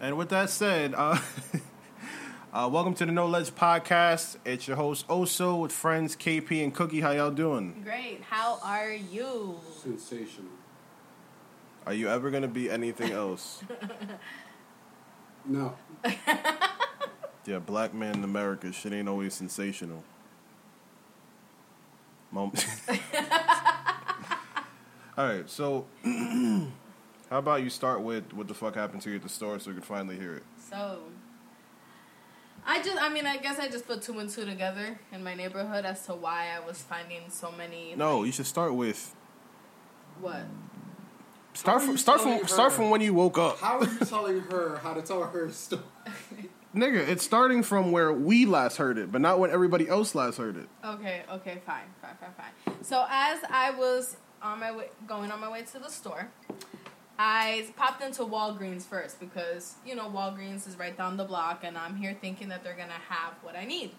And with that said, uh, uh, welcome to the No Ledge Podcast. It's your host Oso with friends KP and Cookie. How y'all doing? Great. How are you? Sensational. Are you ever gonna be anything else? No. yeah, black man in America, shit ain't always sensational. Mom. All right, so how about you start with what the fuck happened to you at the store so we can finally hear it. So, I just, I mean, I guess I just put two and two together in my neighborhood as to why I was finding so many. No, you should start with What? start from start telling from start from when you woke up. How are you telling her how to tell her story? Nigga, it's starting from where we last heard it, but not when everybody else last heard it. Okay, okay, fine, fine, fine, fine. So as I was on my way, going on my way to the store, I popped into Walgreens first because you know Walgreens is right down the block, and I'm here thinking that they're gonna have what I need.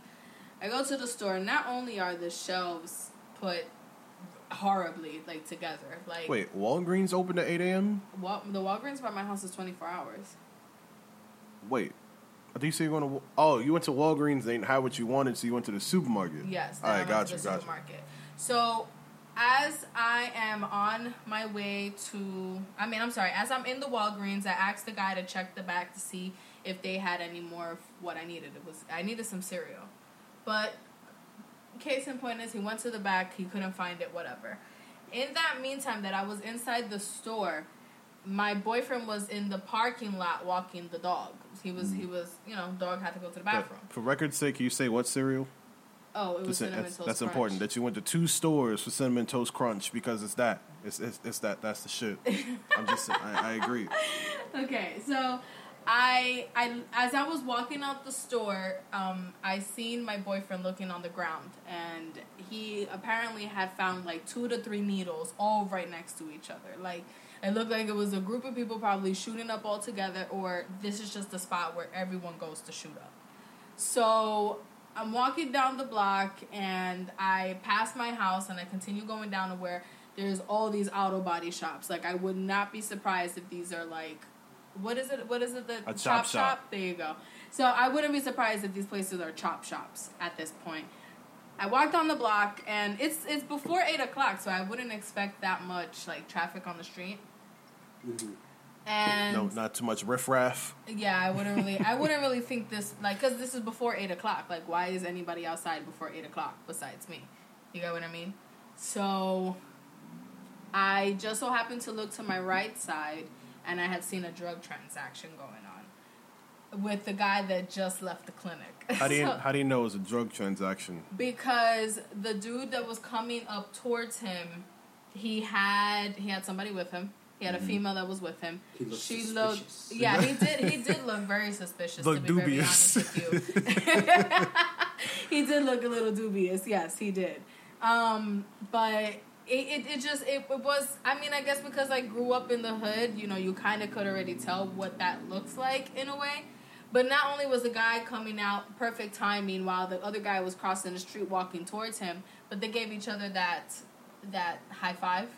I go to the store. And not only are the shelves put horribly like together, like Wait, Walgreens open at 8 a.m.? Wal- the Walgreens by my house is 24 hours. Wait. I think you said you're going to. Oh, you went to Walgreens, they didn't have what you wanted, so you went to the supermarket. Yes. All right, I went got to you, got you. supermarket. So, as I am on my way to, I mean, I'm sorry, as I'm in the Walgreens, I asked the guy to check the back to see if they had any more of what I needed. It was I needed some cereal, but case in point is he went to the back, he couldn't find it, whatever. In that meantime, that I was inside the store, my boyfriend was in the parking lot walking the dog. He was he mm. was you know dog had to go to the But bathroom. for record's sake, can you say what cereal? Oh, it was That's, cinnamon that's, toast that's crunch. important that you went to two stores for cinnamon toast crunch because it's that. It's it's, it's that. That's the shit. I'm just. I, I agree. Okay, so I I as I was walking out the store, um, I seen my boyfriend looking on the ground, and he apparently had found like two to three needles all right next to each other. Like it looked like it was a group of people probably shooting up all together, or this is just the spot where everyone goes to shoot up. So I'm walking down the block and I pass my house and I continue going down to where there's all these auto body shops. Like I would not be surprised if these are like what is it what is it the A chop shop. There you go. So I wouldn't be surprised if these places are chop shops at this point. I walked on the block and it's it's before eight o'clock, so I wouldn't expect that much like traffic on the street. Mhm. And No, not too much riffraff. yeah, I wouldn't really. I wouldn't really think this like because this is before eight o'clock. Like, why is anybody outside before eight o'clock besides me? You get what I mean? So, I just so happened to look to my right side, and I had seen a drug transaction going on with the guy that just left the clinic. How do you So- how do you know it was a drug transaction? because the dude that was coming up towards him, he had he had somebody with him. He had a female that was with him. He looked she suspicious. looked yeah, he did he did look very suspicious Look to be dubious. very honest with you. he did look a little dubious, yes, he did. Um, but it, it, it just it, it was I mean I guess because I grew up in the hood, you know, you kind of could already tell what that looks like in a way. But not only was the guy coming out perfect timing while the other guy was crossing the street walking towards him, but they gave each other that that high five,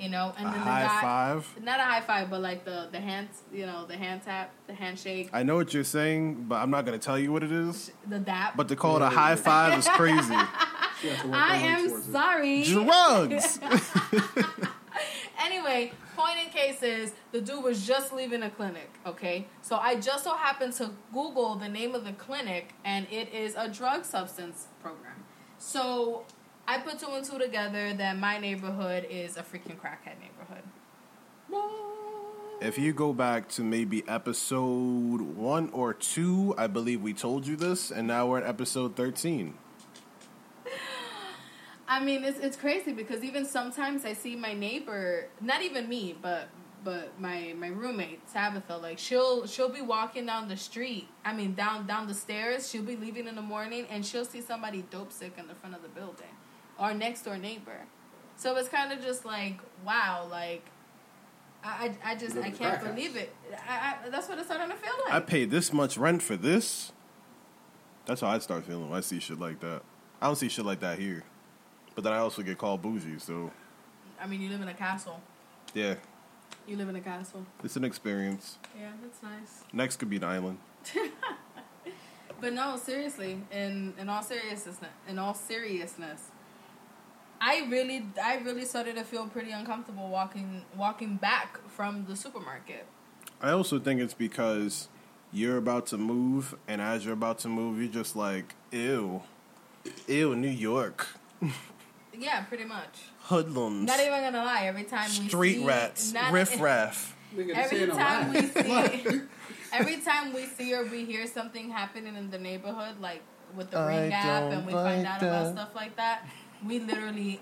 you know, and A then the high guy five. not a high five, but like the the hands, you know, the hand tap, the handshake, I know what you're saying, but I'm not gonna tell you what it is. the dap. But to call it a high five is crazy. She had to work I am sorry. it. sorry. Drugs. Anyway, point in case is the dude was just leaving a clinic, okay? So I just so happened to Google the name of the clinic, and it is a drug substance program. So I put two and two together that my neighborhood is a freaking crackhead neighborhood. If you go back to maybe episode one or two, I believe we told you this, and now we're at episode 13. I mean, it's it's crazy because even sometimes I see my neighbor, not even me, but but my my roommate Tabitha, like she'll she'll be walking down the street. I mean, down down the stairs. She'll be leaving in the morning, and she'll see somebody dope sick in the front of the building, our next door neighbor. So it's kind of just like wow, like I I, I just I can't crack house. believe it. I, I, that's what it's starting to feel like. I paid this much rent for this. That's how I start feeling when I see shit like that. I don't see shit like that here. But then I also get called bougie, so I mean, you live in a castle. yeah. You live in a castle. It's an experience. Yeah, that's nice. Next could be an island. But no, seriously, in in all seriousness, in all seriousness, I really, I really started to feel pretty uncomfortable walking walking back from the supermarket. I also think it's because you're about to move, and as you're about to move, you're just like, ew, ew, New York, Yeah, pretty much. hoodlums, Not even gonna lie. Every time we see. street rats, not- riff raff. Every time we see, every time we see or we hear something happening in the neighborhood, like with the I ring gap, don't and we like find out about stuff like that, we literally,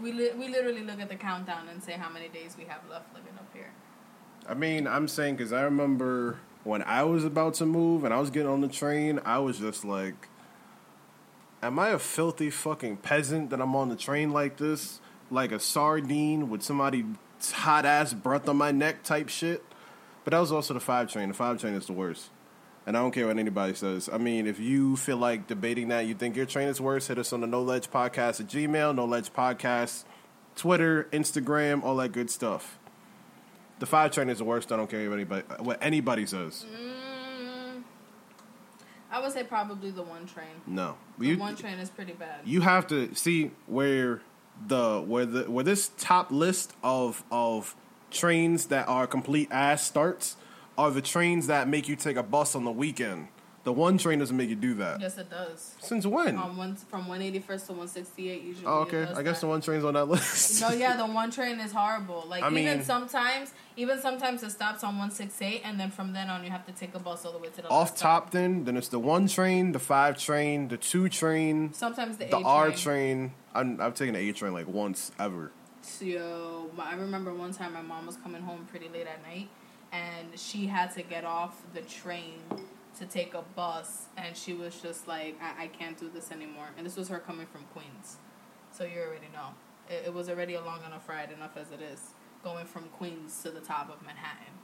we li- we literally look at the countdown and say how many days we have left living up here. I mean, I'm saying because I remember when I was about to move and I was getting on the train, I was just like, "Am I a filthy fucking peasant that I'm on the train like this, like a sardine with somebody hot ass breath on my neck type shit?" But that was also the five train. The five train is the worst. And I don't care what anybody says. I mean, if you feel like debating that, you think your train is worse, hit us on the No Ledge Podcast at Gmail, No Ledge Podcast, Twitter, Instagram, all that good stuff. The five train is the worst. I don't care what anybody what anybody says. Mm, I would say probably the one train. No, The you one train is pretty bad. you have to see where the where the where this top list of of trains that are complete ass starts are the trains that make you take a bus on the weekend. The one train doesn't make you do that. yes, it does. Since when? Um, one from one eighty first to one sixty eight usually. oh, okay. I guess that. the one train's on that list. No, yeah, the one train is horrible. Like I even mean- sometimes, even sometimes it stops on one six eight, and then from then on you have to take a bus all the way to the Off top, then then it's the one train, the five train, the two train, Sometimes the, the R train. train. I'm, I've taken the A train like once ever. So I remember one time my mom was coming home pretty late at night, and she had to get off the train to take a bus, and she was just like, I, I can't do this anymore. And this was her coming from Queens, so you already know it, it was already a long enough ride, enough as it is, going from Queens to the top of Manhattan.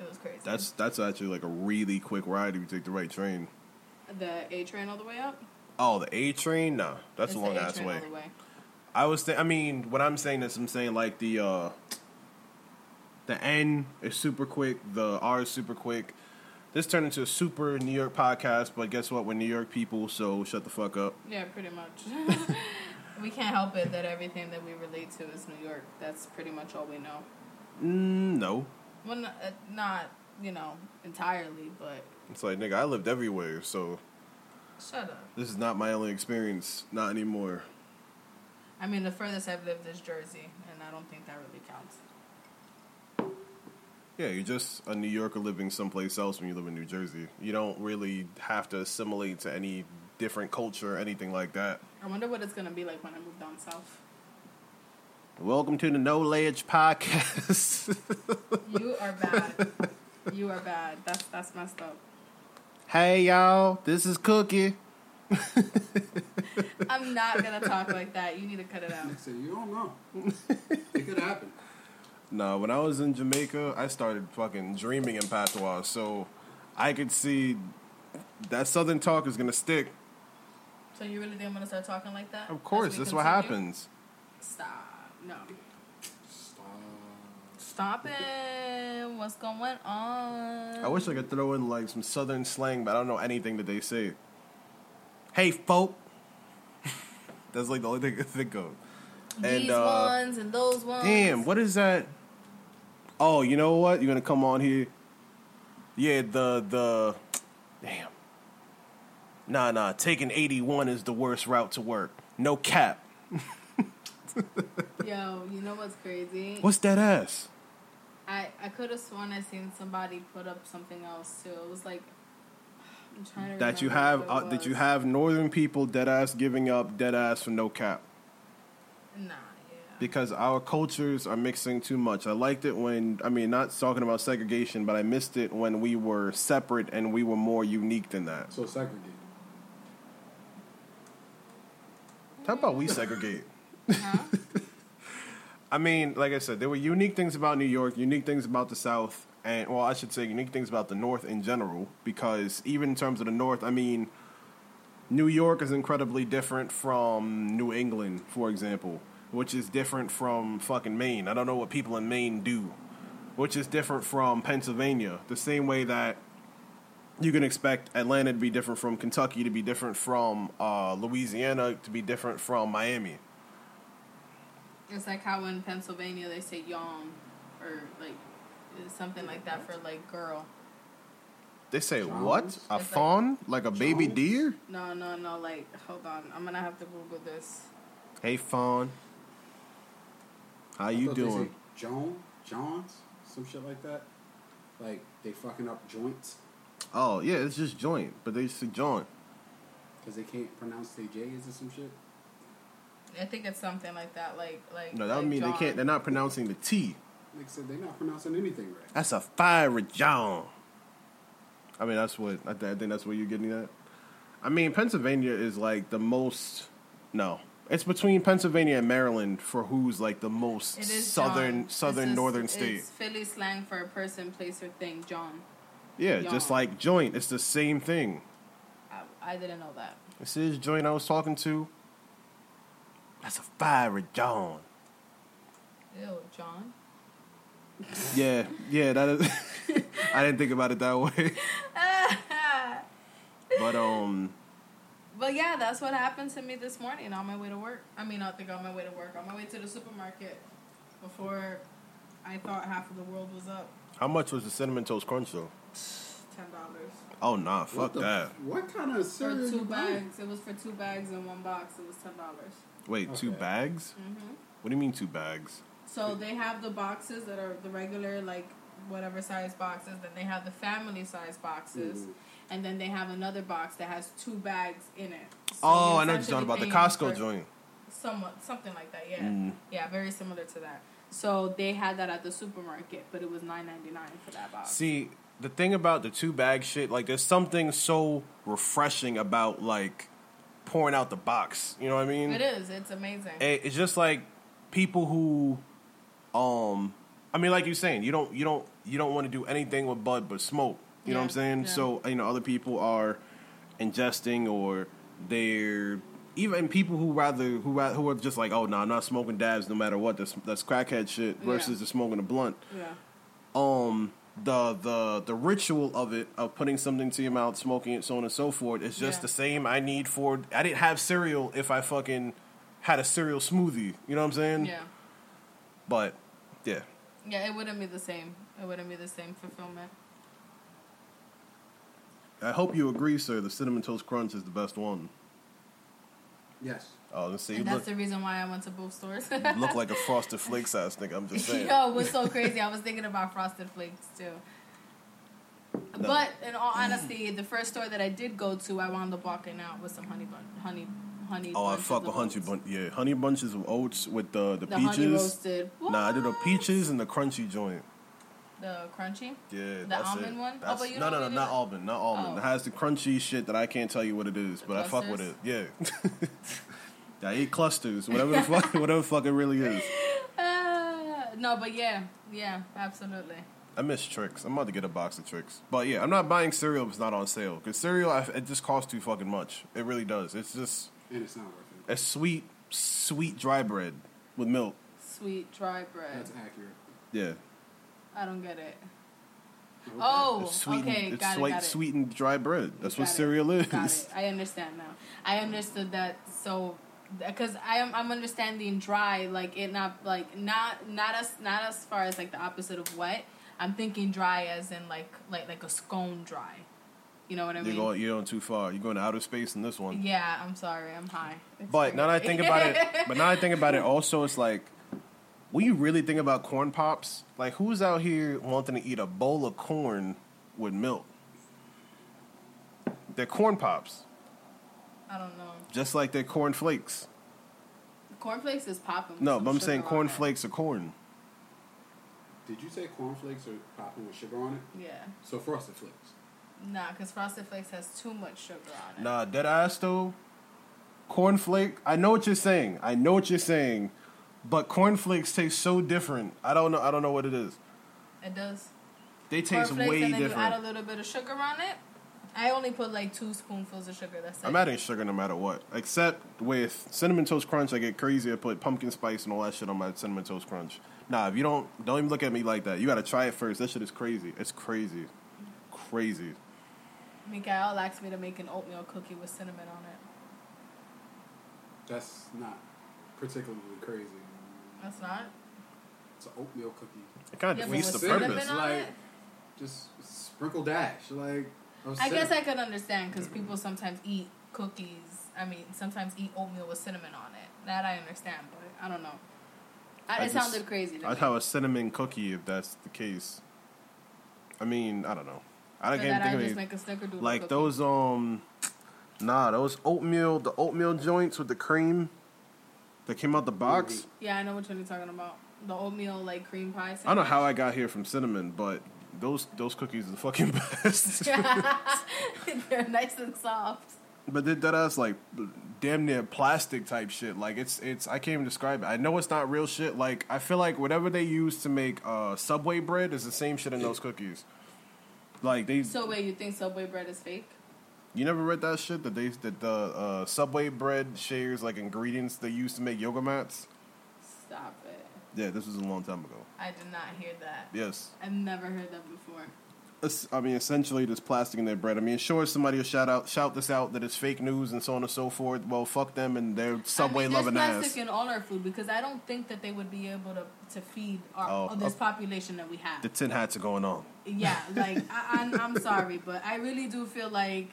It was crazy. That's that's actually like a really quick ride if you take the right train. the A train all the way up. Oh, the A train? No, that's It's a long ass way. way. I was, th- I mean, what I'm saying is I'm saying like the uh, the N is super quick, the R is super quick. This turned into a super New York podcast, but guess what? We're New York people, so shut the fuck up. Yeah, pretty much. we can't help it that everything that we relate to is New York. That's pretty much all we know. Mm, no, Well, not, uh, not you know entirely, but it's like nigga, I lived everywhere, so shut up. this is not my only experience. Not anymore. I mean, the furthest I've lived is Jersey, and I don't think that really counts. Yeah, you're just a New Yorker living someplace else when you live in New Jersey. You don't really have to assimilate to any different culture or anything like that. I wonder what it's gonna be like when I move down south. Welcome to the No Ledge Podcast. You are bad. you are bad. That's that's messed up. hey y'all, this is Cookie. I'm not gonna talk like that. You need to cut it out. I you don't know. it could happen. No, when I was in Jamaica, I started fucking dreaming in patois, so I could see that Southern talk is gonna stick. So you really didn't want to start talking like that? Of course, As we that's what happens. Stop. No. Stop. Stop it. What's going on? I wish I could throw in like some Southern slang, but I don't know anything that they say. Hey, folk. that's like the only thing I can think of. These and, uh, ones and those ones. Damn, what is that? Oh, you know what? You're gonna come on here. Yeah, the the damn. Nah, nah. Taking 81 is the worst route to work. No cap. Yo, you know what's crazy? What's that ass? I I could have sworn I seen somebody put up something else too. It was like I'm trying to That you have uh, that you have northern people dead ass giving up dead ass for no cap Nah. Because our cultures are mixing too much. I liked it when I mean not talking about segregation, but I missed it when we were separate and we were more unique than that. So segregate. How about we segregate? Uh-huh. I mean, like I said, there were unique things about New York, unique things about the South, and well, I should say unique things about the North in general. Because even in terms of the North, I mean, New York is incredibly different from New England, for example, which is different from fucking Maine. I don't know what people in Maine do. which is different from Pennsylvania. The same way that you can expect Atlanta to be different from Kentucky, to be different from uh, Louisiana, to be different from Miami. It's like how in Pennsylvania they say "yom" or like something like that for like girl. They say Jones? what? A It's like- fawn? Like a baby Jones? deer? No, no, no. Like, hold on. I'm gonna have to Google this. Hey fawn. How I you thought they doing? say Joan, Johns, some shit like that. Like they fucking up joints Oh yeah, it's just joint, but they say joint. because they can't pronounce their J's or some shit. I think it's something like that. Like, like. No, that would like mean they can't. They're not pronouncing the T. Like I said, they're not pronouncing anything right. That's a fire jawn. I mean, that's what I, th- I think. That's what you're getting at. I mean, Pennsylvania is like the most. No, it's between Pennsylvania and Maryland for who's like the most southern, John. southern, It's just- northern state. It's Philly slang for a person, place, or thing. jawn. Yeah, just like joint. It's the same thing. I, I didn't know that. This is joint I was talking to. That's a fire jawn. Ew, jawn. Yeah, yeah. That is. I didn't think about it that way, but um. But yeah, that's what happened to me this morning on my way to work. I mean, not think on my way to work, on my way to the supermarket before I thought half of the world was up. How much was the cinnamon toast crunch though? Ten dollars Oh nah, fuck what the, that. What kind of for cereal two you buying? bags. It was for two bags in one box. It was ten dollars. Wait, two bags? Mm-hmm. What do you mean two bags? So they have the boxes that are the regular like whatever size boxes. Then they have the family size boxes, Mhm. And then they have another box that has two bags in it. So oh, I know what you're talking about. The Costco joint. Somewhat, something like that. Yeah, Mm. yeah, very similar to that. So they had that at the supermarket, but it was nine ninety nine for that box. See, the thing about the two bag shit, like there's something so refreshing about like pouring out the box. You know what I mean? It is. It's amazing. It- It's just like people who, um, I mean, like you're saying, you don't, you don't, you don't want to do anything with bud but smoke. You know what I'm saying? yeah. So you know, other people are ingesting or they're even people who rather who who are just like, oh no, I'm not smoking dabs no matter what. That's that's crackhead shit Yeah. versus the smoking a blunt. yeah. Um, the the the ritual of it of putting something to your mouth, smoking it, so on and so forth, is just Yeah. the same. I need for I didn't have cereal if I fucking had a cereal smoothie. You know what I'm saying? Yeah. But yeah, Yeah, it wouldn't be the same. It wouldn't be the same fulfillment. I hope you agree, sir. The cinnamon toast crunch is the best one. Yes. Oh, let's see. And that's look, the reason why I went to both stores. you look like a frosted flakes ass nigga. I'm just saying. Yo, it was so crazy. I was thinking about Frosted Flakes too. But in all honesty, the first store that I did go to, I wound up walking out with some honey bun, honey, honey. Oh, I bunches fuck of with honey oats. bunch. Yeah, honey bunches of oats with the the, The peaches. honey roasted. Nah, I did the peaches and the crunchy joint. The crunchy. Yeah, that's almond it. one? Oh, That's, but you no, don't no, no, not do- almond, not almond. Oh. It has the crunchy shit that I can't tell you what it is, The but I fuck with it. Yeah. yeah, I eat clusters, whatever the fuck, whatever the fuck it really is. Uh, no, but yeah, yeah, absolutely. I miss Trix. I'm about to get a box of Trix, but yeah, I'm not buying cereal if it's not on sale because cereal I, it just costs too fucking much. It really does. It's just And it's not worth it. a sweet, sweet dry bread with milk. Sweet dry bread. That's accurate. Yeah, I don't get it. Oh, it's sweetened. okay, it's got it, sweet, got it. sweetened dry bread. That's what Got it. cereal is. Got it. I understand now. I understood that. So, because I am, I'm understanding dry, like it not like not not as not as far as like the opposite of wet. I'm thinking dry as in like like like a scone dry. You know what I You're mean? going, you're going too far. You're going to outer space in this one. yeah, I'm sorry. I'm high. It's But now that I think about it, but now I think about it, also it's like, when you really think about corn pops, like who's out here wanting to eat a bowl of corn with milk? They're corn pops, I don't know. just like they're corn flakes. Corn flakes is popping. with No, but I'm saying corn flakes are corn. Did you say corn flakes are popping with sugar on it? Yeah. So frosted flakes. Nah, because Frosted Flakes has too much sugar on it. Nah, dead ass though. Corn flake. I know what you're saying. I know what you're saying, but corn flakes taste so different. I don't know. I don't know what it is. It does. They taste Cornflakes way and then different. you add a little bit of sugar on it. I only put like two spoonfuls of sugar. That's it. I'm adding sugar no matter what. Except with cinnamon toast crunch, I get crazy. I put pumpkin spice and all that shit on my cinnamon toast crunch. Nah, if you don't, don't even look at me like that. You gotta try it first. That shit is crazy. It's crazy, crazy. Mikael asked me to make an oatmeal cookie with cinnamon on it. That's not particularly crazy. That's not. It's an oatmeal cookie. It kind of but defeats the purpose. Like- Just sprinkle dash, like. of I guess I could understand because people sometimes eat cookies. I mean, sometimes eat oatmeal with cinnamon on it. That I understand, but I don't know. I, I it just- sounded crazy. To I'd me. have a cinnamon cookie if that's the case. I mean, I don't know. I So can't that I think of just any, make a snickerdoodle like cookie. those um, nah, those oatmeal, the oatmeal joints with the cream that came out the box. Yeah, I know which one you're talking about. The oatmeal like cream pie. I don't know how I got here from cinnamon, but those those cookies are the fucking best. They're nice and soft. But that ass like damn near plastic type shit. Like it's it's I can't even describe it. I know it's not real shit. Like I feel like whatever they use to make uh Subway bread is the same shit in those cookies. Like they So wait, you think Subway bread is fake? You never read that shit that they that the uh, Subway bread shares like ingredients they use to make yoga mats. Stop it. Yeah, this was a long time ago. I did not hear that. Yes. I've never heard that before. I mean, essentially, there's plastic in their bread. I mean, sure, somebody will shout out, shout this out that it's fake news and so on and so forth. Well, fuck them and their Subway I mean, there's loving plastic ass. in all our food because I don't think that they would be able to to feed our Oh, this uh, population that we have. The tin hats are going on. Yeah, like I, I'm, I'm sorry, but I really do feel like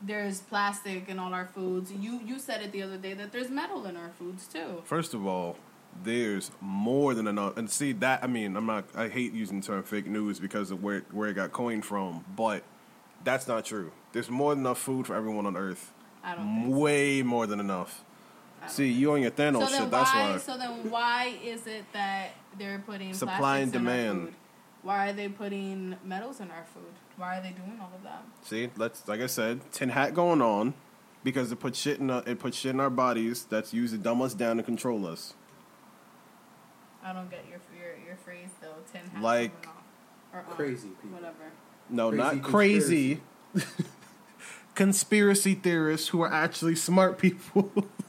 there's plastic in all our foods. You you said it the other day that there's metal in our foods too. First of all, there's more than enough. And see that I mean, I'm not. I hate using the term fake news because of where where it got coined from, but that's not true. There's more than enough food for everyone on Earth. I don't think so. Way more than enough. See, you on your. Thanos So shit. That's why? why. So then why is it that they're putting Supply and plastics in our demand. Food? Why are they putting metals in our food? Why are they doing all of that? See, let's like I said, tin hat going on because it puts shit in uh, it puts shit in our bodies that's used to dumb us down and control us. I don't get your your, your phrase though. Tin hat Like- coming off. Or on, Crazy people. Whatever. No, Crazy not crazy. Conspiracy theorists who are actually smart people.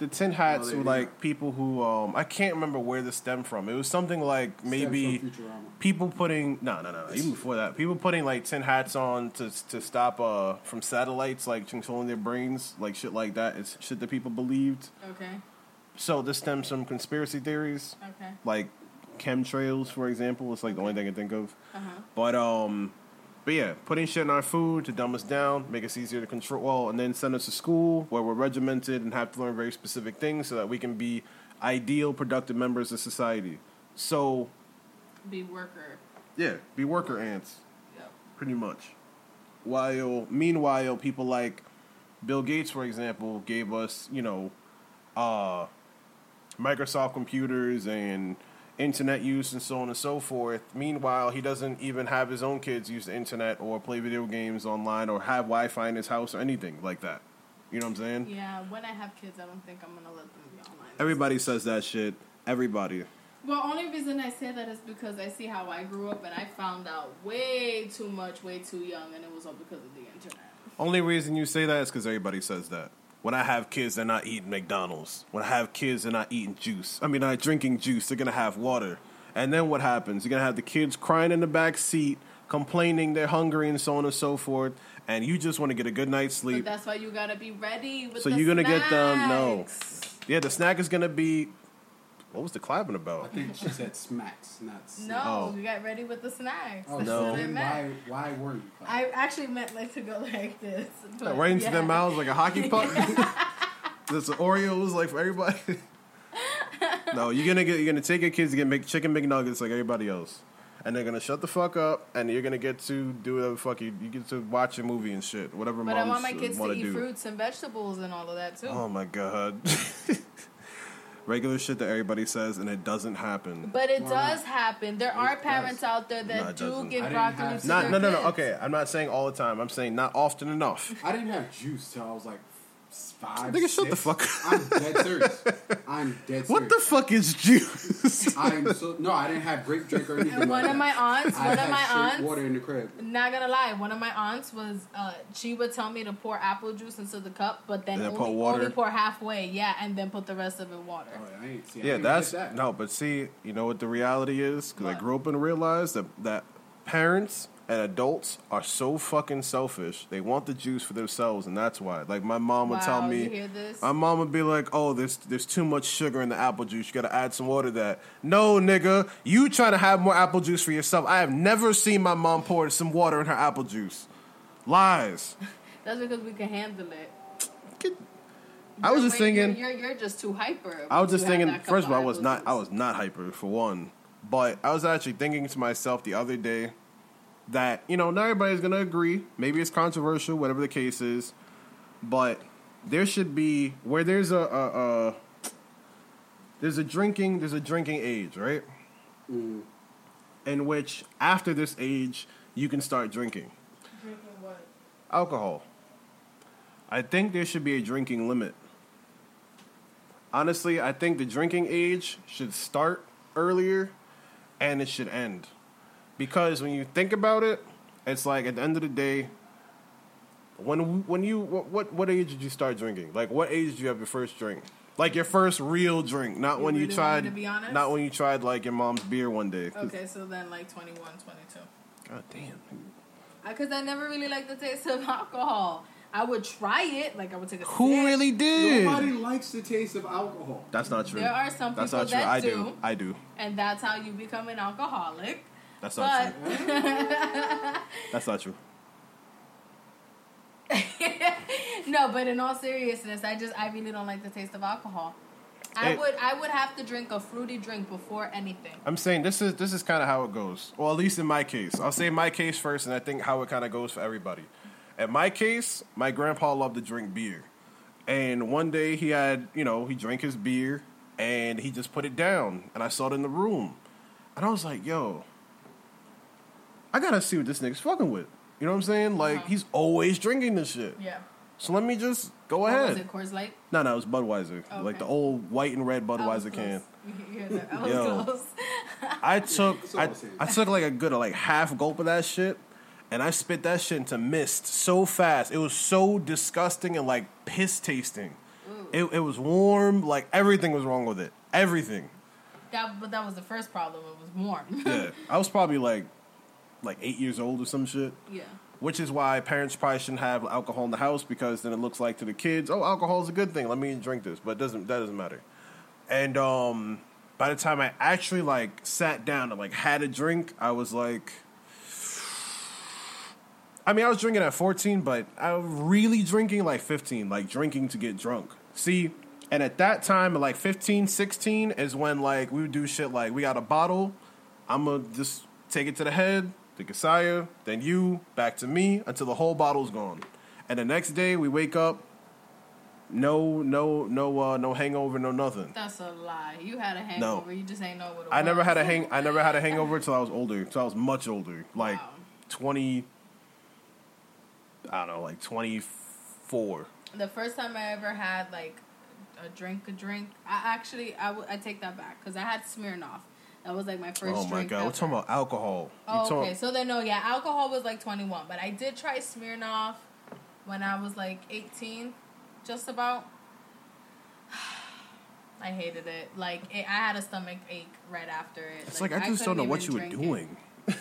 Excuse me. the tin hats Oh, were do. like people who um I can't remember where this stemmed from. It was something like maybe Stems from Futurama. people putting no no no no even before that people putting like tin hats on to to stop uh from satellites like controlling their brains like shit like that. It's shit that people believed. Okay. So this stems from conspiracy theories Okay. like chemtrails, for example. It's like the only thing I can think of. Uh huh. But um, but yeah, putting shit in our food to dumb us down, make us easier to control, well, and then send us to school where we're regimented and have to learn very specific things so that we can be ideal, productive members of society. So Be worker. yeah, be worker ants, Yep. pretty much. While meanwhile, people like Bill Gates, for example, gave us you know, uh, Microsoft computers and internet use and so on and so forth. Meanwhile, he doesn't even have his own kids use the internet or play video games online or have Wi-Fi in his house or anything like that. You know what I'm saying? Yeah. When I have kids, I don't think I'm gonna let them be online. Everybody says that shit. Everybody. Well, only reason I say that is because I see how I grew up, and I found out way too much, way too young, and it was all because of the internet. Only reason you say that is because everybody says that. When I have kids, they're not eating McDonald's. When I have kids, they're not eating juice. I mean, not drinking juice. They're gonna have water. And then what happens? You're gonna have the kids crying in the back seat, complaining they're hungry and so on and so forth. And you just want to get a good night's But sleep. that's why you gotta be ready with So you're gonna get them- no. Yeah, the snack is gonna be. What was the clapping about? I think she said smacks, not No, snacks. Oh. you got ready with the snacks. Oh, That's no. what I Then meant. why, why were you? I actually meant like to go like this. but Right into yeah. their mouths like a hockey puck. There's the Oreos like for everybody. no, you're gonna get you're gonna take your kids to get make chicken McNuggets like everybody else, and they're gonna shut the fuck up, and you're gonna get to do whatever the fuck you you get to watch a movie and shit, whatever. But I want my kids to wanna eat do. fruits and vegetables and all of that too. Oh my god. Regular shit that everybody says, and it doesn't happen. But it Why does happen. There are does. parents out there that No, it do doesn't. give I didn't broccoli have- to Not their no no no. kids. Okay, I'm not saying all the time. I'm saying not often enough. I didn't have juice till I was like five. Nigga, shut the six. fuck I'm dead serious. I'm dead serious. What the fuck is juice? I'm so no. I didn't have grape drink or anything. And like one of that. my aunts, I one had of my aunts, water in the crib. not gonna lie, one of my aunts was uh, she would tell me to pour apple juice into the cup, but then then only, put water. only pour halfway, yeah, and then put the rest of it water. Oh, I ain't see. I yeah, that's that. no, but see, you know what the reality is? Because I grew up and realized that that parents and adults are so fucking selfish. They want the juice for themselves, and that's why. Like my mom would tell me, you hear this? my mom would be like, "Oh, there's there's too much sugar in the apple juice. You got to add some water to that." No, nigga, you trying to have more apple juice for yourself. I have never seen my mom pour some water in her apple juice. Lies. That's because we can handle it. Get- I was just way- thinking. you're, you're, you're just too hyper. I was just thinking. First of all, I was not. I was not hyper for one, but I was actually thinking to myself the other day that you know not everybody's gonna agree. Maybe it's controversial, whatever the case is, but there should be where there's a, a, a there's a drinking there's a drinking age, right? Mm. In which after this age you can start drinking Drinking what? alcohol. I think there should be a drinking limit. Honestly, I think the drinking age should start earlier and it should end. Because when you think about it, it's like at the end of the day, when when you what what, what age did you start drinking? Like what age did you have your first drink? Like your first real drink, not You when you tried to be honest? not when you tried like your mom's beer one day. Okay, so then like 21, 22. God damn. Because I never really liked the taste of alcohol. I would try it, like I would take a Who sip. really did? Nobody likes the taste of alcohol. That's not true. There are some That's people not true. that I do. do. I do. and that's how you become an alcoholic. That's not But true. That's not true. no, but in all seriousness, I just I really don't like the taste of alcohol. I Hey. would I would have to drink a fruity drink before anything. I'm saying this is this is kind of how it goes. Well, at least in my case, I'll say my case first, and I think how it kind of goes for everybody. In my case, my grandpa loved to drink beer, and one day he had, you know, he drank his beer, and he just put it down, and I saw it in the room, and I was like, yo, I gotta see what this nigga's fucking with. You know what I'm saying? Like Uh-huh. he's always drinking this shit. Yeah. So let me just go What ahead. was it? Coors Light. No, no, it was Budweiser, Oh, like the old white and red Budweiser can. You? I Yo. I took I. I took like a good like half gulp of that shit, and I spit that shit into mist so fast. It was so disgusting and like piss tasting. It it was warm, like everything was wrong with it. Everything. That, but that was the first problem. It was warm. Yeah, I was probably like like eight years old or some shit. yeah. Which is why parents probably shouldn't have alcohol in the house because then it looks like to the kids, oh, alcohol is a good thing. Let me drink this, but it doesn't that doesn't matter. And um, by the time I actually like sat down and like had a drink, I was like, I mean, I was drinking at fourteen, but I was really drinking like fifteen, like drinking to get drunk. See, and at that time, like 15, 16, is when like we would do shit like we got a bottle, I'm gonna just take it to the head, to Kasaya, then you, back to me until the whole bottle's gone. And the next day we wake up, no, no, no, uh, no hangover, no nothing. That's a lie. You had a hangover. You just ain't know what it I was. never had a hang. I never had a hangover until I was older. Until I was much older, like Wow. twenty. I don't know, like twenty four. The first time I ever had like a drink, a drink. I actually I, w- I take that back because I had Smirnoff. That was like my first. Oh my god, we're talking about alcohol. Oh, talking- okay. So then, no, yeah, alcohol was like 21, but I did try Smirnoff when I was like 18, just about. I hated it. Like, it, I had a stomach ache right after it. It's like, I just don't know what you were drink it. doing.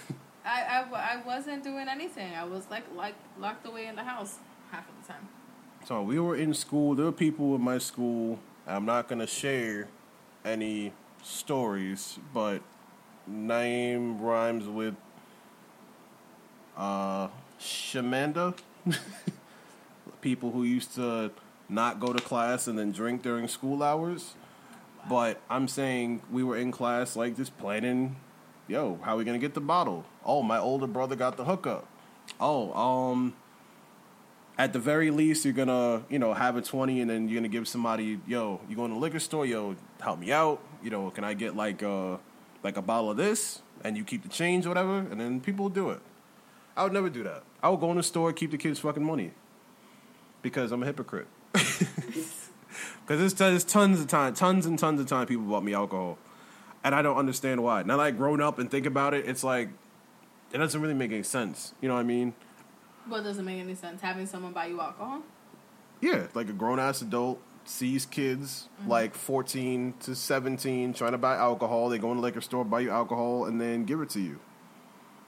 I wasn't doing anything. I was like like locked away in the house half of the time. So we were in school. There were people in my school. I'm not gonna share any stories, but name rhymes with uh Shamanda. people who used to not go to class and then drink during school hours. But I'm saying we were in class like just planning, yo, how we gonna get the bottle? Oh, my older brother got the hookup. Oh, um, at the very least, you're gonna, you know, have a 20 and then you're gonna give somebody, yo, you going to the liquor store, yo, help me out. You know, can I get like uh like a bottle of this? And you keep the change or whatever, and then people will do it. I would never do that. I would go in the store, keep the kids fucking money. Because I'm a hypocrite. Because there's, there's tons of time, tons and tons of time people bought me alcohol, and I don't understand why. Now that I grown up and think about it, it's like it doesn't really make any sense. You know what I mean? What doesn't make any sense? Having someone buy you alcohol? Yeah, like a grown ass adult sees kids mm-hmm. like 14 to 17 trying to buy alcohol. They go in the liquor store, buy you alcohol, and then give it to you.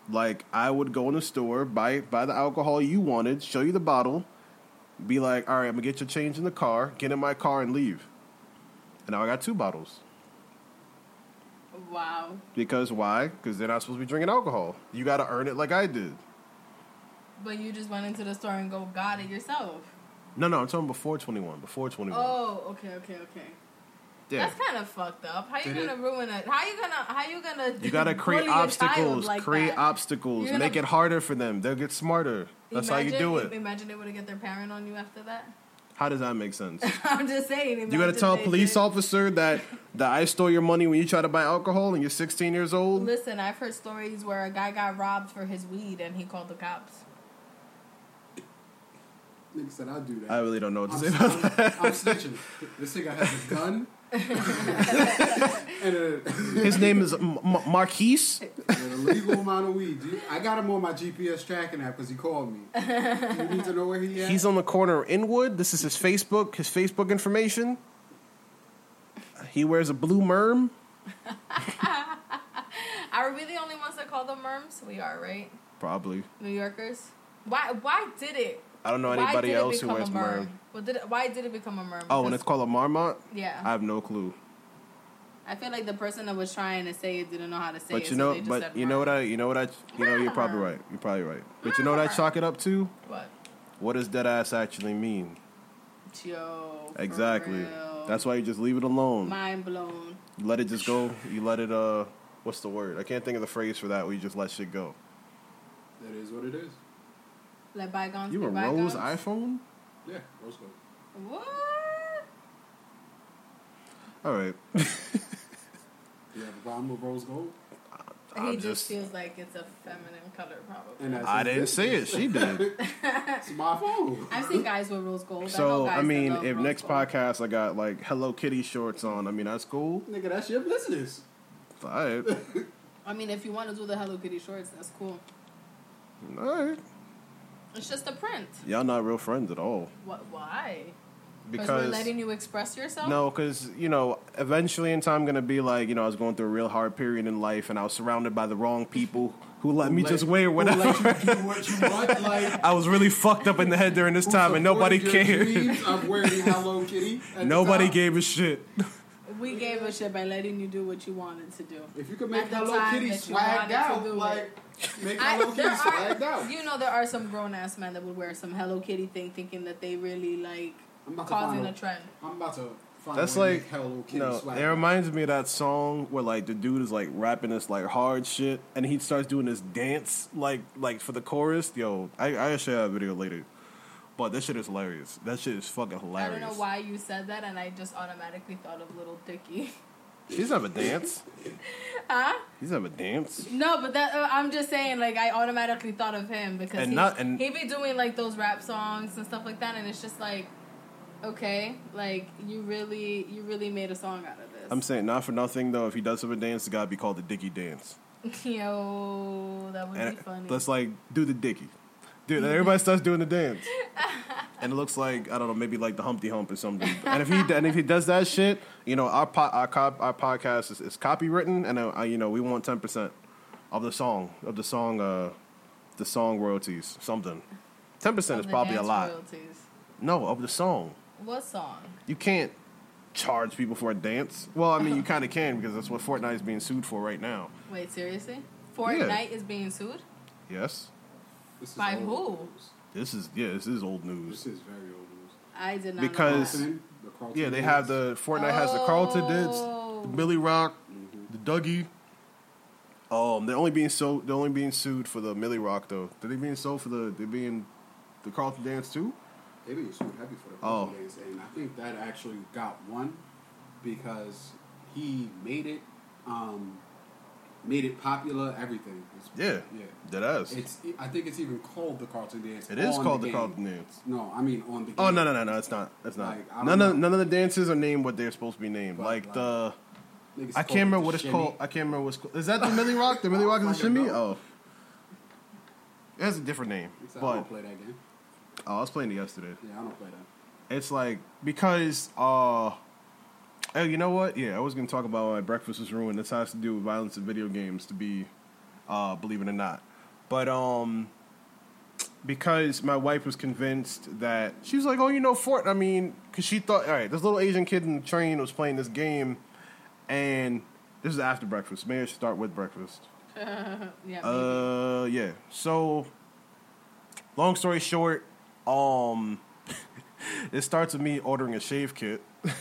Like I would go in the store, buy buy the alcohol you wanted, show you the bottle, be like, all right, I'm gonna get your change in the car, get in my car, and leave. And now I got two bottles. Wow. Because why? Because they're not supposed to be drinking alcohol. You got to earn it like I did. But you just went into the store and go got it yourself. No, no, I'm talking before 21. Before 21. Oh, okay, okay, okay. yeah. That's kind of fucked up. How you Did gonna it? ruin it? How you gonna? How you gonna? You gotta create bully a child obstacles. like create that? obstacles. Gonna- Make it harder for them. They'll get smarter. That's how you do it. Imagine they would have get their parent on you after that. How does that make sense? I'm just saying. You gotta tell a police did- officer that that I stole your money when you try to buy alcohol and you're 16 years old. Listen, I've heard stories where a guy got robbed for his weed and he called the cops. Nigga said I'll do that. I really don't know what to I'm, say about I'm, that. I'm snitching. This nigga has a gun. and, a, His name is M- M- Marquise. and a legal amount of weed. dude. I got him on my GPS tracking app because he called me. You need to know where he at? He's on the corner of Inwood. This is his Facebook. His Facebook information. He wears a blue merm. Are we the only ones that call them merms? We are, right? Probably. New Yorkers. Why? Why did it? I don't know why anybody else who wears a merm. merm? Well, did it, why did it become a merm? Oh, and it's called a marmot. yeah. I have no clue. I feel like the person that was trying to say it didn't know how to say it. But you so know, they just but said you know what I, you know what I, you know, you're probably right. You're probably right. But you know what I chalk it up to? What? What does dead ass actually mean? Yo. for Exactly. real. That's why you just leave it alone. Mind blown. You let it just go. You let it. Uh, what's the word? I can't think of the phrase for that. Where you just let shit go. That is what it is. Let bygones You be a. Rose iPhone? Yeah, rose gold. What? All right. You have a problem with rose gold? I'm he just, just- feels like it's a feminine color, probably. And I didn't business. say it. She did. It's my phone. I've seen guys with rose gold. So guys I mean, if rose next gold. podcast I got like Hello Kitty shorts on, I mean that's cool. Nigga, that's your business. All right. I mean, if you want to do the Hello Kitty shorts, that's cool. All right. It's just a print. Y'all not real friends at all. What? Why? Because we're letting you express yourself. no, because you know, eventually in time, I'm gonna be like you know, I was going through a real hard period in life, and I was surrounded by the wrong people who let me Who just let- wear who whatever. let you do what you want. Like, I was really fucked up in the head during this time, and nobody your cared. dreams Of wearing Hello Kitty. at the Nobody time? gave a shit. We gave a shit by letting you do what you wanted to do. If you could make At the Hello Kitty that you swagged out, do it. Like make I, Hello Kitty there swagged out. you know, there are some grown ass men that would wear some Hello Kitty thing, thinking that they really like I'm about to causing find a a- trend. I'm about to find That's a way to like Hello Kitty no. swag It reminds me of that song where like the dude is like rapping this like hard shit, and he starts doing this dance like like for the chorus. Yo, I I show you a video later, but this shit is hilarious. That shit is fucking hilarious. I don't know why you said that, and I just automatically thought of Lil Dicky. He's have a dance. huh? He's have a dance. No, but that uh, I'm just saying, like I automatically thought of him because And he, not- and- he be doing like those rap songs and stuff like that, and it's just like, okay, like you really, you really made a song out of this. I'm saying not for nothing though. If he does have a dance, it gotta be called the Dicky dance. Yo, that would And be funny. let's like do the Dicky. Dude, everybody starts doing the dance. And it looks like I don't know, maybe like the Humpty Hump or something. And if he and if he does that shit, you know, our po- our, cop, our podcast is, is copywritten, and uh, you know we want ten percent of the song of the song uh the song royalties something. Ten percent is probably a lot. royalties. No, of the song. What song? You can't charge people for a dance. Well, I mean, you kind of can because that's what Fortnite is being sued for right now. Wait, seriously? Fortnite is being sued. Yes, This is By old who? news. this is yeah, this is old news. This is very old news. I did not Because- know that. Carlton, the Carlton Yeah, they dance. have the Fortnite has the Carlton dance, Oh. the Millie Rock, the Dougie. Um, they're only being so they're only being sued for the Millie Rock though. Are they being sued for the they being the Carlton dance too? They being sued heavy for the Oh. Carlton days, and I think that actually got one because he made it. Um, made it popular. Everything. It's, Yeah. yeah. Dead ass. It's. I think it's even called the Carlton Dance. It is called the game. Carlton Dance. No, I mean on the. Game. Oh no no no no! It's not. It's not. Like, I none of none of the dances are named what they're supposed to be named. But, like like, the I can't remember what it's shimmy. called. I can't remember what's called. Is that the Millie Rock? The Millie Rock and the shimmy? no. Oh, it has a different name. Except I But don't play that game. oh, I was playing it yesterday. Yeah, I don't play that. It's like because uh, oh, you know what? Yeah, I was gonna talk about why breakfast was ruined. This has to do with violence in video games. To be, uh, believe it or not, but um, because my wife was convinced that she was like, oh, you know, Fort. I mean, because she thought, all right, this little Asian kid in the train was playing this game, and this is after breakfast. Maybe I should start with breakfast. yeah. maybe. Uh, yeah. So, long story short, um, it starts with me ordering a shave kit.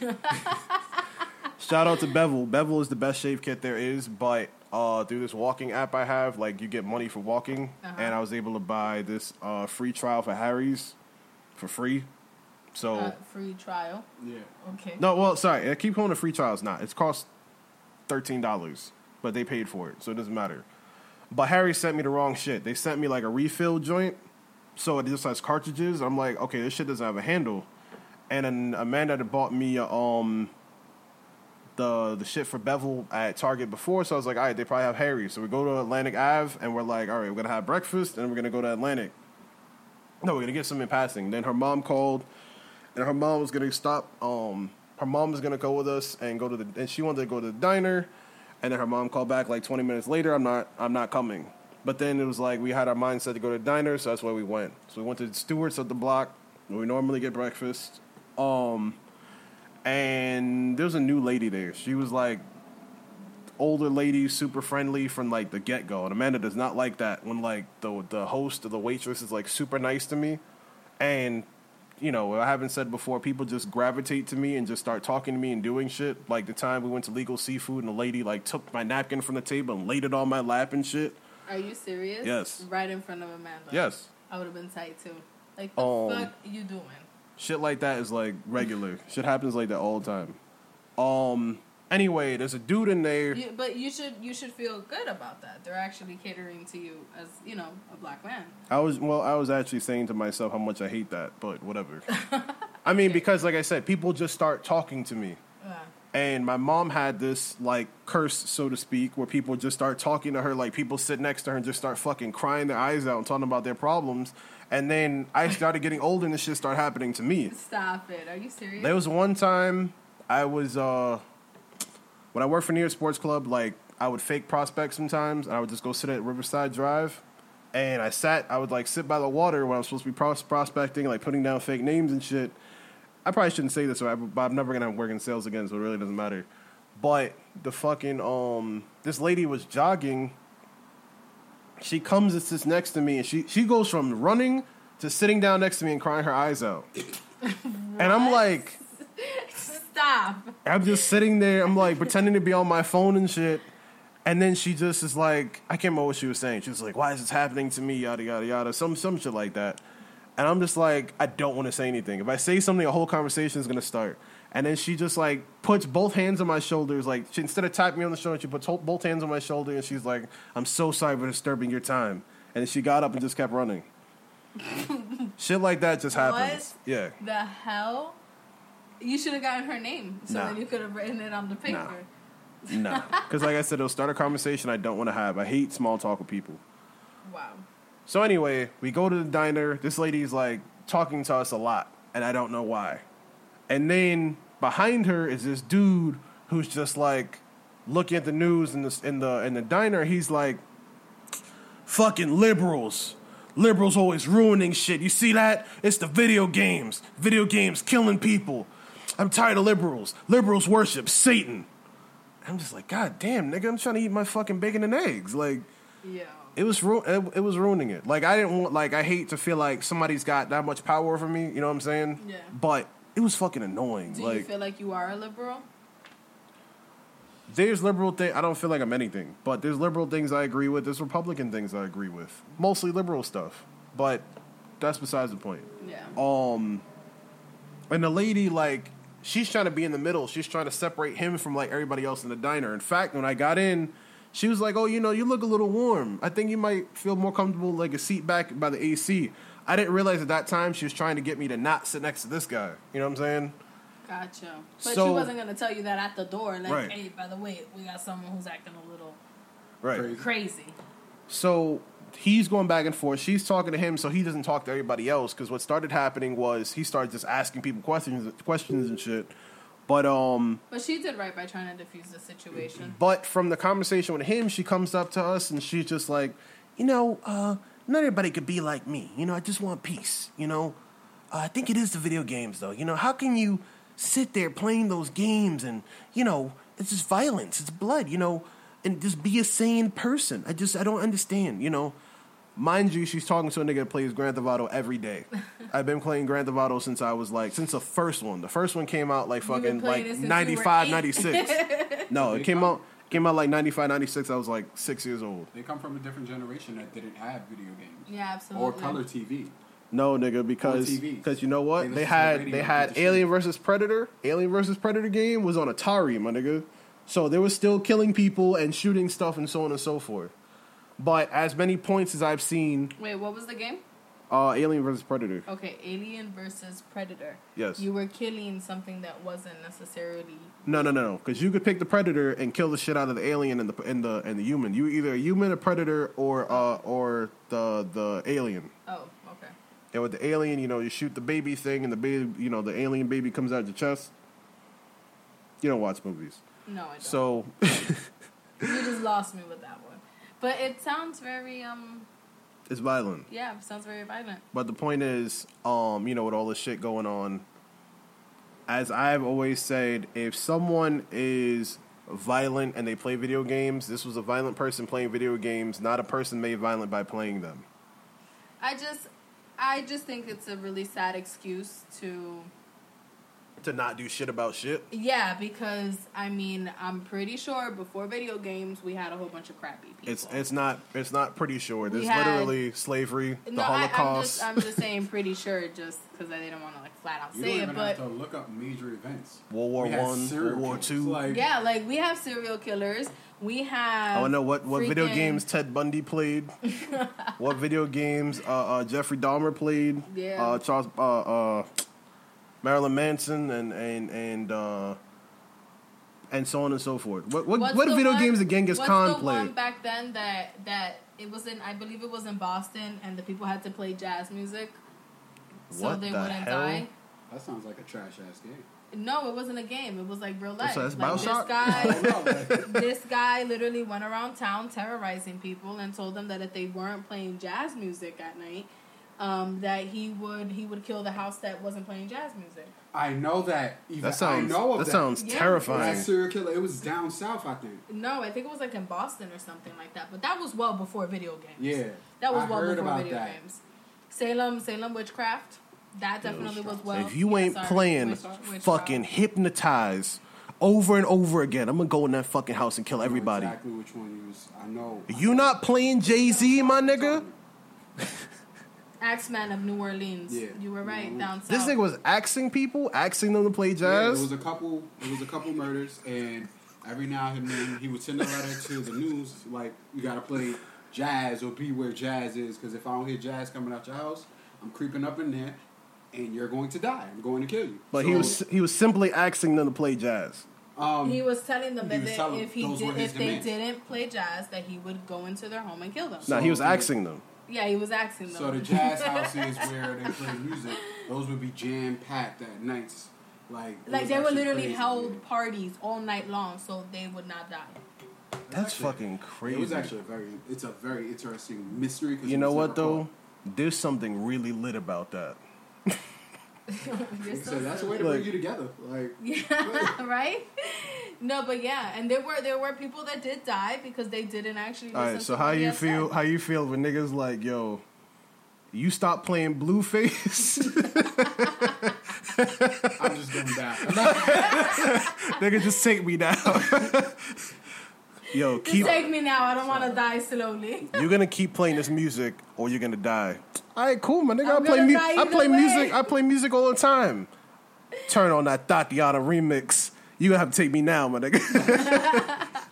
Shout out to Bevel. Bevel is the best shave kit there is, but uh, through this walking app I have, like you get money for walking, Uh-huh. and I was able to buy this uh, free trial for Harry's for free. So Uh, free trial. Yeah. Okay. no, well, sorry, I keep calling it free trial. It's not. It's cost thirteen dollars, but they paid for it, so it doesn't matter. But Harry sent me the wrong shit. They sent me like a refill joint, so it just has cartridges. I'm like, okay, this shit doesn't have a handle. And then Amanda had bought me um the the shit for Bevel at Target before, so I was like, all right, they probably have Harry. So we go to Atlantic Ave, and we're like, all right, we're gonna have breakfast, and we're gonna go to Atlantic. No, we're gonna get some in passing. Then her mom called, and her mom was gonna stop. Um, her mom was gonna go with us and go to the, and she wanted to go to the diner, and then her mom called back like 20 minutes later. I'm not, I'm not coming. But then it was like we had our mindset to go to the diner, so that's where we went. So we went to Stewart's at the block where we normally get breakfast. Um, and there was a new lady there. She was like older lady, super friendly from like the get go. And Amanda does not like that when like the the host or the waitress is like super nice to me. And you know, I haven't said before, people just gravitate to me and just start talking to me and doing shit. Like the time we went to Legal Seafood and the lady like took my napkin from the table and laid it on my lap and shit. Are you serious? Yes. Right in front of Amanda. Yes. I would have been tight too. Like the Um, fuck you doing? Shit like that is like regular. shit happens like that all the time. Um anyway, there's a dude in there. You, but you should you should feel good about that. They're actually catering to you as you know a black man. I was well, I was actually saying to myself how much I hate that, but whatever. I mean, because like I said, people just start talking to me. Yeah. And my mom had this like curse, so to speak, where people just start talking to her, like people sit next to her and just start fucking crying their eyes out and talking about their problems. And then I started getting older and this shit started happening to me. Stop it. Are you serious? There was one time I was uh when I worked for New York Sports Club, like I would fake prospect sometimes and I would just go sit at Riverside Drive. And I sat, I would like sit by the water when I was supposed to be pros- prospecting, like putting down fake names and shit. I probably shouldn't say this, but I'm never gonna work in sales again, so it really doesn't matter. But the fucking um, this lady was jogging. She comes and sits next to me, and she she goes from running to sitting down next to me and crying her eyes out. and I'm like, Stop. I'm just sitting there. I'm like pretending to be on my phone and shit. And then she just is like, I can't remember what she was saying. She was like, "Why is this happening to me?" Yada yada yada. Some some shit like that. And I'm just like, I don't want to say anything. If I say something, a whole conversation is gonna start. And then she just like puts both hands on my shoulders, like she, instead of tapping me on the shoulder, she puts both hands on my shoulder, and she's like, "I'm so sorry for disturbing your time." And then she got up and just kept running. shit like that just happens. What? Yeah. The hell? You should have gotten her name so Nah. then you could have written it on the paper. No, because like I said, it'll start a conversation I don't want to have. I hate small talk with people. Wow. So anyway, we go to the diner. This lady's like talking to us a lot, and I don't know why. And then behind her is this dude who's just like looking at the news in the in the in the diner. He's like, "Fucking liberals." Liberals always ruining shit. You see that? It's the video games. Video games killing people. I'm tired of liberals. Liberals worship Satan. I'm just like, God damn, nigga, I'm trying to eat my fucking bacon and eggs. Like, Yeah. it was ru- it, it was ruining it. Like I didn't want like I hate to feel like somebody's got that much power over me. You know what I'm saying? Yeah. But it was fucking annoying. Do like you feel like you are a liberal? there's liberal thing. I don't feel like I'm anything, but there's liberal things I agree with. There's Republican things I agree with. Mostly liberal stuff, but that's besides the point. Yeah. Um, and the lady like she's trying to be in the middle. She's trying to separate him from like everybody else in the diner. In fact, when I got in, She was like, "Oh, you know, you look a little warm. I think you might feel more comfortable like a seat back by the AC." I didn't realize at that time she was trying to get me to not sit next to this guy. You know what I'm saying? Gotcha. But So- she wasn't gonna tell you that at the door. Like, Right. hey, by the way, we got someone who's acting a little Right. Crazy. crazy. So he's going back and forth. She's talking to him, so he doesn't talk to everybody else. Because what started happening was he started just asking people questions, questions and shit. But um, But she did right by trying to defuse the situation. but from the conversation with him, she comes up to us and she's just like, you know, uh, not everybody could be like me. You know, I just want peace. You know, uh, I think it is the video games though. You know, how can you sit there playing those games and you know it's just violence, it's blood. You know, and just be a sane person. I just I don't understand. You know. Mind you, she's talking to a nigga that plays Grand Theft Auto every day. I've been playing Grand Theft Auto since I was like, since the first one. The first one came out like fucking like it since you were 95, 96. No, it came out came out like 95, 96. I was like six years old. They come from a different generation that didn't have video games Yeah, absolutely. or color TV. No, nigga, because TVs. because you know what? They They had they had the Alien versus Predator. Alien versus Predator game was on Atari, my nigga. So they were still killing people and shooting stuff and so on and so forth. But as many points as I've seen, Wait, what was the game? Uh, Alien versus Predator. Okay, Alien versus Predator. Yes. You were killing something that wasn't necessarily. No, no, no, no. Because you could pick the predator and kill the shit out of the alien and the and the and the human. You either a human, a predator, or uh or the the alien. Oh, okay. And with the alien, you know, you shoot the baby thing, and the baby, you know, the alien baby comes out of your chest. You don't watch movies, No, I don't. so you just lost me with that one. But it sounds very um it's violent. yeah, sounds very violent. But the point is, um, you know, with all this shit going on, as I've always said, if someone is violent and they play video games, this was a violent person playing video games, not a person made violent by playing them. I just I just think it's a really sad excuse to To not do shit about shit. yeah, because I mean, I'm pretty sure before video games we had a whole bunch of crappy people. It's it's not it's not pretty sure. There's had- literally slavery, the no, I, I'm Holocaust. just I'm just saying pretty sure just because I didn't want to like flat out You say don't it, even but have to look up major events. World War We One, World War killers. Two. Like, yeah, like we have serial killers. We have. I want to know what, what video games Ted Bundy played. what video games uh, uh, Jeffrey Dahmer played. Yeah. Uh, Charles uh, uh, Marilyn Manson and and and uh, and so on and so forth. What what, What's what video one- games did Genghis what's Khan the play? one back then that that it was in? I believe it was in Boston, and the people had to play jazz music, so What they the wouldn't hell? die. that sounds like a trash ass game. No, it wasn't a game. It was like real life. so that's like Bioshock? this guy, this guy literally went around town terrorizing people and told them that if they weren't playing jazz music at night, um, that he would he would kill the house that wasn't playing jazz music. I know that. Even, That sounds I know of that that. sounds Yeah. terrifying. That serial killer. It was down south, I think. No, I think it was like in Boston or something like that. But that was well before video games. Yeah, That was I well heard before about video that. games. Salem, Salem witchcraft. That definitely was well. if you yeah, ain't sorry, playing witch- witchcraft. fucking hypnotize over and over again, I'm gonna go in that fucking house and kill I know everybody. exactly which one you was. I know. You not playing Jay Z, my nigga? Axeman of New Orleans. Yeah. You were right down south. This nigga was axing people, axing them to play Yeah, jazz. there was a couple. There was a couple murders, and every now and then he would send a letter to the news like, "You got to play jazz or be where jazz is, because if I don't hear jazz coming out your house, I'm creeping up in there, and you're going to die. I'm going to kill you." but he was he was simply asking them to play jazz. Um, he was telling them he that telling if he did, his if they didn't play jazz, that he would go into their home and kill them. No, he was axing them. Yeah, he was asking them. So the jazz houses where they play music, those would be jam packed at nights. Like, like they were literally crazy. held parties all night long, so they would not die. That's Actually, fucking crazy. It was actually a very, it's a very interesting mystery. 'cause you know what never though? There's something really lit about that. You're so So that's a way to Like- bring you together. Like, Yeah, right. No, but yeah, and there were there were people that did die because they didn't actually. All Listen right, so how you had feel? said. How you feel when niggas like, yo, you stop playing Blueface, I'm just going down. nigga, just take me down. yo, Just take me now. I don't want to die slowly. you're gonna keep playing this music or you're gonna die. All right, cool, my nigga. I'm I play gonna mu- I play music. I play music all the time. Turn on that Thotiana remix. You gonna have to take me now, my nigga.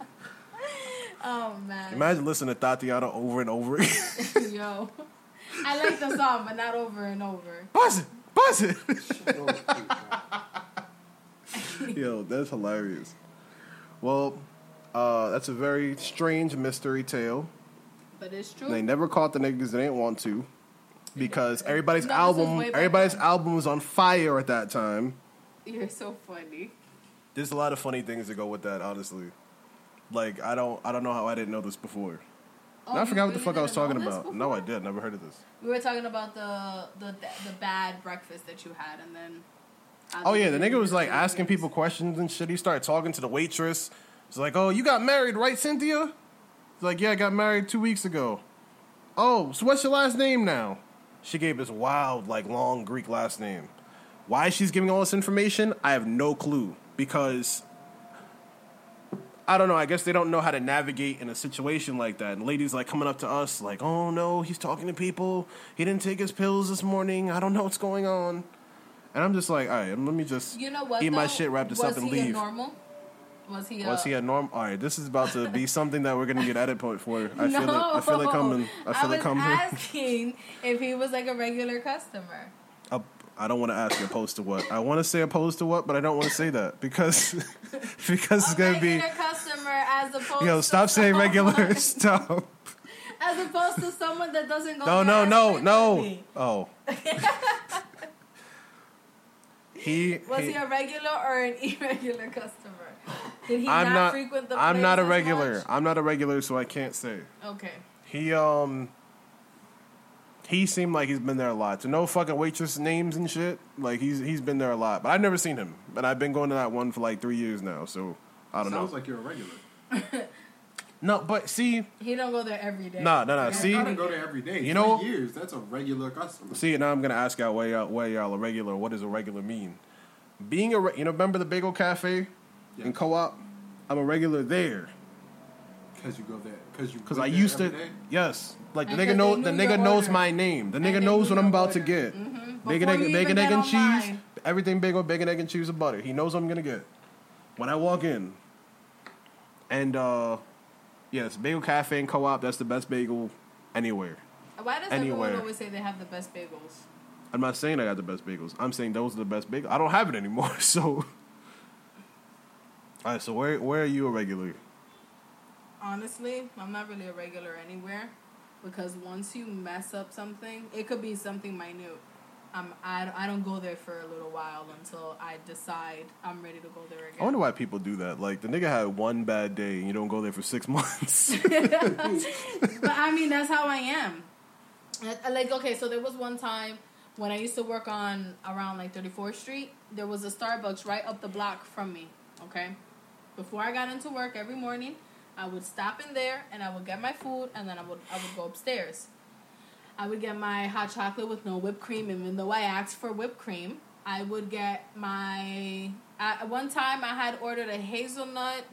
Oh man. Imagine listening to Thotiana over and over again. Yo. I like the song, but not over and over. buzz it, buzz it. Yo, that's hilarious. Well, uh, that's a very strange mystery tale. But it's true. They never caught the niggas they didn't want to because everybody's No, album, everybody's then. album was on fire at that time. You're so funny. There's a lot of funny things that go with that, honestly. Like I don't, I don't know how I didn't know this before. Oh, I forgot what the fuck I was talking about. No, I did. Never heard of this. We were talking about the the the bad breakfast that you had, and then. Oh yeah, the nigga was like asking things. people questions and shit. He started talking to the waitress. He's like, "Oh, you got married, right, Cynthia?" He's like, "Yeah, I got married two weeks ago." Oh, so what's your last name now? She gave this wild, like long Greek last name. Why she's giving all this information, I have no clue because I don't know. I guess they don't know how to navigate in a situation like that. And ladies like coming up to us like, "Oh no, he's talking to people. He didn't take his pills this morning. I don't know what's going on." And I'm just like, "All right, let me just You know what? eat my shit, wrap this was up, and leave." normal? Was he? Was a, he a norm? All right, this is about to be something that we're gonna get edit point for. I no, feel it. I feel it coming. I feel was it coming. I'm asking if he was like a regular customer. Uh, I don't want to ask opposed to what. I want to say opposed to what, but I don't want to say that because because it's gonna be. customer as opposed. Yo, to stop saying someone- regular. Stop. As opposed to someone that doesn't go. No, no, no, no. Oh. He. Was he- he a regular or an irregular customer? Did he I'm not, not. frequent the I'm not a regular. much? I'm not a regular, so I can't say. Okay. He um. He seemed like he's been there a lot. To know fucking waitress names and shit, like he's he's been there a lot. But I've never seen him. But I've been going to that one for like three years now, so I don't Sounds know. Sounds like you're a regular. no, but see, He don't go there every day. Nah, nah, nah, Yeah. see? I gotta go there every day. You You know- know, years. That's a regular customer. see. Now I'm gonna ask y'all where y'all where y'all a regular. What does a regular mean? Being a re- you know remember the Bagel Cafe Yeah. in Co-op? I'm a regular there Because you go there. Because you. because I there used to. every day? Yes, like the And nigga 'cause know the nigga knows order. my name. The nigga knows what I'm your about to order. get. Mhm. Bacon, egg, bacon, even egg, get and online. cheese. Everything bagel, bacon, egg, and cheese, and butter. He knows what I'm gonna get when I walk in. And uh yes, Bagel Cafe and Co-op. That's the best bagel anywhere. Why does Anywhere. everyone always say they have the best bagels? I'm not saying I got the best bagels. I'm saying those are the best bagels. I don't have it anymore. So, all right. So where where are you a regular? Honestly, I'm not really a regular anywhere because once you mess up something, it could be something minute. Um, I, I don't go there for a little while until I decide I'm ready to go there again. I wonder why people do that. Like the nigga had one bad day and you don't go there for six months. but I mean, that's how I am. Uh, Like, okay, so there was one time when I used to work on around like 34th Street. There was a Starbucks right up the block from me. Okay, before I got into work every morning, I would stop in there and I would get my food and then I would I would go upstairs. I would get my hot chocolate with no whipped cream, even though I asked for whipped cream. I would get my. At one time, I had ordered a hazelnut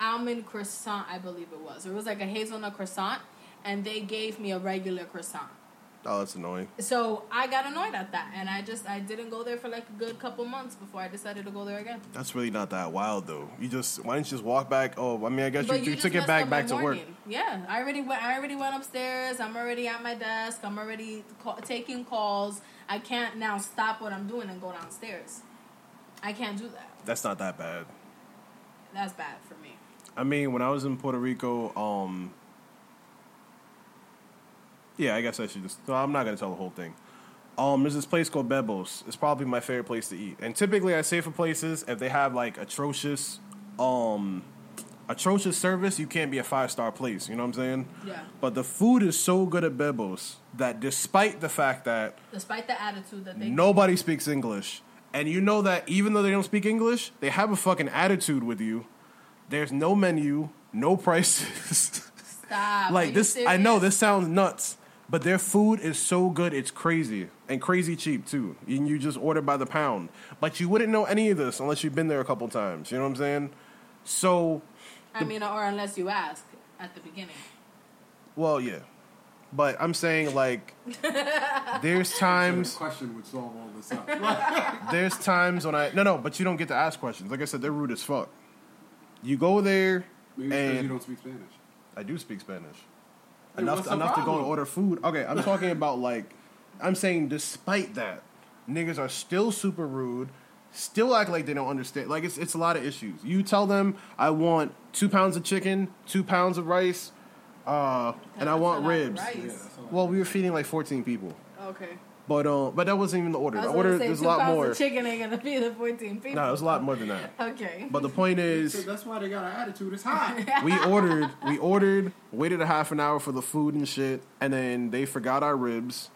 almond croissant, I believe it was. It was like a hazelnut croissant, and they gave me a regular croissant. Oh, that's annoying. So I got annoyed at that, and I just I didn't go there for like a good couple months before I decided to go there again. That's really not that wild though. You just why didn't you just walk back? Oh, I mean, I guess you, But you took it back back to work. Yeah, I already went. I already went upstairs. I'm already at my desk. I'm already call, taking calls. I can't now stop what I'm doing and go downstairs. I can't do that. That's not that bad. That's bad for me. I mean, when I was in Puerto Rico, um, yeah, I guess I should just. No, I'm not gonna tell the whole thing. Um, there's this place called Bebos. It's probably my favorite place to eat. And typically, I say for places if they have like atrocious, um, atrocious service, you can't be a five star place. You know what I'm saying? Yeah. But the food is so good at Bebos that despite the fact that Despite the attitude that they nobody speaks English, and you know that even though they don't speak English, they have a fucking attitude with you. There's no menu, no prices. stop. Like this, I know this sounds nuts, but their food is so good, it's crazy and crazy cheap too. And you just order by the pound, but you wouldn't know any of this unless you've been there a couple times. You know what I'm saying? So, I mean, or unless you ask at the beginning. well, yeah, but I'm saying like, there's times. the question would solve all this up. there's times when I no no, but you don't get to ask questions. Like I said, they're rude as fuck. You go there Maybe it's because you don't speak Spanish. I do speak Spanish. Enough the enough to go and order food. Okay, I'm talking about like I'm saying despite that, niggas are still super rude, still act like they don't understand. Like it's it's a lot of issues. You tell them I want two pounds of chicken, two pounds of rice, uh, and I want a lot of ribs. Yeah, that's a lot. Well, we were feeding like 14 people, Okay. But uh, but that wasn't even the order. I The was order gonna there's a lot more. of chicken ain't gonna be the fourteen people. No, it was a lot more than that. Okay. But the point So is, that's why they got an attitude. It's hot. we ordered, we ordered, waited a half an hour for the food and shit, and then they forgot our ribs,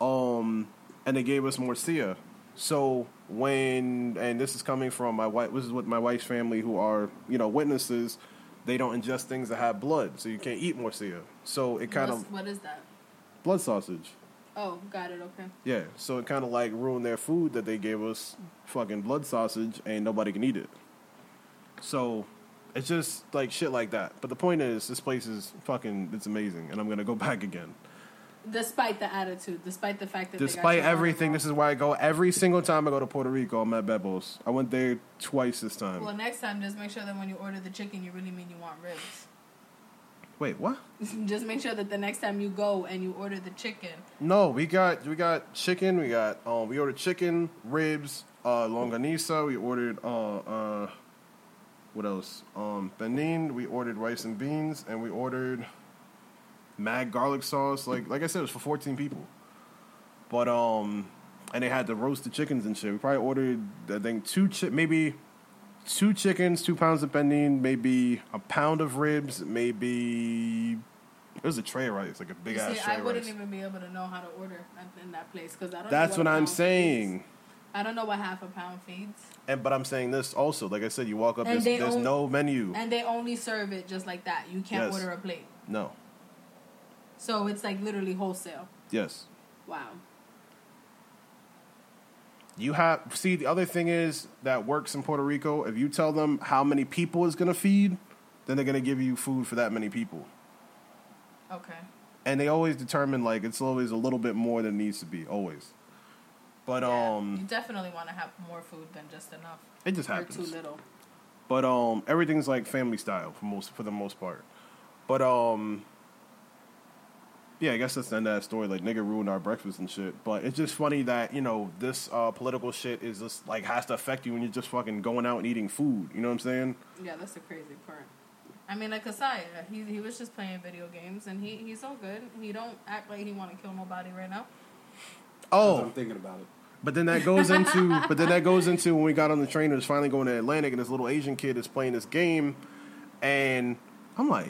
um, and they gave us morcilla. So when, and this is coming from my wife, this is what my wife's family, who are you know witnesses, they don't ingest things that have blood, so you can't eat morcilla. So it kind What's- of what is that? blood sausage. Oh, got it. Okay. Yeah, so it kind of like ruined their food that they gave us, fucking blood sausage, and nobody can eat it. So it's just like shit like that. But the point is, this place is fucking, it's amazing, and I'm gonna go back again. Despite the attitude, despite the fact that Despite everything, this is where I go every single time I go to Puerto Rico. I'm at Bebo's. I went there twice this time. Well, next time, just make sure that when you order the chicken, you really mean you want ribs. Wait, what? just make sure that the next time you go and you order the chicken, No, we got we got chicken. We got um we ordered chicken, ribs, uh longanisa. We ordered uh uh what else? Um pernil. We ordered rice and beans, and we ordered mag garlic sauce. Like like I said, it was for fourteen people. But um, and they had the roasted chickens and shit. We probably ordered I think two chi- maybe two chickens, two pounds of pernil, maybe a pound of ribs, maybe. It was a tray of rice, like a big you ass see, tray I wouldn't rice. even be able to know how to order in that place because I don't. That's know what I'm saying. feeds. I don't know what half a pound feeds, And but I'm saying this also, like I said, you walk up, And there's, there's no menu. and they only serve it just like that. You can't Yes. order a plate, No. so it's like literally wholesale. Yes. Wow. You have see the other thing is that works in Puerto Rico. If you tell them how many people is gonna feed, then they're gonna give you food for that many people. Okay. And they always determine like it's always a little bit more than it needs to be, always. But Yeah, you um, definitely want to have more food than just enough. it just Or happens. too little. But um, everything's like family style for most for the most part. But um, yeah, I guess that's the end of that story. Like nigga ruined our breakfast and shit. But it's just funny that you know this uh, political shit is just like has to affect you when you're just fucking going out and eating food. You know what I'm saying? Yeah, that's the crazy part. I mean, like Kasaya, he he was just playing video games, and he he's so good. He don't act like he want to kill nobody right now. Oh, I'm thinking about it. But then that goes into but then that goes into when we got on the train and was finally going to Atlantic and this little Asian kid is playing this game and I'm like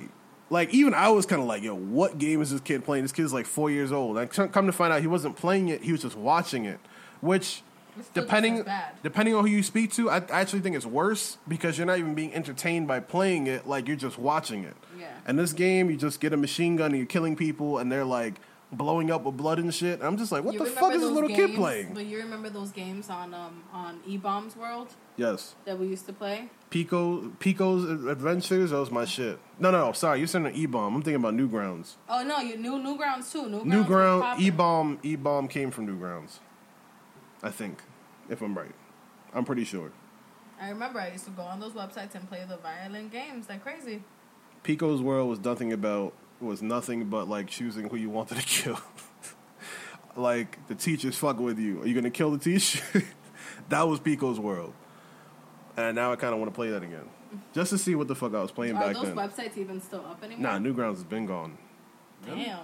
like even I was kind of like yo what game is this kid playing? This kid's like 4 years old. And come to find out he wasn't playing it he was just watching it. Which It's still just depending depending on who you speak to I, I actually think it's worse because you're not even being entertained by playing it like you're just watching it. Yeah. and this game you just get a machine gun and you're killing people and they're like blowing up with blood and shit I'm just like what You the fuck is this little games, kid playing But you remember those games on um on E Bombs World yes that we used to play? Pico Pico's Adventures. That was my shit. No, no, no. Sorry, you're saying an E bomb. I'm thinking about Newgrounds. Oh no, you new Newgrounds too. Newgrounds. New was Ground. E bomb E bomb came from Newgrounds. I think, if I'm right. I'm pretty sure. I remember I used to go on those websites and play the violent games like crazy. Pico's world was nothing about was nothing but like choosing who you wanted to kill. like the teacher's fucking with you. Are you gonna kill the teacher? that was Pico's world. And now I kind of want to play that again, just to see what the fuck I was playing Are back those websites even still up anymore? Nah, Newgrounds has been gone. Damn.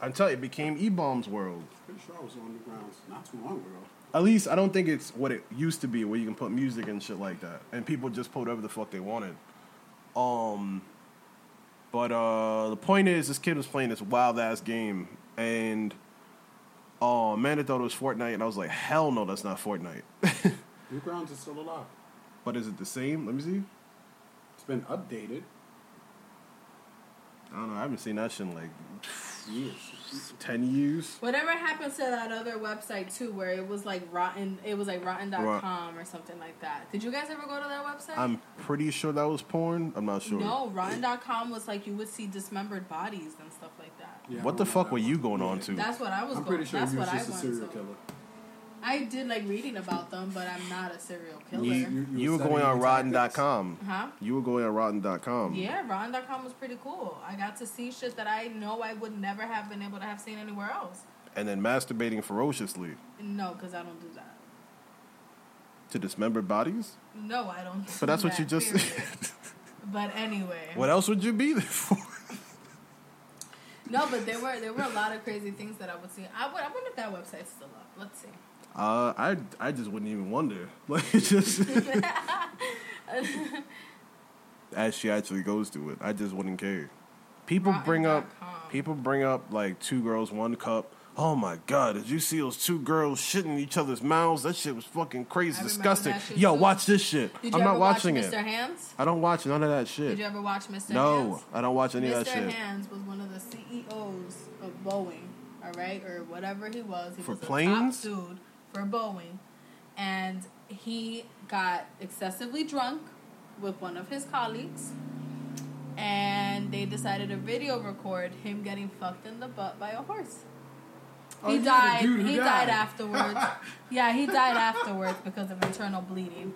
I Until it became E bomb's world. Pretty sure I was on the grounds not too long ago. At least I don't think it's what it used to be, where you can put music and shit like that, and people just put whatever the fuck they wanted. Um, but uh, the point is, this kid was playing this wild ass game, and oh man, I thought it was Fortnite, and I was like, hell no, that's not Fortnite. Newgrounds is still alive. but is it the same? Let me see. It's been updated I don't know. I haven't seen that shit in like years. Ten years. Whatever happens to that other website too, where it was like rotten, it was like rotten.com or something like that. Did you guys ever go to that website? I'm pretty sure that was porn. I'm not sure. No, rotten.com was like you would see dismembered bodies and stuff like that. Yeah, what the fuck were one. you going on to? That's what I was going I'm going. pretty sure That's he was what just a went serial to. killer. I did like reading about them, but I'm not a serial killer. You, You- you you were going on your. Rotten.com. huh? You were going on Rotten.com. Yeah, Rotten.com was pretty cool. I got to see shit that I know I would never have been able to have seen anywhere else. And then masturbating ferociously No, because I don't do that. to dismembered bodies. No, I don't. But that's do what you just period. said. But anyway, what else would you be there for? no, but there were there were a lot of crazy things that I would see. I would I wonder if that website's still up. Let's see. Uh, I I just wouldn't even wonder. Like it's just as she actually goes to it, I just wouldn't care. People bring up Rotten.com. people bring up like two girls, one cup. Oh my god, did you see those two girls shitting in each other's mouths? That shit was fucking crazy, disgusting. Yo, too. watch this shit. Did you I'm ever not watch watching Mr. it. Hands? I don't watch none of that shit. Did you ever watch Mr. Hands? No, Hands? I don't watch any of that shit. Mr. Hands was one of the CEOs of Boeing, all right, or whatever he was. He For was planes? a top dude for Boeing, and he got excessively drunk with one of his colleagues, and they decided to video record him getting fucked in the butt by a horse. Oh, He died. He died. died afterwards. yeah, he died afterwards because of internal bleeding.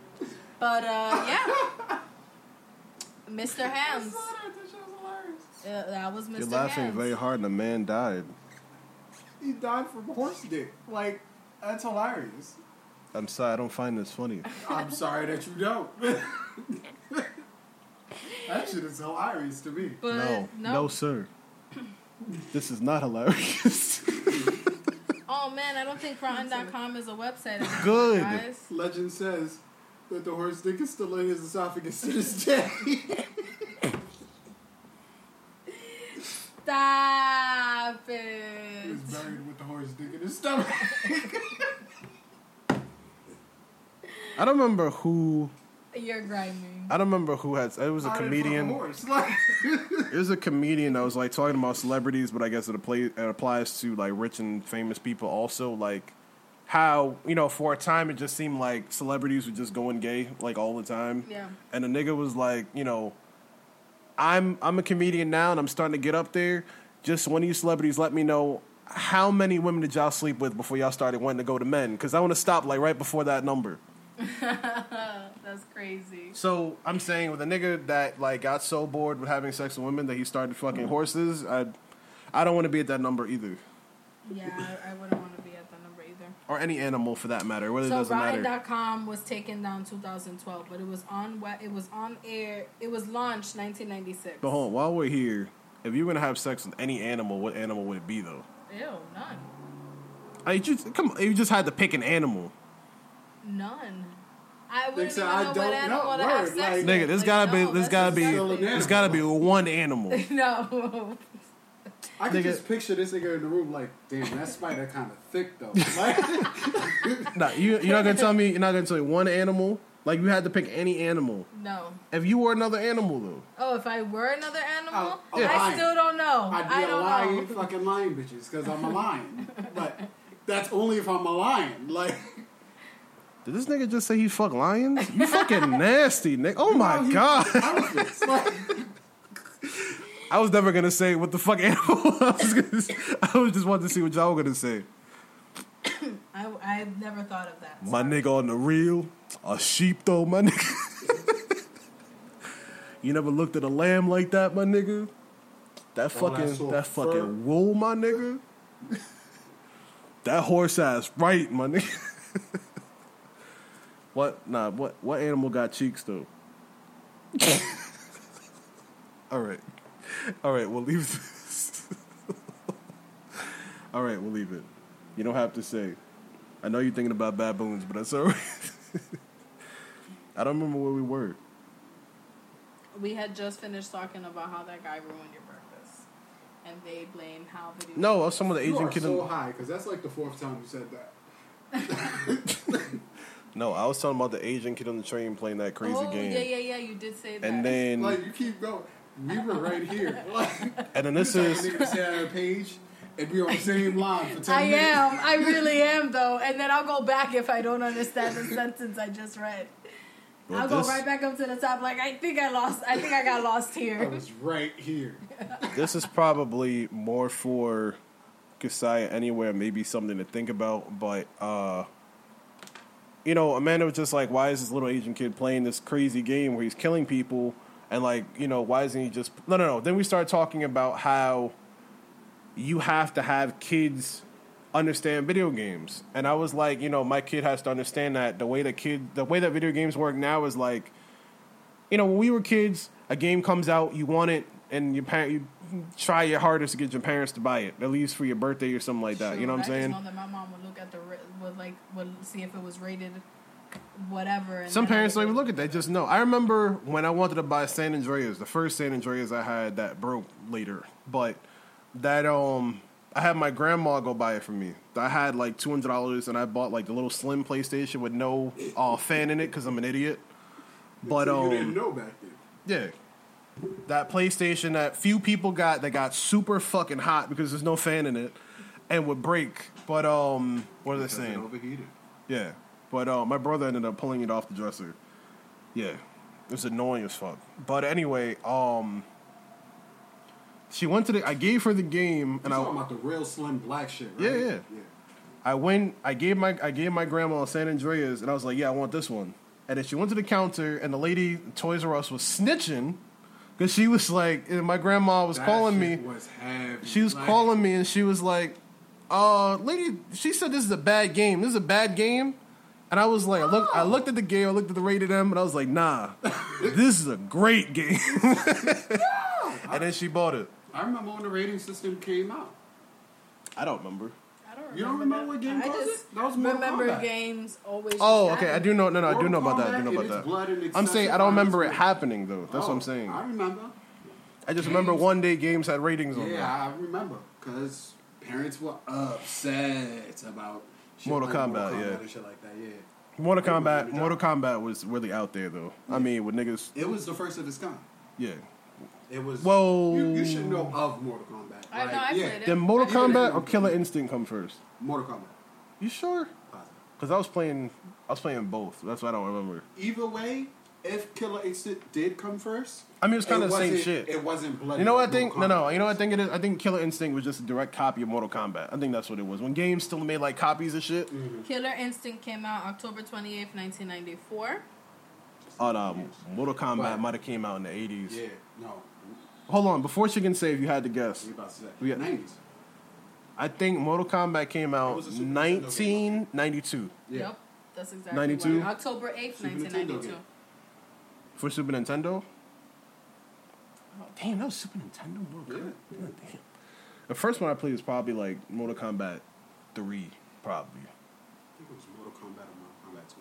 But uh, yeah, Mr. Hands. Uh, that was Mr. Hands. You're laughing Hands. very hard, and a man died. He died from horse dick. Like that's hilarious. I'm sorry, I don't find this funny. I'm sorry that you don't. that shit is hilarious to me. But no, no, no, sir. this is not hilarious. Oh man, I don't think Rotten.com is a website. anymore, Good. Guys. Legend says that the horse dick is still in his esophagus to this day. Stop he it. was buried with the horse dick in his stomach. I don't remember who. You're grinding. I don't remember who had. It was a How did it comedian. Like, It was a comedian that was like talking about celebrities, but I guess it, apply, it applies to like rich and famous people also. Like how you know for a time it just seemed like celebrities were just going gay like all the time. Yeah. And the nigga was like, you know, I'm I'm a comedian now and I'm starting to get up there. Just one of you celebrities, let me know how many women did y'all sleep with before y'all started wanting to go to men? Because I want to stop like right before that number. That's crazy. So I'm saying with a nigga that like got so bored with having sex with women that he started fucking horses, I I don't want to be at that number either, Yeah, I, I wouldn't want to be at that number either. or any animal for that matter. Really So. Rotten.com was taken down 2012, but it was on it was on air. It was launched 1996. But hold on, while we're here, if you're gonna have sex with any animal, what animal would it be though? Ew, none, I just come. on, You just had to pick an animal, none. I wouldn't so even I know what don't animal know. to have Word, sex like- with. nigga. This Like, gotta no, be. This that's gotta be. disgusting. Still This gotta be one animal. no. I can Nigga. just picture this nigga in the room like, damn, that spider kind of thick though. Like, nah, you you're not gonna tell me. You're not gonna tell me one animal. Like you had to pick any animal. No. If you were another animal though, Oh, if I were another animal, Oh, a I lion. still don't know. I'd be I a don't lion, know. fucking lion bitches, because I'm a lion. but that's only if I'm a lion. Like, did this nigga just say he fuck lions? You fucking nasty, nigga. Oh my he- god. I was never gonna say what the fuck animal. I was, gonna, say- I was just wanting to see what y'all were gonna say. I, I've never thought of that. My nigga on the real, a sheep though, my nigga. you never looked at a lamb like that, my nigga. That All that fucking that fur. fucking wool, my nigga. that horse ass right, my nigga. What? Nah. What? What animal got cheeks though? All right. All right. We'll leave this. All right. We'll leave it. You don't have to say. I know you're thinking about baboons, but that's all right. I don't remember where we were. We had just finished talking about how that guy ruined your breakfast, and they blamed how video. No, I was some of the you Asian are kid. so high, because that's like the fourth time you said that. No, I was talking about the Asian kid on the train playing that crazy oh, game. yeah, yeah, yeah. You did say that. And then, Like, you keep going. We were right here. Like, and then this is nigga to say on a page and be on the same line for 10 I minutes. am. I really am, though. And then I'll go back if I don't understand the sentence I just read. well, I'll go this, right back up to the top. Like I think I lost. I think I got lost I here. was right here. this is probably more for Kasaya anywhere, maybe something to think about. But uh, you know, Amanda was just like, why is this little Asian kid playing this crazy game where he's killing people? And like, you know, why isn't he just no, no, no? Then we started talking about how you have to have kids understand video games, and I was like, you know, my kid has to understand that the way that kid, the way that video games work now is like, you know, when we were kids, a game comes out, you want it, and your parent, you try your hardest to get your parents to buy it, at least for your birthday or something like that. You know what I'm I saying? Just know that my mom would look at the ra- would like would see if it was rated whatever. And Some parents don't even look at that. Just know. I remember when I wanted to buy San Andreas, the first San Andreas I had that broke later, but that um, I had my grandma go buy it for me. I had like two hundred dollars, and I bought like the little slim PlayStation with no uh, fan in it because I'm an idiot. But um, you didn't um, know back then. yeah, that PlayStation that few people got that got super fucking hot because there's no fan in it, and would break. But um, what are they saying? overheated. Yeah, but uh, my brother ended up pulling it off the dresser. Yeah, it was annoying as fuck. But anyway, um, she went to the. I gave her the game, and You talking I about the real slim black shit, right? Yeah, yeah. I went. I gave my I gave my grandma San Andreas, and I was like, yeah, I want this one. And then she went to the counter, and the lady Toys R Us was snitching because she was like, and my grandma was That calling shit me. Was heavy. She was Like, calling me and she was like, uh, lady, she said this is a bad game. This is a bad game. And I was like, I looked, I looked at the game, I looked at the rated M, and I was like, nah, this is a great game. and then she bought it. I remember when the rating system came out. I don't remember. I don't You don't remember remember what that. game I was just it? That was Mortal remember Kombat. games always. Oh, just okay. I do know. No, no, I do know about that. I do know about that. I'm saying I don't remember it happening though. That's what Oh, I'm saying. I remember. I just remember one day games had ratings on them. Yeah, I remember. Because parents were upset about shit Mortal like Kombat, Mortal yeah. and shit like that, yeah. Mortal I Kombat. Mortal Kombat was really out there though. I mean, with niggas. It was the first of its kind. Yeah. It was. Whoa. You, you should know of Mortal Kombat. I know, I yeah, played it. Did Mortal Yeah, Kombat or Killer Instinct come first? Mortal Kombat. You sure? Because I was playing, I was playing both. That's why I don't remember. Either way, if Killer Instinct did come first, I mean, it was kind it of the same wasn't- shit. It wasn't bloody. You know what I think? No, no. You know what I think it is? I think Killer Instinct was just a direct copy of Mortal Kombat. I think that's what it was. When games still made like copies of shit. Mm-hmm. Killer Instinct came out October 28th, 1994. Oh no, um, Mortal Kombat might have came out in the eighties. Yeah, no. Hold on, before she can say, if you had to guess, We about to say. We got- 90s. I think Mortal Kombat came out was a Super Nintendo game. nineteen ninety two Yeah. Yep, that's exactly 92? right. October 8th, Super Nintendo 1992. Game. for Super Nintendo. Oh. Damn, that was Super Nintendo. Mortal Yeah. Kombat. God damn. The first one I played was probably like Mortal Kombat three, probably. I think it was Mortal Kombat or Mortal Kombat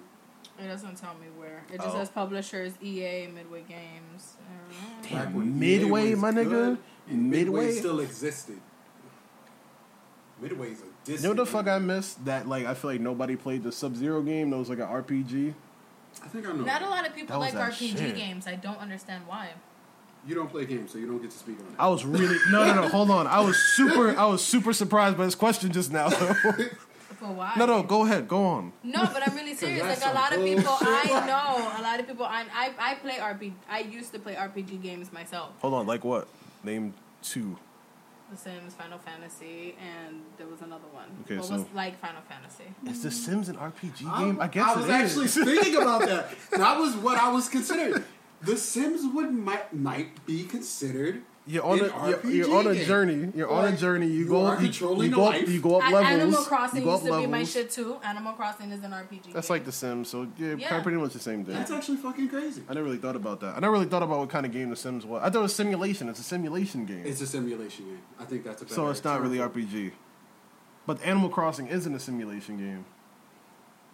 2. It doesn't tell me where. It just Oh. says publishers EA, Midway Games. I don't know. Damn. Back Midway, EA my nigga? good and Midway. Midway? still existed. Midway's a distant. You know what the fuck I missed? That like I feel like nobody played the Sub Zero game. That was like an RPG. I think I know. Not a lot of people That was like that RPG shit. games. I don't understand why. You don't play games, so you don't get to speak on that. I was really no no no. Hold on. I was super I was super surprised by this question just now. though. For why? no no. Go ahead. Go on. No, but I'm really serious. that's Like a lot of people bullshit. I know, a lot of people I I, I play RPG. I used to play RPG games myself. Hold on. Like what? Name two. The Sims, Final Fantasy, and there was another one. Okay, what so- was like Final Fantasy. Is The Sims an RPG I- game? I guess I was it actually is. thinking about that. That was what I was considering. The Sims would might might be considered. You're on an a you're, you're on a journey. You're on a journey. You you go are you, controlling you go up you go up levels. Animal you Crossing go up used to be my shit too. Animal Crossing is an RPG. That's game. like The Sims. So yeah, Yeah. pretty much the same thing. That's actually fucking crazy. I never really thought about that. I never really thought about what kind of game The Sims was. I thought it was simulation. It's a simulation game. It's a simulation game. I think that's a better so it's not really. RPG. But Animal Crossing isn't a simulation game.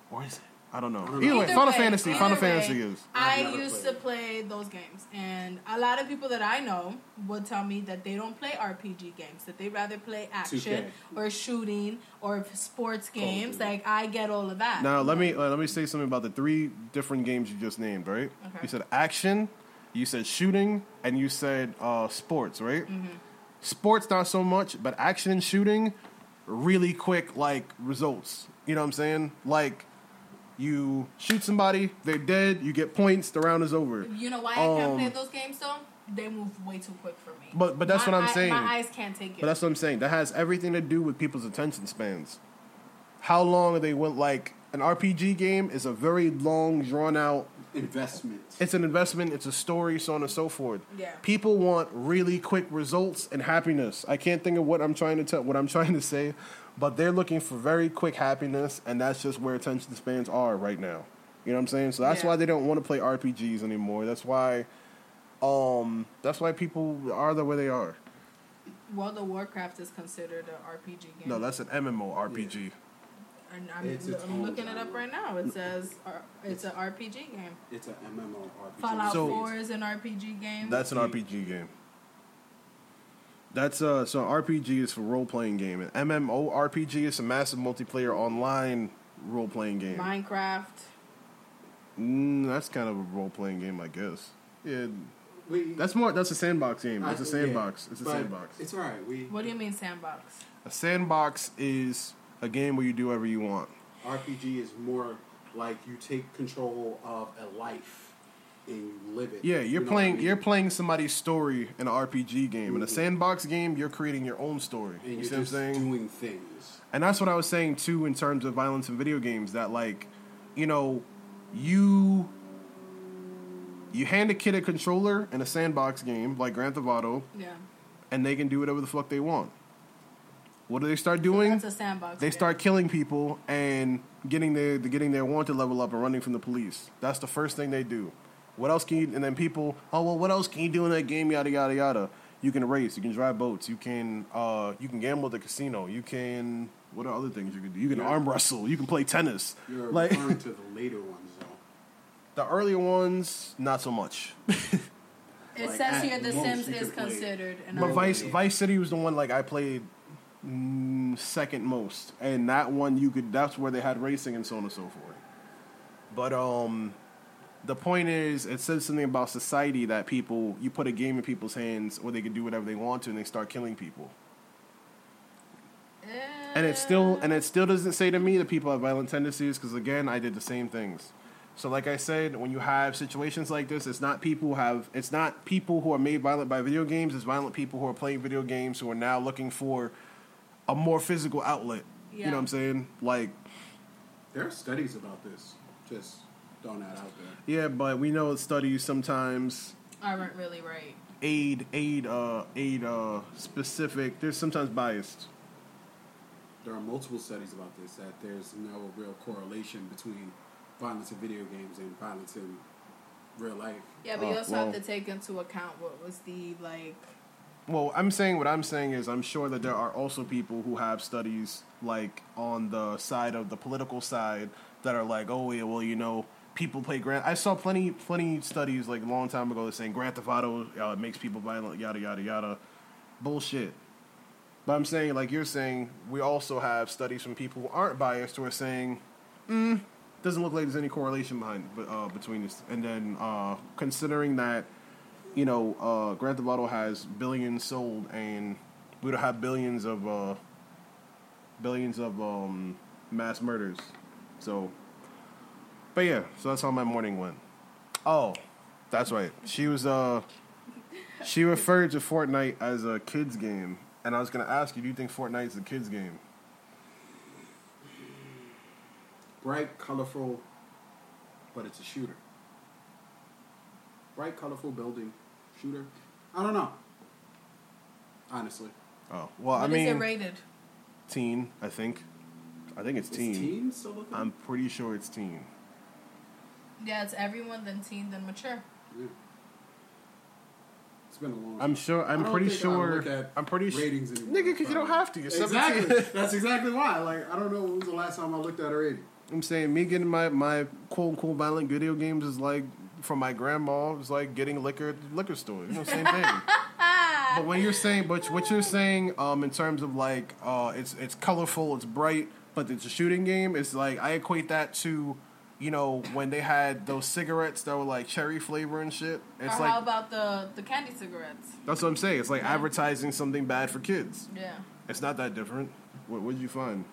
Or is it? I don't know. I don't know. Either way, Final Fantasy. Final way, Fantasy is. I used played to play those games, and a lot of people that I know would tell me that they don't play RPG games; that they rather play action 2K. or shooting or sports games. Duty. Like I get all of that. Now let me uh, let me say something about the three different games you just named. Right? Okay. You said action, you said shooting, and you said uh, sports. Right? Mm-hmm. Sports not so much, but action and shooting, really quick like results. You know what I'm saying? Like you shoot somebody, they're dead, you get points, the round is over. You know why I can't Um, play those games though? They move way too quick for me. But- but that's My what I'm eye- saying. My eyes can't take it. But that's what I'm saying. That has everything to do with people's attention spans. How long they went like an RPG game is a very long, drawn out. Investment. It's an investment. It's a story, so on and so forth. Yeah. People want really quick results and happiness. I can't think of what I'm trying to tell, what I'm trying to say, but they're looking for very quick happiness, and that's just where attention spans are right now. You know what I'm saying? So that's Yeah. why they don't want to play RPGs anymore. That's why, um, that's why people are the way they are. World of Warcraft is considered an RPG game. No, that's an MMORPG. and I'm, It's its I'm own looking it up right now. It says uh, it's an RPG game. It's a MMORPG. Fallout So- 4 is an RPG game. That's an RPG game. That's uh so RPG is for role playing game and MMORPG is a massive multiplayer online role playing game. Minecraft. Mm, that's kind of a role playing game, I guess. Yeah, We, that's more. That's a sandbox game. It's a sandbox. yeah, It's a sandbox. It's alright. We What do you mean sandbox? A sandbox is a game where you do whatever you want. RPG is more like you take control of a life and you live it. Yeah, You you're know playing. I mean? You're playing somebody's story in an RPG game. In a Mhm. sandbox game, you're creating your own story. and you you're see what I'm saying? doing things. And that's what I was saying too in terms of violence in video games. That like, you know, you you hand a kid a controller in a sandbox game like Grand Theft Auto, Yeah. and they can do whatever the fuck they want. What do they start doing? That's a sandbox. they game. start killing people and getting their getting their wanted level up and running from the police. That's the first thing they do. What else can you? And then people, oh well, what else can you do in that game? Yada yada yada. You can race. You can drive boats. You can uh, you can gamble at the casino. You can what are other things you can do? You can Yeah. arm wrestle. You can play tennis. You're Like referring to the later ones though. the earlier ones, not so much. It Like, says here The Sims is considered an But Vice yeah. Vice City was the one like I played mm, second most, and that one you could that's where they had racing and so on and so forth. But um, the point is, it says something about society that people you put a game in people's hands where they can do whatever they want to, and they start killing people. And it still uh. and it still doesn't say to me that people have violent tendencies because again, I did the same things. So like I said, when you have situations like this, it's not people who have it's not people who are made violent by video games. It's violent people who are playing video games who are now looking for a more physical outlet. You know what I'm saying? Like There are studies about this. Just throwing that out there. yeah, but we know studies sometimes aren't really right. aid aid uh aid uh specific. There's sometimes biased. There are multiple studies about this that there's no real correlation between violence in video games and violence in real life. Yeah, but you also well. have to take into account what was the like. Well, I'm saying what I'm saying is I'm sure that there are also people who have studies like on the side of the political side that are like, oh yeah, well you know, people play Grand. I saw plenty plenty studies like a long time ago that saying Grand Theft Auto uh, makes people violent, yada yada yada, bullshit. But I'm saying like you're saying we also have studies from people who aren't biased who are saying, mm, doesn't look like there's any correlation behind uh, between this. And then uh, considering that you know, uh, Grand Theft Auto has billions sold, and we would have billions of uh, billions of um, mass murders. So, but yeah, so that's how my morning went. Oh, that's right. She was uh, she referred to Fortnite as a kids game, and I was gonna ask you, do you think Fortnite is a kids game? Bright, colorful, but it's a shooter. Bright, colorful building, shooter. I don't know. Honestly, Oh, well, What I is mean, it rated? teen. I think, I think it's is teen. teen still looking? I'm pretty sure it's teen. Yeah, it's everyone then teen then mature. Yeah. It's been a long. I'm sure. I'm I don't pretty think I sure. look at I'm pretty sure. ratings anymore. Nigga, because you don't have to. You're 17. Exactly. That's exactly why. Like I don't know when was the last time I looked at a rating. I'm saying me getting my my quote unquote violent video games is like from my grandma. It's like getting liquor at the liquor store. You know, same thing. but when you're saying, but what you're saying, um, in terms of like, uh, it's it's colorful, it's bright, but it's a shooting game. It's like I equate that to, you know, when they had those cigarettes that were like cherry flavor and shit. It's or like how about the the candy cigarettes? that's what I'm saying. It's like advertising something bad for kids. Yeah. It's not that different. What what did you find?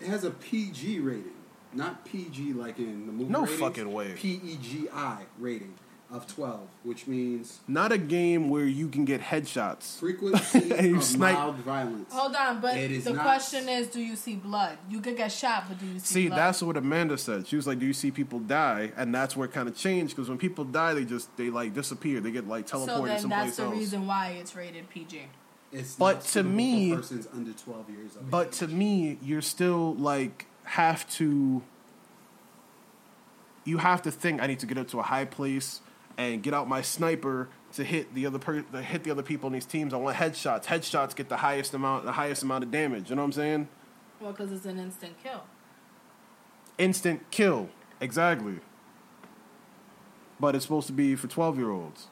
It has a PG rating, not PG like in the movie. No ratings. fucking way. PEGI rating. Of 12, which means Not a game where you can get headshots. frequency And of snipe. mild violence. Hold on, but It is the not- question is, do you see blood? You could get shot, but do you see, See, blood? that's what Amanda said. She was like, "Do you see people die?" And that's where it kind of changed because when people die, they just they like disappear. They get like teleported so then someplace that's the else. reason why it's rated PG. It's But not to suitable for me- persons under 12 years of But age. to me, you're still like have to. You have to think. I need to get up to a high place and get out my sniper to hit the other per- to hit the other people in these teams. I want headshots. Headshots get the highest amount, the highest amount of damage. You know what I'm saying? Well, because it's an instant kill. Instant kill, exactly. But it's supposed to be for 12 year olds.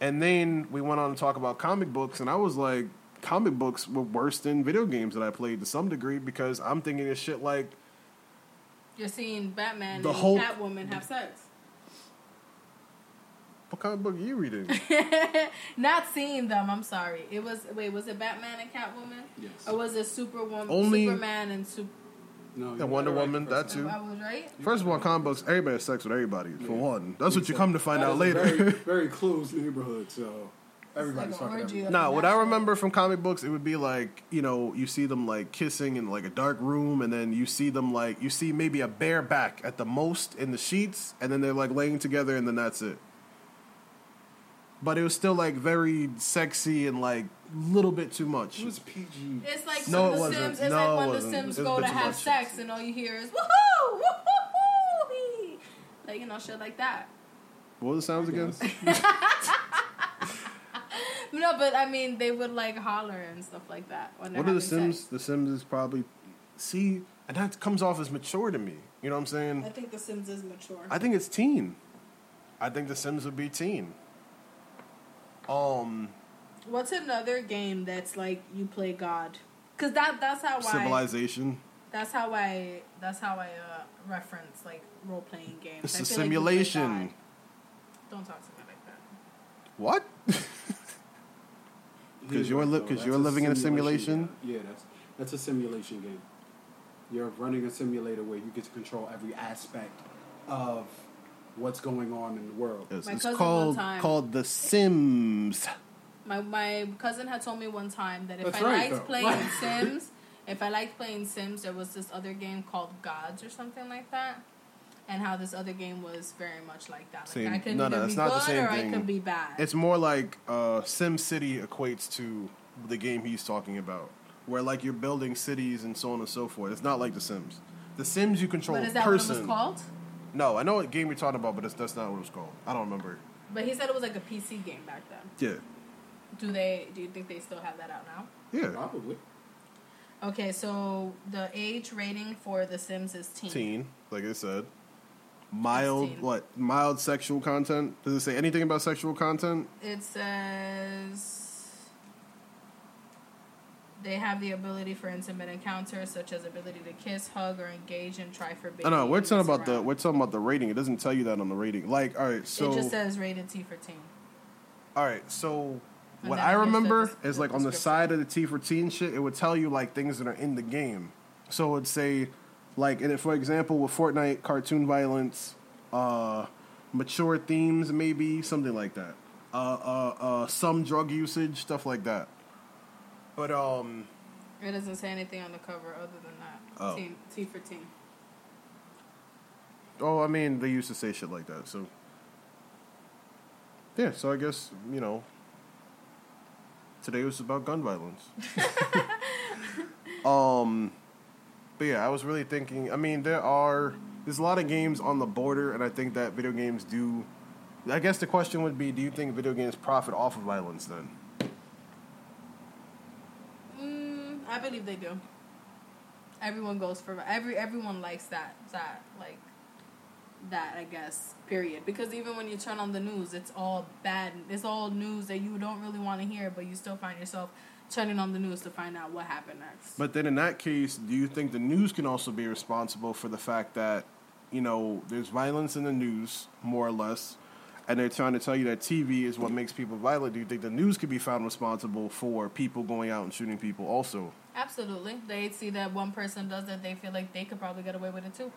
And then we went on to talk about comic books, and I was like, comic books were worse than video games that I played to some degree because I'm thinking of shit like You're seeing Batman The and whole- Catwoman have sex. What kind of book are you reading? Not seeing them. I'm sorry. It was wait. Was it Batman and Catwoman? Yes. Or was it Superwoman? Only- Superman and Super. no, And Wonder got it right Woman, the that too. I was right. First of all, comic books, everybody has sex with everybody, for one. That's what you come to find That out is a later. Very, very closed neighborhood, so everybody's It's like an fucking orgy everybody. Nah, what I remember from comic books, it would be like, you know, you see them like kissing in like a dark room, and then you see them like, you see maybe a bare back at the most in the sheets, and then they're like laying together, and then that's it. But it was still like very sexy and like a little bit too much. It was PG. It's like No, when it the wasn't. Sims. It's No, like it when the wasn't. Sims It was go a to bit too have much. sex and all you hear is woohoo, woohoo, like you know shit like that. What were the sounds again? No, but I mean they would like holler and stuff like that when What are the Sims? sex. The Sims is probably see, and that comes off as mature to me. You know what I'm saying? I think the Sims is mature. I think it's teen. I think the Sims would be teen. Um, What's another game that's like you play God? Cause that that's how I Civilization. that's how I that's how I uh, reference like role playing games. It's I a feel like simulation. Don't talk to me like that. What? 'Cause you're li- 'cause you're living in a simulation? game. Yeah, that's that's a simulation game. You're running a simulator where you get to control every aspect of what's going on in the world. It's, My it's called time- called The Sims. My my cousin had told me one time that if That's I right, liked though. playing Sims, if I liked playing Sims, there was this other game called Gods or something like that, and how this other game was very much like that. Like Same. I could No, either no, it's be not the good same or thing. I could be bad. It's more like uh, Sim City equates to the game he's talking about, where like you're building cities and so on and so forth. It's not like The Sims. The Sims you control but is a that person. what it was called? No, I know what game you're talking about, but it's, that's not what it was called. I don't remember. But he said it was like a PC game back then. Yeah, Do they? Do you think they still have that out now? yeah. Probably. Okay, so the age rating for The Sims is teen. Teen, like I said. Mild, teen. what? Mild sexual content. Does it say anything about sexual content? It says they have the ability for intimate encounters, such as ability to kiss, hug, or engage and try for. I know. We're talking about the we're talking about the rating. It doesn't tell you that on the rating. Like, all right, so it just says rated T for teen. all right, so And what I the remember des- is the like on the side of the T for teen shit, it would tell you like things that are in the game. So it'd say, like, and if, for example, with Fortnite, cartoon violence, uh, mature themes, maybe something like that. Uh, uh, uh, some drug usage, stuff like that. But um, It doesn't say anything on the cover other than that. Oh. Teen, T for teen. oh, I mean, they used to say shit like that. So yeah, so I guess you know, today was about gun violence. um, but yeah, I was really thinking. I mean, there are there's a lot of games on the border, and I think that video games do. I guess the question would be: Do you think video games profit off of violence? Then Mm, I believe they do. Everyone goes for every everyone likes that that like that I guess period because even when you turn on the news it's all bad it's all news that you don't really want to hear but you still find yourself turning on the news to find out what happened next. But then in that case, do you think the news can also be responsible for the fact that, you know, there's violence in the news, more or less, and they're trying to tell you that TV is what makes people violent? Do you think the news could be found responsible for people going out and shooting people also? Absolutely. They see that one person does it, they feel like they could probably get away with it too.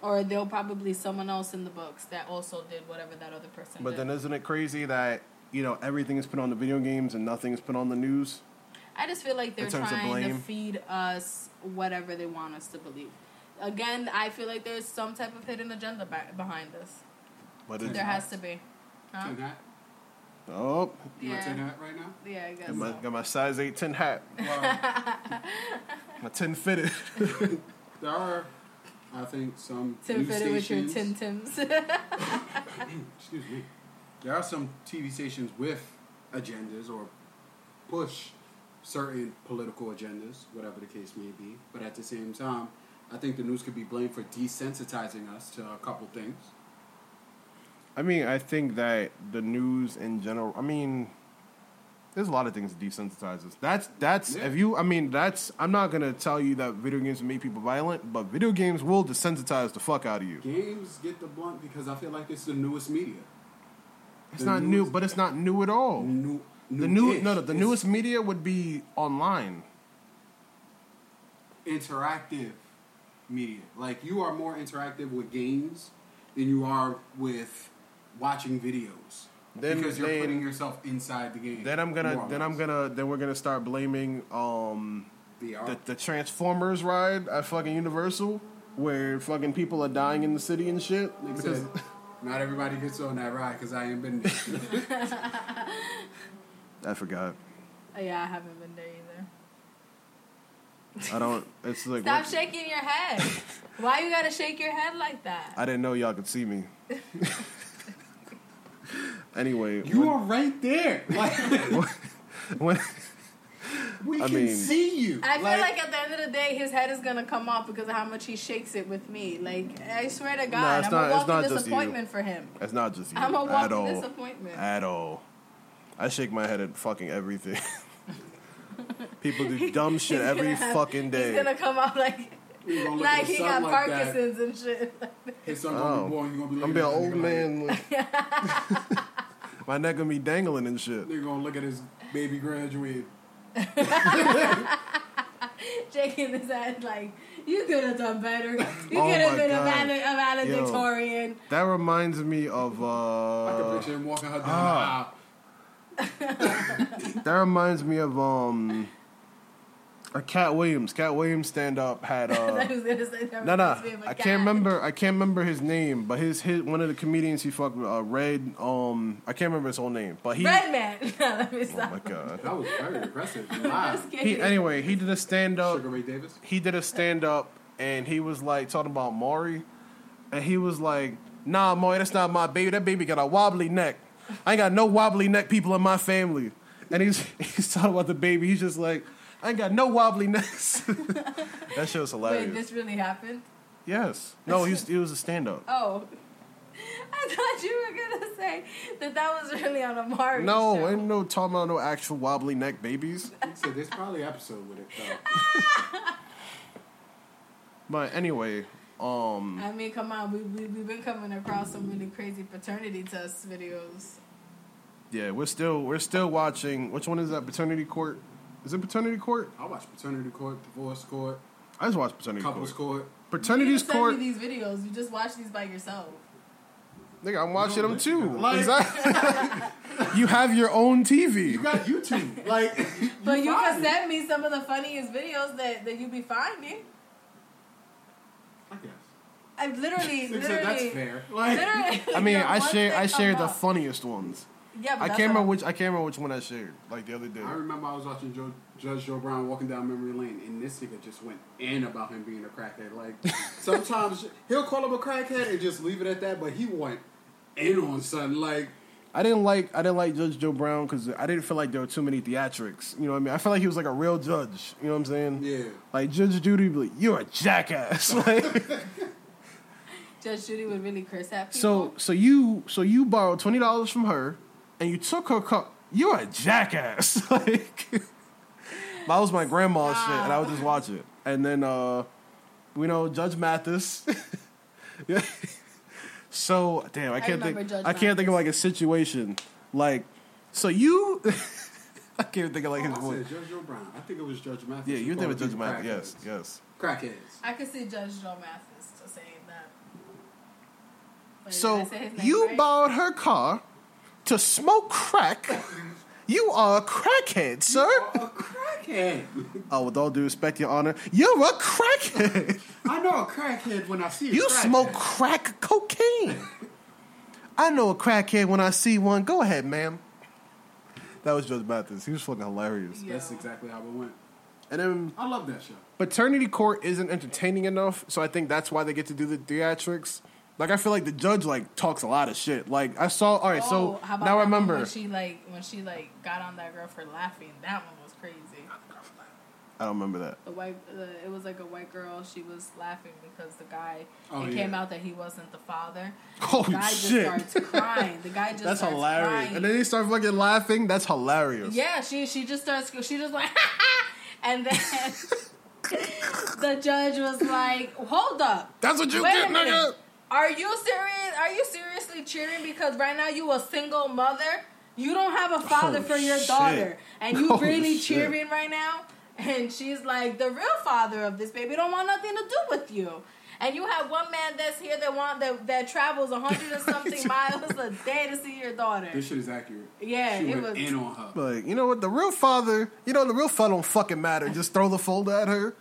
Or they'll probably someone else in the books that also did whatever that other person But did. then isn't it crazy that you know everything is put on the video games and nothing is put on the news? I just feel like they're In terms of trying to feed us whatever they want us to believe. Again, I feel like there's some type of hidden agenda behind this. But There it's, has to be. Huh? Tin hat? oh, You want Yeah. tin hat right now? Yeah, I guess. got my, so. got my size eight tin hat, Well, my tin fitted. there are, I think, some Tim news fitted with your stations. Tim Tims. excuse me. There are some TV stations with agendas or push certain political agendas, whatever the case may be. But at the same time, I think the news could be blamed for desensitizing us to a couple things. I mean, I think that the news in general. I mean, there's a lot of things that desensitize us. That's that's Yeah. if you. I mean, that's. I'm not gonna tell you that video games make people violent, but video games will desensitize the fuck out of you. Games get the blunt because I feel like it's the newest media. It's The not new, but it's not new at all. New, The new no no the newest media would be online. interactive media. Like you are more interactive with games than you are with watching videos. Then- because you're then- putting yourself inside the game. Then I'm gonna then I'm gonna then we're gonna start blaming um VR. the, the Transformers ride at fucking Universal where fucking people are dying in the city and shit. Because said, not everybody gets on that ride because I ain't been there. I forgot. Oh, yeah, I haven't been there either. I don't. It's like Stop what- shaking your head. Why you gotta shake your head like that? I didn't know y'all could see me. Anyway, you when, are right there. Like when we I can mean- see you. I feel like, at the end of the day, his head is gonna come off because of how much he shakes it with me. Like I swear to God, it's I'm not- a it's not walking just disappointment for him. it's not just you I'm a at walking all. disappointment. At all. I shake my head at fucking everything. People do dumb shit every have- fucking day. He's gonna come out like You're gonna look like he got son like that. Parkinson's and shit. His son gonna Oh. be born. You gonna be I'm looking be an old nigga like- man. Like- my neck gonna be dangling and shit. Nigga gonna look at his baby graduate. shaking his head like you could have done better. You Oh could have been a, God. a valedictorian. That reminds me of Uh, I can picture him walking her down ah. the aisle. that reminds me of um a Katt Williams. Katt Williams stand up had I uh was gonna No, no, reminds me of cat. can't remember. I can't remember his name, but his his one of the comedians he fucked with, uh, Red. Um, I can't remember his whole name, but he. Red man. No, let me Oh my god. That was very aggressive. Just He anyway. He did a stand up. Sugar Ray Davis. He did a stand up, and he was like talking about Maury, and he was like, "Nah, Maury, that's not my baby. That baby got a wobbly neck. I ain't got no wobbly neck people in my family." And he's he's talking about the baby. He's just like, "I ain't got no wobbly necks." that shit was hilarious. Wait, this really happened? yes. No, he's he was a stand up. Oh. I thought you were gonna say that that was really on a Maury No, show. ain't no talking about no actual wobbly neck babies. So there's probably an episode with it though. But anyway, um, I mean, come on, we, we we've been coming across some really crazy paternity test videos. yeah, we're still we're still watching. Which one is that? Paternity court? Is it paternity court? I watch paternity court, divorce court, I just watched paternity couples court. court. Paternity's you court. Send me these videos. You just watch these by yourself. Nigga, I'm watching them too. like- Exactly. you have your own TV. You got YouTube. Like, But you find can it. send me some of the funniest videos that, that you be finding. I guess. I literally, Except literally, that's fair. Like, literally. I mean, I share I share the funniest ones. Yeah, but I can't remember which I can't remember which one I shared like the other day. I remember I was watching Joe, Judge Joe Brown walking down memory lane, and this nigga just went in about him being a crackhead. Like, sometimes he'll call him a crackhead and just leave it at that, but he went in on something. Like, I didn't like I didn't like Judge Joe Brown because I didn't feel like there were too many theatrics. You know what I mean? I felt like he was like a real judge. You know what I'm saying? yeah. Like Judge Judy, be like, you're a jackass. Like, Judge Judy would really curse at people. so so you so you borrowed twenty dollars from her, and you took her cup. You're a jackass. like that was my grandma's shit, and I would just watch it. And then uh, we know Judge Mathis. yeah. So damn, I can't remember think. Judge I can't think of like a situation like. So you, I can't think of like Oh, his I voice. said Judge Joe Brown. I think it was Judge Mathis. Yeah, you think called with Judge Mathis? Yes, yes. Crackheads. I could see Judge Joe Mathis saying that. Wait, So say you right? borrowed her car to smoke crack. you are a crackhead, sir. A crackhead. Oh, with all due respect, Your Honor, you're a crackhead. I know a crackhead when I see a You crackhead. smoke crack cocaine. I know a crackhead when I see one. Go ahead, ma'am. That was Judge Mathis. He was fucking hilarious. Yeah. That's exactly how it went. And then I love that show. paternity court isn't entertaining enough, so I think that's why they get to do the theatrics. Like I feel like the judge like talks a lot of shit. Like I saw. All right, so Oh, how about now I remember. when she like when she like got on that girl for laughing. That one was crazy. I don't remember that. The white, uh, it was like a white girl. She was laughing because the guy. Oh, it yeah. came out that he wasn't the father. Holy the guy shit. just starts crying. The guy just That's starts hilarious. crying. And then he starts fucking laughing. That's hilarious. Yeah, she she just starts. She just like, and then the judge was like, "Hold up, That's what you wait get, nigga. Minute. Are you serious? Are you seriously cheering because right now you a single mother? You don't have a father Oh, for your shit. daughter, and you Oh, really shit. cheering right now?" And she's like, "The real father of this baby don't want nothing to do with you." And you have one man that's here that want that that travels a hundred and something miles a day to see your daughter. This shit is accurate. Yeah, she it went was. in on her. Like, you know what? The real father, you know, the real father don't fucking matter. Just throw the folder at her.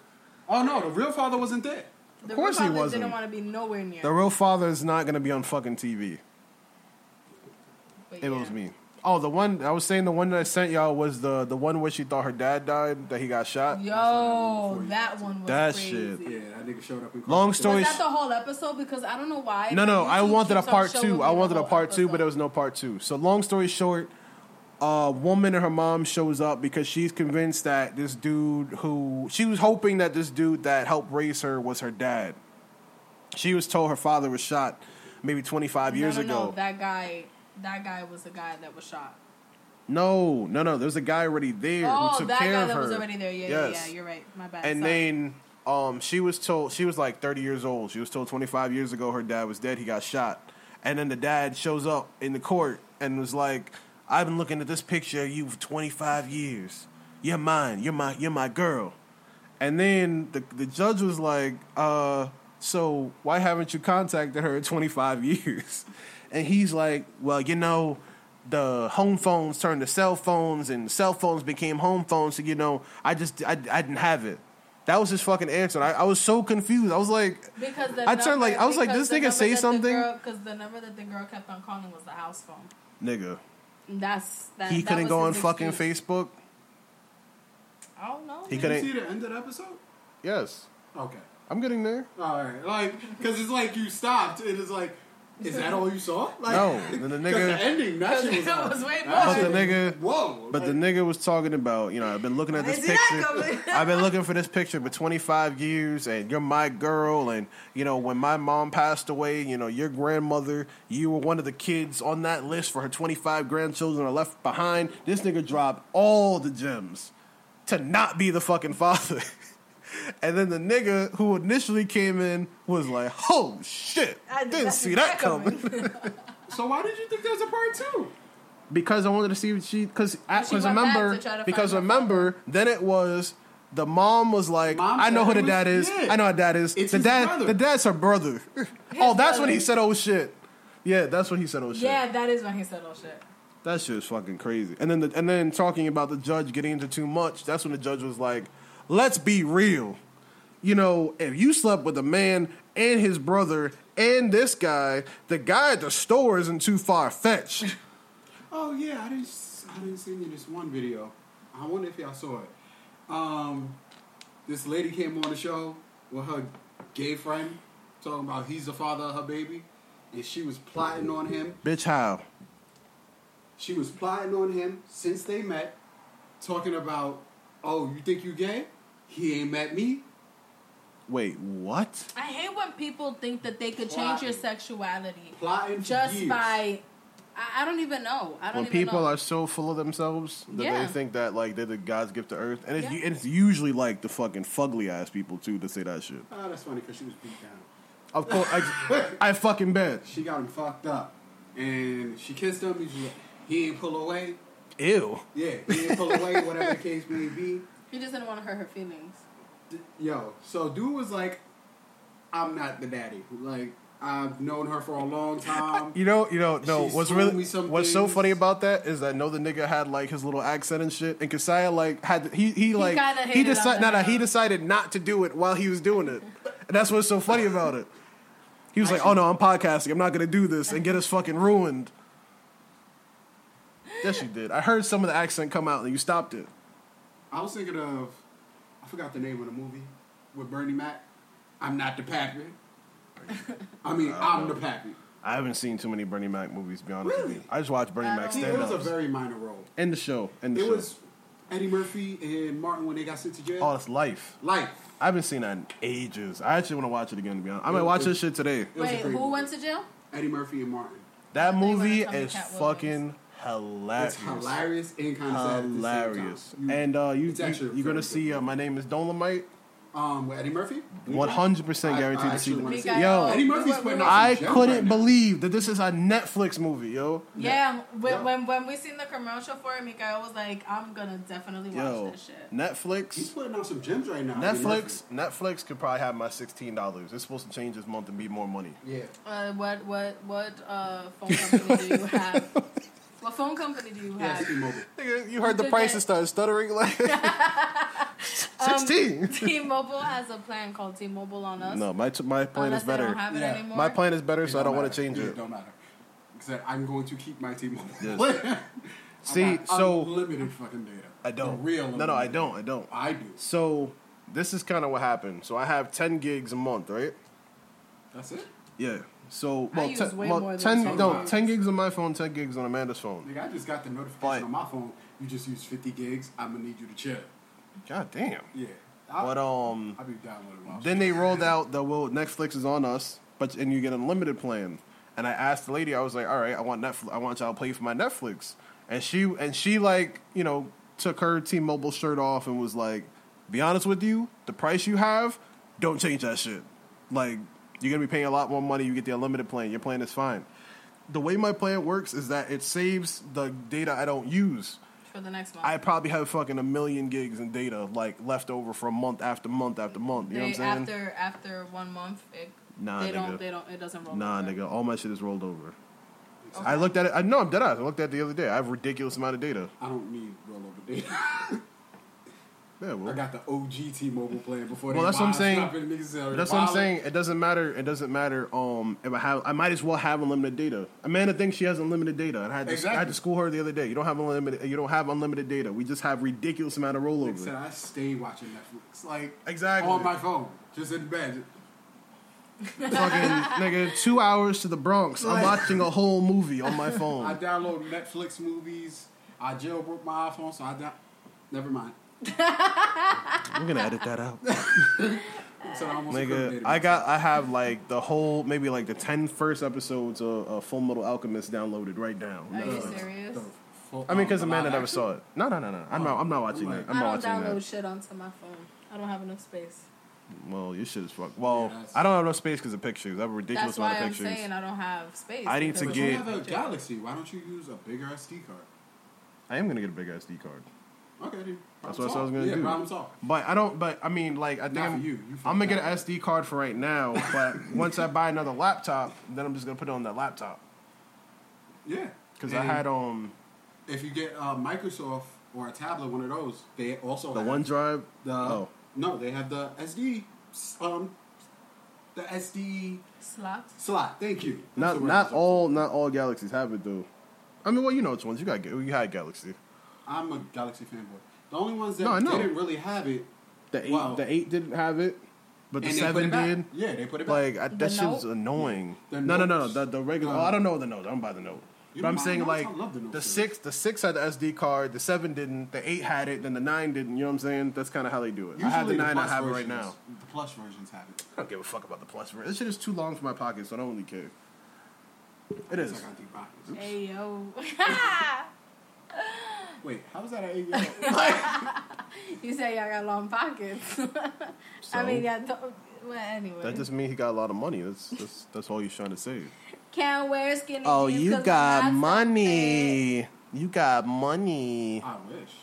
Oh no, the real father wasn't there. The course he wasn't. Didn't want to be nowhere near. The real father is not gonna be on fucking TV. But It yeah. was me. Oh, the one I was saying, the one that I sent y'all was the the one where she thought her dad died, that he got shot. Yo, that one was That crazy. shit. Yeah, that nigga showed up. In Long story Was that the whole episode? Because I don't know why. No, no, I wanted a part two. I wanted a whole part two, but there was no part two. So, long story short, a woman and her mom shows up because she's convinced that this dude who she was hoping that this dude that helped raise her was her dad. She was told her father was shot maybe 25 No, years no, ago. No, that guy, that guy was the guy that was shot. No, no, no. There was a guy already there Oh, who took that care guy of that her. was already there. Yeah, Yes. yeah, yeah. You're right. My bad. And Sorry. then um, she was told she was like 30 years old. She was told 25 years ago her dad was dead. He got shot. And then the dad shows up in the court and was like, "I've been looking at this picture of you for 25 years. You're mine. You're my you're my girl." And then the the judge was like, "Uh, so why haven't you contacted her in 25 years?" And he's like, "Well, you know." the home phones turned to cell phones and cell phones became home phones. So, you know, I just, I, I didn't have it. That was his fucking answer. I, I was so confused. I was like, because the I turned like- I was like, this nigga say number something? Because the number that the girl kept on calling was the house phone. nigga, that's that. he that couldn't go on his fucking excuse. Facebook. I don't know. He Did couldn't. you see the end of the episode? Yes, Okay. I'm getting there. All right. Like, because it's like you stopped. It is like, is that all you saw? Like, No, then the 'cause nigga- the ending, that shit was, It was way that more. But the nigga- Whoa. But the nigga was talking about, you know, I've been looking at this picture. I've been looking for this picture for 25 years, and you're my girl. And, you know, when my mom passed away, you know, your grandmother, you were one of the kids on that list for her 25 grandchildren are left behind. This nigga dropped all the gems to not be the fucking father. and then the nigga who initially came in was like, oh shit, I did didn't see see that that coming. so why did you think there was a part two? because I wanted to see what she because She because went back remember to try to because find her remember then it was the mom was like Mom I know who it the dad was- is yeah. I know how dad is It's the dad brother. the dad's her brother oh that's when he said oh shit yeah that's when he said oh shit Yeah, that is when he said, "Oh shit." that shit is fucking crazy and then the, and then talking about the judge getting into too much that's when the judge was like let's be real you know if you slept with a man and his brother and this guy the guy at the store isn't too far fetched Oh yeah, I didn't. I didn't send you this one video. I wonder if y'all saw it. Um, this lady came on the show with her gay friend, talking about he's the father of her baby, and she was plotting on him. bitch how She was plotting on him since they met, talking about, oh, you think you gay? He ain't met me. wait what I hate when people think that they could change your sexuality Plotting just years. by. I, I don't even know. I don't when even people know. are so full of themselves that Yeah. they think that like they're the God's gift to earth, and it's, Yeah. it's usually like the fucking fugly ass people too to say that shit. Oh, that's funny because she was beat down. Of course, I, I fucking bet. She got him fucked up, and she kissed him. He, was like, he ain't pull away. Ew. Yeah, he ain't pull away. Whatever the case may be. He just didn't want to hurt her feelings. D- Yo, so dude was like, "I'm not the daddy." Like, I've known her for a long time. You know, you know, no. She's what's really me some what's so funny about that is that no, the nigga had like his little accent and shit, and Kasaya like had he he like kinda he decided no no he decided not to do it while he was doing it, and that's what's so funny about it. He was like, "Oh no, I'm podcasting. I'm not gonna do this and get us fucking ruined." Yes, you did. I heard some of the accent come out, and you stopped it. I was thinking of, I forgot the name of the movie with Bernie Mac. I'm not the pappy. I mean, uh, I'm the pappy. I haven't seen too many Bernie Mac movies. To be honest with Really? you, I just watched Bernie I Mac don't- stand it was a very minor role. in the show. In the It show. was Eddie Murphy and Martin when they got sent to jail. oh, it's life. Life. I haven't seen that in ages. I actually want to watch it again. To be honest, I might It- watch this shit today. It was a Wait, who movie. went to jail? Eddie Murphy and Martin. That thought you were movie gonna tell is Cat fucking It's hilarious. hilarious and kind of sad at the Hilarious. same time. You- And uh, you, it's actually you a you're gonna see uh, my name is Dolemite. Um, with Eddie Murphy. One hundred percent guaranteed I to see actually that. see Mikael, it. Yo. Eddie Murphy's putting out I couldn't right believe that this is a Netflix movie, yo. Yeah, when, Yeah. when when we seen the commercial for it, Mikael was like, "I'm gonna definitely watch Yo, this shit." Netflix. He's Netflix. putting out some gems right now. Eddie Netflix, Netflix could probably have my sixteen dollars. It's supposed to change this month and be more money. Yeah. Uh, what what what uh, phone company do you have? what phone company do you Yeah, have? T-Mobile. Nigga, you heard the Did prices that- start stuttering like Um, sixteen. T-Mobile has a plan called T-Mobile on us. no, my t- my plan unless is they better. don't have it Yeah. anymore. My plan is better, so I don't want to change Yeah, it. Don't matter. Except I'm going to keep my T-Mobile. Yes. I See, so unlimited fucking data. I don't. The real. No, no, I don't. I don't. I do. So this is kind of what happened. So I have ten gigs a month, right? That's it. Yeah. So well, use ten, way well, 10 10 no, gigs. ten gigs on my phone, ten gigs on Amanda's phone. Nigga, I just got the notification But- on my phone. You just used 50 gigs. I'm gonna need you to chill. God damn. Yeah. I, But um, I'll be downloading then they rolled out the well, Netflix is on us, but and you get an unlimited plan. And I asked the lady, I was like, all right, I want Netflix, I want y'all to pay for my Netflix. And she and she like you know took her T-Mobile shirt off and was like, be honest with you, the price you have, don't change that shit. Like you're gonna be paying a lot more money. You get the unlimited plan. Your plan is fine. The way my plan works is that it saves the data I don't use. for the next month. I probably have fucking a million gigs in data like left over from month after month after month. You know what I'm saying? after after one month, it, Nah, they nigga. don't they don't it doesn't roll. Nah, over. nigga, all my shit is rolled over. Okay. I looked at it. I know I'm dead ass. I looked at it the other day. I have a ridiculous amount of data. I don't need rollover data. Yeah, I got the OG T-Mobile plan before Well, they that's what I'm saying. that's what I'm saying. It doesn't matter. It doesn't matter. Um, if I have, I might as well have unlimited data. Amanda thinks she has unlimited data, and I had to, I had to school her the other day. You don't have unlimited. You don't have unlimited data. We just have ridiculous amount of Like I said, rollover. I stay watching Netflix, like Exactly. on my phone, just in bed. Fucking nigga, two hours to the Bronx. I'm watching a whole movie on my phone. I download Netflix movies. I jailbroke my iPhone, so I down. Never mind. I'm gonna edit that out. So I almost Nigga, I got I have like the whole maybe like the 10 first episodes of, of Fullmetal Alchemist downloaded right now. Are you Netflix. serious? I mean, because the Amanda live never saw it. No, no, no, no. I'm not. I'm not watching I'm that. I'm I not don't watching download that. shit onto my phone. I don't have enough space. Well, your shit is fuck. Well, Yeah, that's- I don't have enough space because of pictures. I have a ridiculous That's why amount of pictures. I'm pictures. saying I don't have space. I need because to of But get- you all have a. Galaxy. Why don't you use a bigger SD card? I am gonna get a big SD card, Okay, dude. That's what I was gonna yeah, do. Problem solved. but I don't. But I mean, like I think Not I'm, you. You I'm gonna get an SD card for right now. But once I buy another laptop, then I'm just gonna put it on that laptop Yeah. because I had um If you get uh, Microsoft or a tablet, one of those, they also the have OneDrive. The Oh. no, they have the SD, um, the SD Slot. slot. Thank you. That's Not not all not all galaxies have it though. I mean, well, you know which ones you got. You had Galaxy. I'm a Galaxy fanboy. The only ones that No, I know. didn't really have it, The eight, Wow. the eight didn't have it, but the and they put seven it back. did. Yeah, they put it back. Like I, The that shit was Note? annoying. The no, no, no, no. Notes. The, the regular. The- oh, I don't know the note. I'm by the note. You but I'm don't saying mind like Notes? I love the Note the series. six, the six had the SD card. The seven didn't. The eight had it. Then the nine didn't. You know what I'm saying? That's kind of how they do it. I have the Usually nine. I plus have it right versions- now. The plus versions have it. I don't give a fuck about the plus version. This shit is too long for my pocket, so I don't really care. It It's is. like I think pockets. Hey yo. Wait, how was that an eight year old? you say y'all got long pockets. I So? mean, yeah. th- Well, anyway. That just means he got a lot of money. That's that's that's all he's trying to say. Can't wear skinny Oh, jeans you 'cause got I'm not money. You got money. I wish.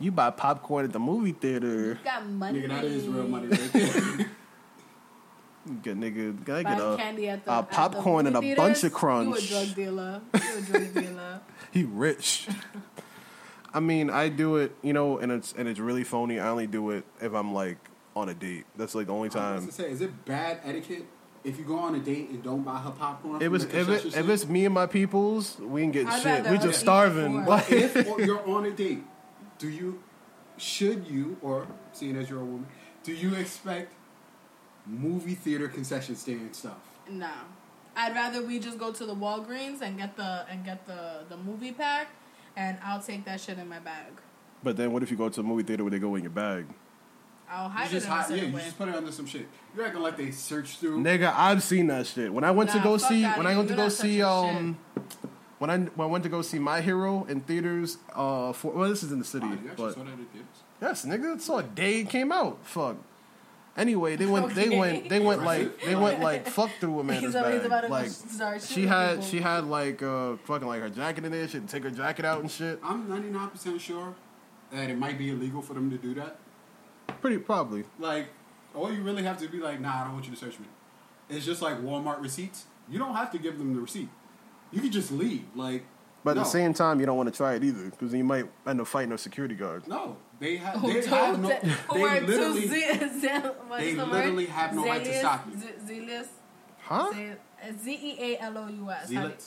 You buy popcorn at the movie theater. You got money. Nigga, that is real money right there. Get nigga, can I Buying get a candy at the a at the popcorn and a bunch theaters, of crunch. You a drug dealer. You a drug dealer. he rich. I mean, I do it, you know, and it's and it's really phony. I only do it if I'm like on a date. That's like the only time I was time. to say, is it bad etiquette if you go on a date and don't buy her popcorn? It from was if concession it, if it's me and my peoples, we ain't getting I'd shit. rather We us just starving. before. Like, if or you're on a date, do you, should you, or seeing as you're a woman, do you expect movie theater concession stand stuff? No. I'd rather we just go to the Walgreens and get the and get the the movie pack, and I'll take that shit in my bag. but then what if you go to a movie theater where they go in your bag? I'll You hide it just hide, yeah, certain you way. just put it under some shit. You're not gonna they search through. Nigga, I've seen that shit. When I went to go see, when I went to go see, touching um, when I when I went to go see My Hero in theaters, uh, for well, this is in the city, Oh, you but saw that at theaters? yes, nigga, it's a day it came out. Fuck. Anyway, they went, they went, they went like, they went like, fuck through Amanda's He's always about bag. Like, she had, people. she had like, uh, fucking like her jacket in there. She had to take her jacket out and shit. I'm 99% sure that it might be illegal for them to do that. Pretty probably. Like, all you really have to be like, nah, I don't want you to search me. It's just like Walmart receipts. You don't have to give them the receipt. You can just leave. Like, But at no. the same time, you don't want to try it either because you might end up fighting a security guard. No, they have. Who They told have no. that- who They are too literally. ze- ze- what is they the word? literally have no right to Zealous- stop you. Zealous. Huh? Z e a l o u s. Zealots.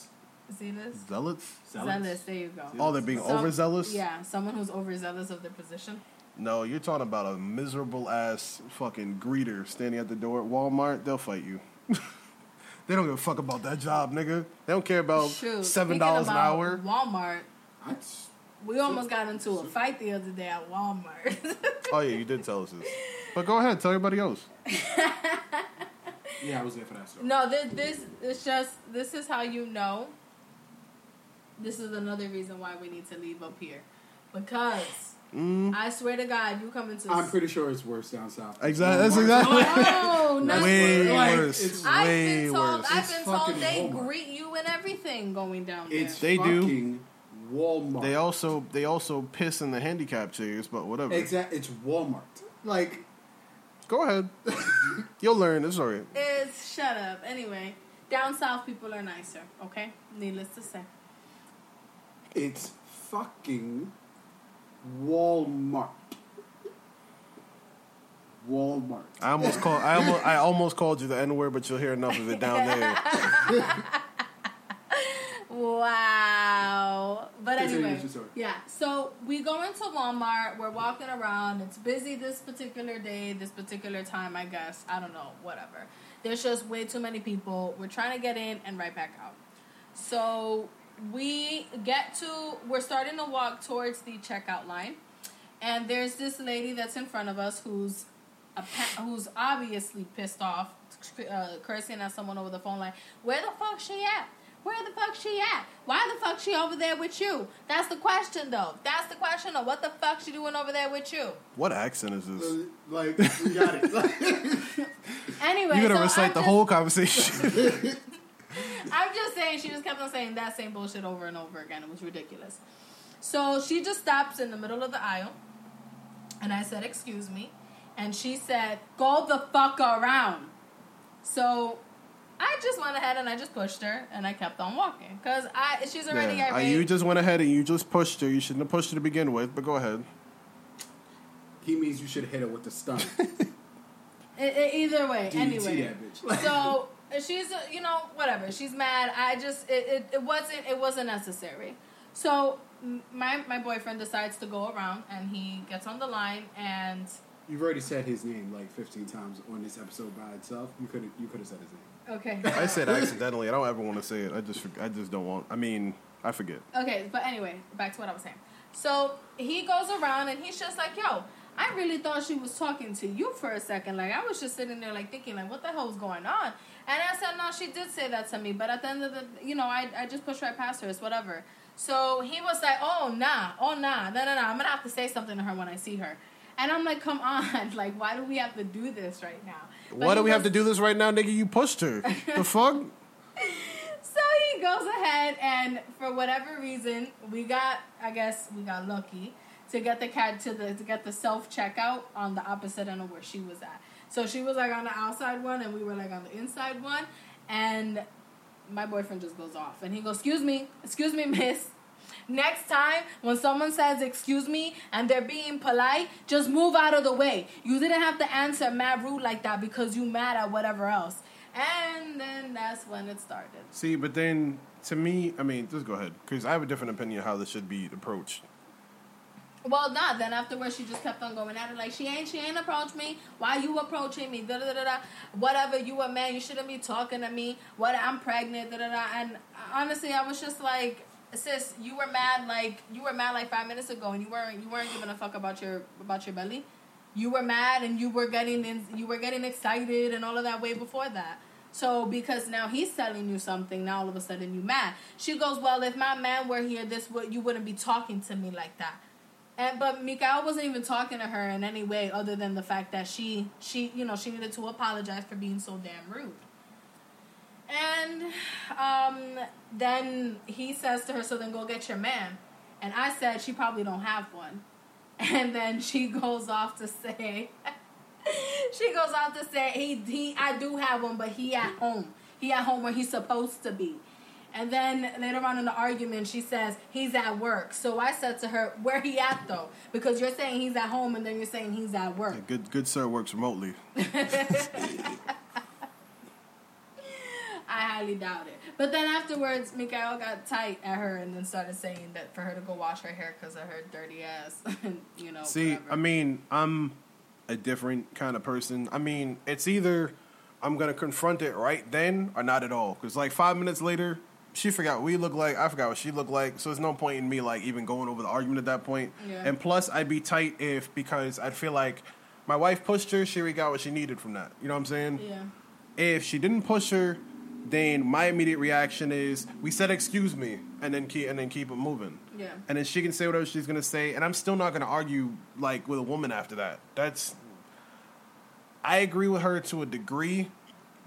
Zealous. Zealots? Zealous. There you go. Oh, they're being Some- overzealous? Yeah, someone who's overzealous of their position. No, you're talking about a miserable ass fucking greeter standing at the door at Walmart. They'll fight you. they don't give a fuck about that job, nigga. They don't care about Shoot, seven dollars an hour. Walmart. I, We almost got into a fight the other day at Walmart. Oh yeah, you did tell us this. But go ahead, tell everybody else. yeah, I was there for that story. no, this this it's just this is how you know. This is another reason why we need to leave up here, because Mm, I swear to God, you come into. I'm pretty sure it's worse down south. exactly. That's Walmart. exactly. No, not way Like, worse. it's- I've way been told. worse. I've been told fucking they Walmart. greet you and everything going down there. It's They do. Fucking Walmart. They also they also piss in the handicap chairs, but whatever. Exact. It's Walmart. Like Go ahead. You'll learn. It's alright. It's shut up. Anyway, down south people are nicer. Okay, needless to say. it's fucking Walmart. Walmart. I almost called. I almost. I almost called you the N word, but you'll hear enough of it down there. Wow. But anyway, with your story. yeah. So we go into Walmart. We're walking around. It's busy this particular day, this particular time. I guess I don't know. Whatever. There's just way too many people. We're trying to get in and right back out. So we get to. We're starting to walk towards the checkout line, and there's this lady that's in front of us who's. A, who's obviously pissed off, uh, cursing at someone over the phone line. Where the fuck she at? Where the fuck she at? Why the fuck she over there with you? That's the question though. That's the question though. What the fuck she doing over there with you? What accent is this? Like we got it. Anyway, You gotta so recite I'm the just, whole conversation. I'm just saying she just kept on saying that same bullshit over and over again. It was ridiculous. So she just stops in the middle of the aisle, and I said, "Excuse me," and she said, "Go the fuck around." So I just went ahead and I just pushed her, and I kept on walking because I she's already Yeah. Uh, you just went ahead and you just pushed her. You shouldn't have pushed her to begin with, but go ahead. he means you should hit her with the stun. Either way, DDT anyway. that bitch. so she's uh, you know whatever she's mad i just it, it, it wasn't it wasn't necessary so my my boyfriend decides to go around and he gets on the line and You've already said his name like 15 times on this episode by itself. You could have you could have said his name. okay I said accidentally. I don't ever want to say it. I just I just don't want. I mean, I forget. okay but anyway back to what i was saying so he goes around and he's just like yo i really thought she was talking to you for a second like i was just sitting there like thinking like what the hell is going on and i said no she did say that to me but at the end of the you know i, I just pushed right past her it's whatever so he was like oh nah oh nah no no no i'm gonna have to say something to her when i see her and i'm like come on like why do we have to do this right now But Why do we have to do this right now, nigga? You pushed her. the fuck? So he goes ahead, and for whatever reason, we got, I guess, we got lucky to get the cat to the to get the self checkout on the opposite end of where she was at. So she was like on the outside one, and we were like on the inside one, and my boyfriend just goes off, and he goes, "Excuse me, excuse me, miss." Next time, when someone says "excuse me" and they're being polite, just move out of the way. You didn't have to answer mad rude like that because you mad at whatever else. And then that's when it started. See, but then to me, I mean, just go ahead because I have a different opinion of how this should be approached. Well, not. Then afterwards, she just kept on going at it like she ain't. She ain't approached me. Why you approaching me? Da da da da. Whatever. You a man. You shouldn't be talking to me. What? I'm pregnant. Da da da. And honestly, I was just like, sis, you were mad. Like you were mad like five minutes ago, and you weren't. You weren't giving a fuck about your about your belly. You were mad, and you were getting in, you were getting excited, and all of that way before that. So because now he's telling you something, now all of a sudden you mad. She goes, well, if my man were here, this would you wouldn't be talking to me like that. And but Mikael wasn't even talking to her in any way other than the fact that she she you know she needed to apologize for being so damn rude. And um, then he says to her, "So then go get your man." And I said, "She probably don't have one." And then she goes off to say, she goes off to say, "He he I do have one, but he at home. He at home where he's supposed to be." And then later on in the argument, she says he's at work. So I said to her, "Where he at though?" Because you're saying he's at home, and then you're saying he's at work. Yeah, good, good sir works remotely. I highly doubt it. But then afterwards, Mikael got tight at her and then started saying that for her to go wash her hair because of her dirty ass. you know. See, whatever. I mean, I'm a different kind of person. I mean, it's either I'm gonna confront it right then or not at all. Because like five minutes later, she forgot what we look like. I forgot what she looked like. So there's no point in me like even going over the argument at that point. Yeah. And plus, I'd be tight if because I'd feel like my wife pushed her. She already got what she needed from that. You know what I'm saying? Yeah. If she didn't push her, then my immediate reaction is we said excuse me and then keep and then keep it moving. Yeah. And then she can say whatever she's gonna say, and I'm still not gonna argue like with a woman after that. That's I agree with her to a degree,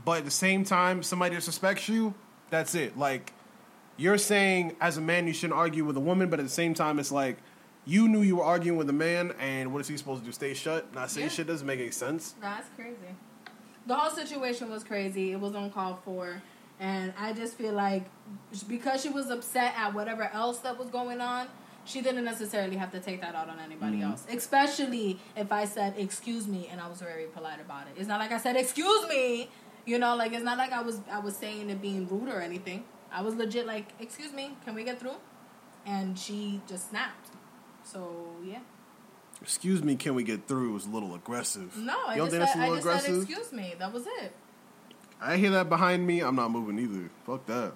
but at the same time, somebody disrespects you, that's it. Like you're saying as a man you shouldn't argue with a woman, but at the same time it's like you knew you were arguing with a man and what is he supposed to do? Stay shut? Not say Yeah. shit doesn't make any sense. That's crazy. The whole situation was crazy. It was uncalled for. And I just feel like because she was upset at whatever else that was going on, she didn't necessarily have to take that out on anybody mm-hmm. else. Especially if I said, excuse me, and I was very polite about it. It's not like I said, excuse me. You know, like it's not like I was I was saying it being rude or anything. I was legit like, excuse me, can we get through? And she just snapped. So yeah. Excuse me, can we get through? It was a little aggressive. No, I you don't think that's said, a I little just said aggressive? excuse me. That was it. I hear that behind me. I'm not moving either. Fuck that.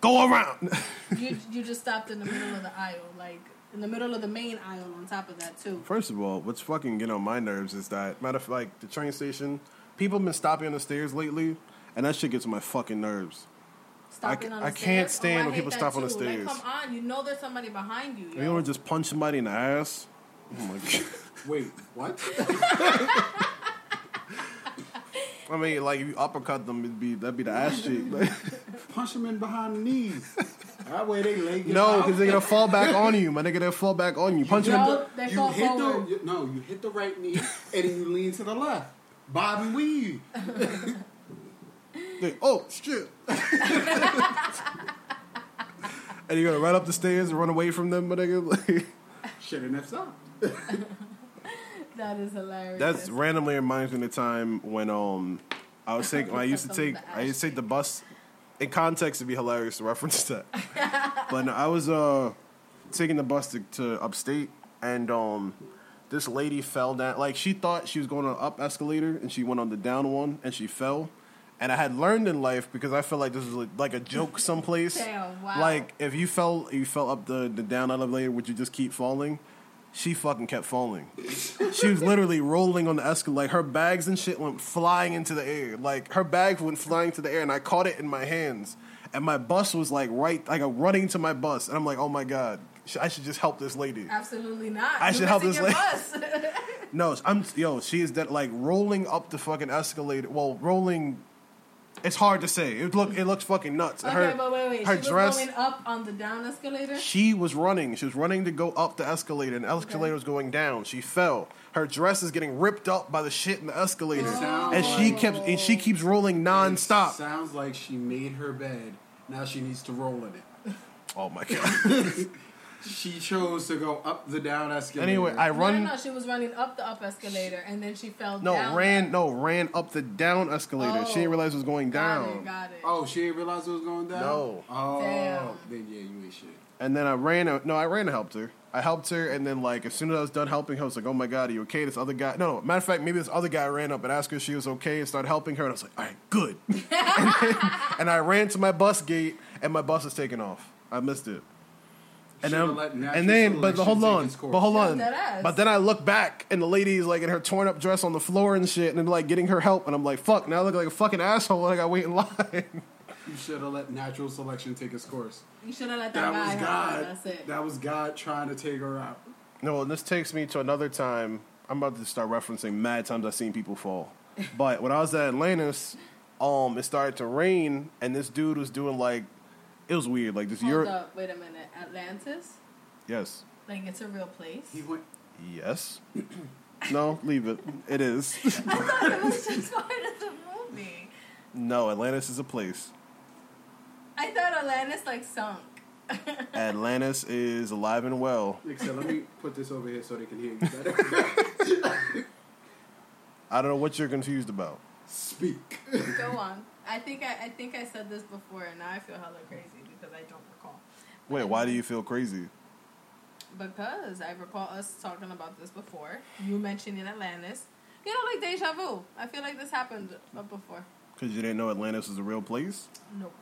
Go around. you you just stopped in the middle of the aisle, like in the middle of the main aisle. On top of that, too. First of all, what's fucking getting on my nerves is that matter of fact, like the train station, people have been stopping on the stairs lately, and that shit gets on my fucking nerves. Stopping I- on the I can't oh, stand oh, I when people stop on the too. Like, stairs. come on, you know there's somebody behind you. You yo. don't just punch somebody in the ass. Oh my god. Wait, what? I mean, like if you uppercut them, it'd be that'd be the ass cheek. Like, Punch them in behind the knees. That way they leg it no, because they're gonna fall back on you. My nigga, they'll fall back on you. Punch them. in the- They you fall hit forward. the you- no, you hit the right knee and then you lean to the left. Bob and weave. They, oh shit! and you're gonna run up the stairs and run away from them, my nigga. Like, Should have never stopped. That is hilarious. That's randomly reminds me of the time when um I was taking I used to take the I used to take the bus. In context, it'd be hilarious to reference that. but no, I was uh taking the bus to, to upstate, and um this lady fell down. Like she thought she was going on an up escalator, and she went on the down one, and she fell. And I had learned in life because I felt like this was like a joke someplace. Damn, wow. Like if you fell, you fell up the the down elevator, would you just keep falling? She fucking kept falling. she was literally rolling on the escalator. Like her bags and shit went flying into the air. Like her bags went flying to the air, and I caught it in my hands. And my bus was like right, like a running to my bus, and I'm like, oh my god, I should just help this lady. Absolutely not. I You're should help this lady. bus. No, I'm yo. She is that like rolling up the fucking escalator. Well, rolling. It's hard to say. It look it looks fucking nuts. Okay, her but wait, wait. her she was dress. going up on the down escalator. She was running. She was running to go up the escalator, and the escalator was going down. She fell. Her dress is getting ripped up by the shit in the escalator, Sounds and she like- kept and she keeps rolling nonstop. Sounds like she made her bed. Now she needs to roll in it. Oh my god. She chose to go up the down escalator. anyway, I No, no, run. no. She was running up the up escalator and then she fell No, down. ran. No, ran up the down escalator. She didn't Oh. realize it was going Got down. it, got it. Oh, she didn't realize it was going down. No. Oh, Damn. then yeah, you ain't shit. And then I ran. No, I ran and helped her. I helped her, and then like as soon as I was done helping her, I was like, "Oh my god, are you okay?" This other guy. No, no. Matter of fact, maybe this other guy ran up and asked her if she was okay and started helping her, and I was like, "All right, good." and, then- and I ran to my bus gate, and my bus is taking off. I missed it. And then, and then, but hold on, but hold on. But then I look back, and the lady's like in her torn up dress on the floor and shit, and like getting her help, and I'm like, "Fuck!" Now I look like a fucking asshole. Like I wait in line. You should have let natural selection take its course. You should have let that, That guy was God. That's it. That was God trying to take her out. No, and this takes me to another time. I'm about to start referencing mad times I've seen people fall. But when I was at Atlantis, um, it started to rain, and this dude was doing like, it was weird. Like this Hold Europe. up. Wait a minute. Atlantis? Yes. Like it's a real place? He went. Yes. no, leave it. It is. I thought it was just part of the movie. no, Atlantis is a place. I thought Atlantis like sunk. Atlantis is alive and well. Nick said, "Let me put this over here so they can hear you better." I don't know what you're confused about. Speak. Go on. I think I, I think I said this before, and now I feel hella crazy because I don't recall. Wait, why do you feel crazy? Because I recall us talking about this before. You mentioning Atlantis. You know, like deja vu. I feel like this happened before. Because you didn't know Atlantis was a real place? Nope.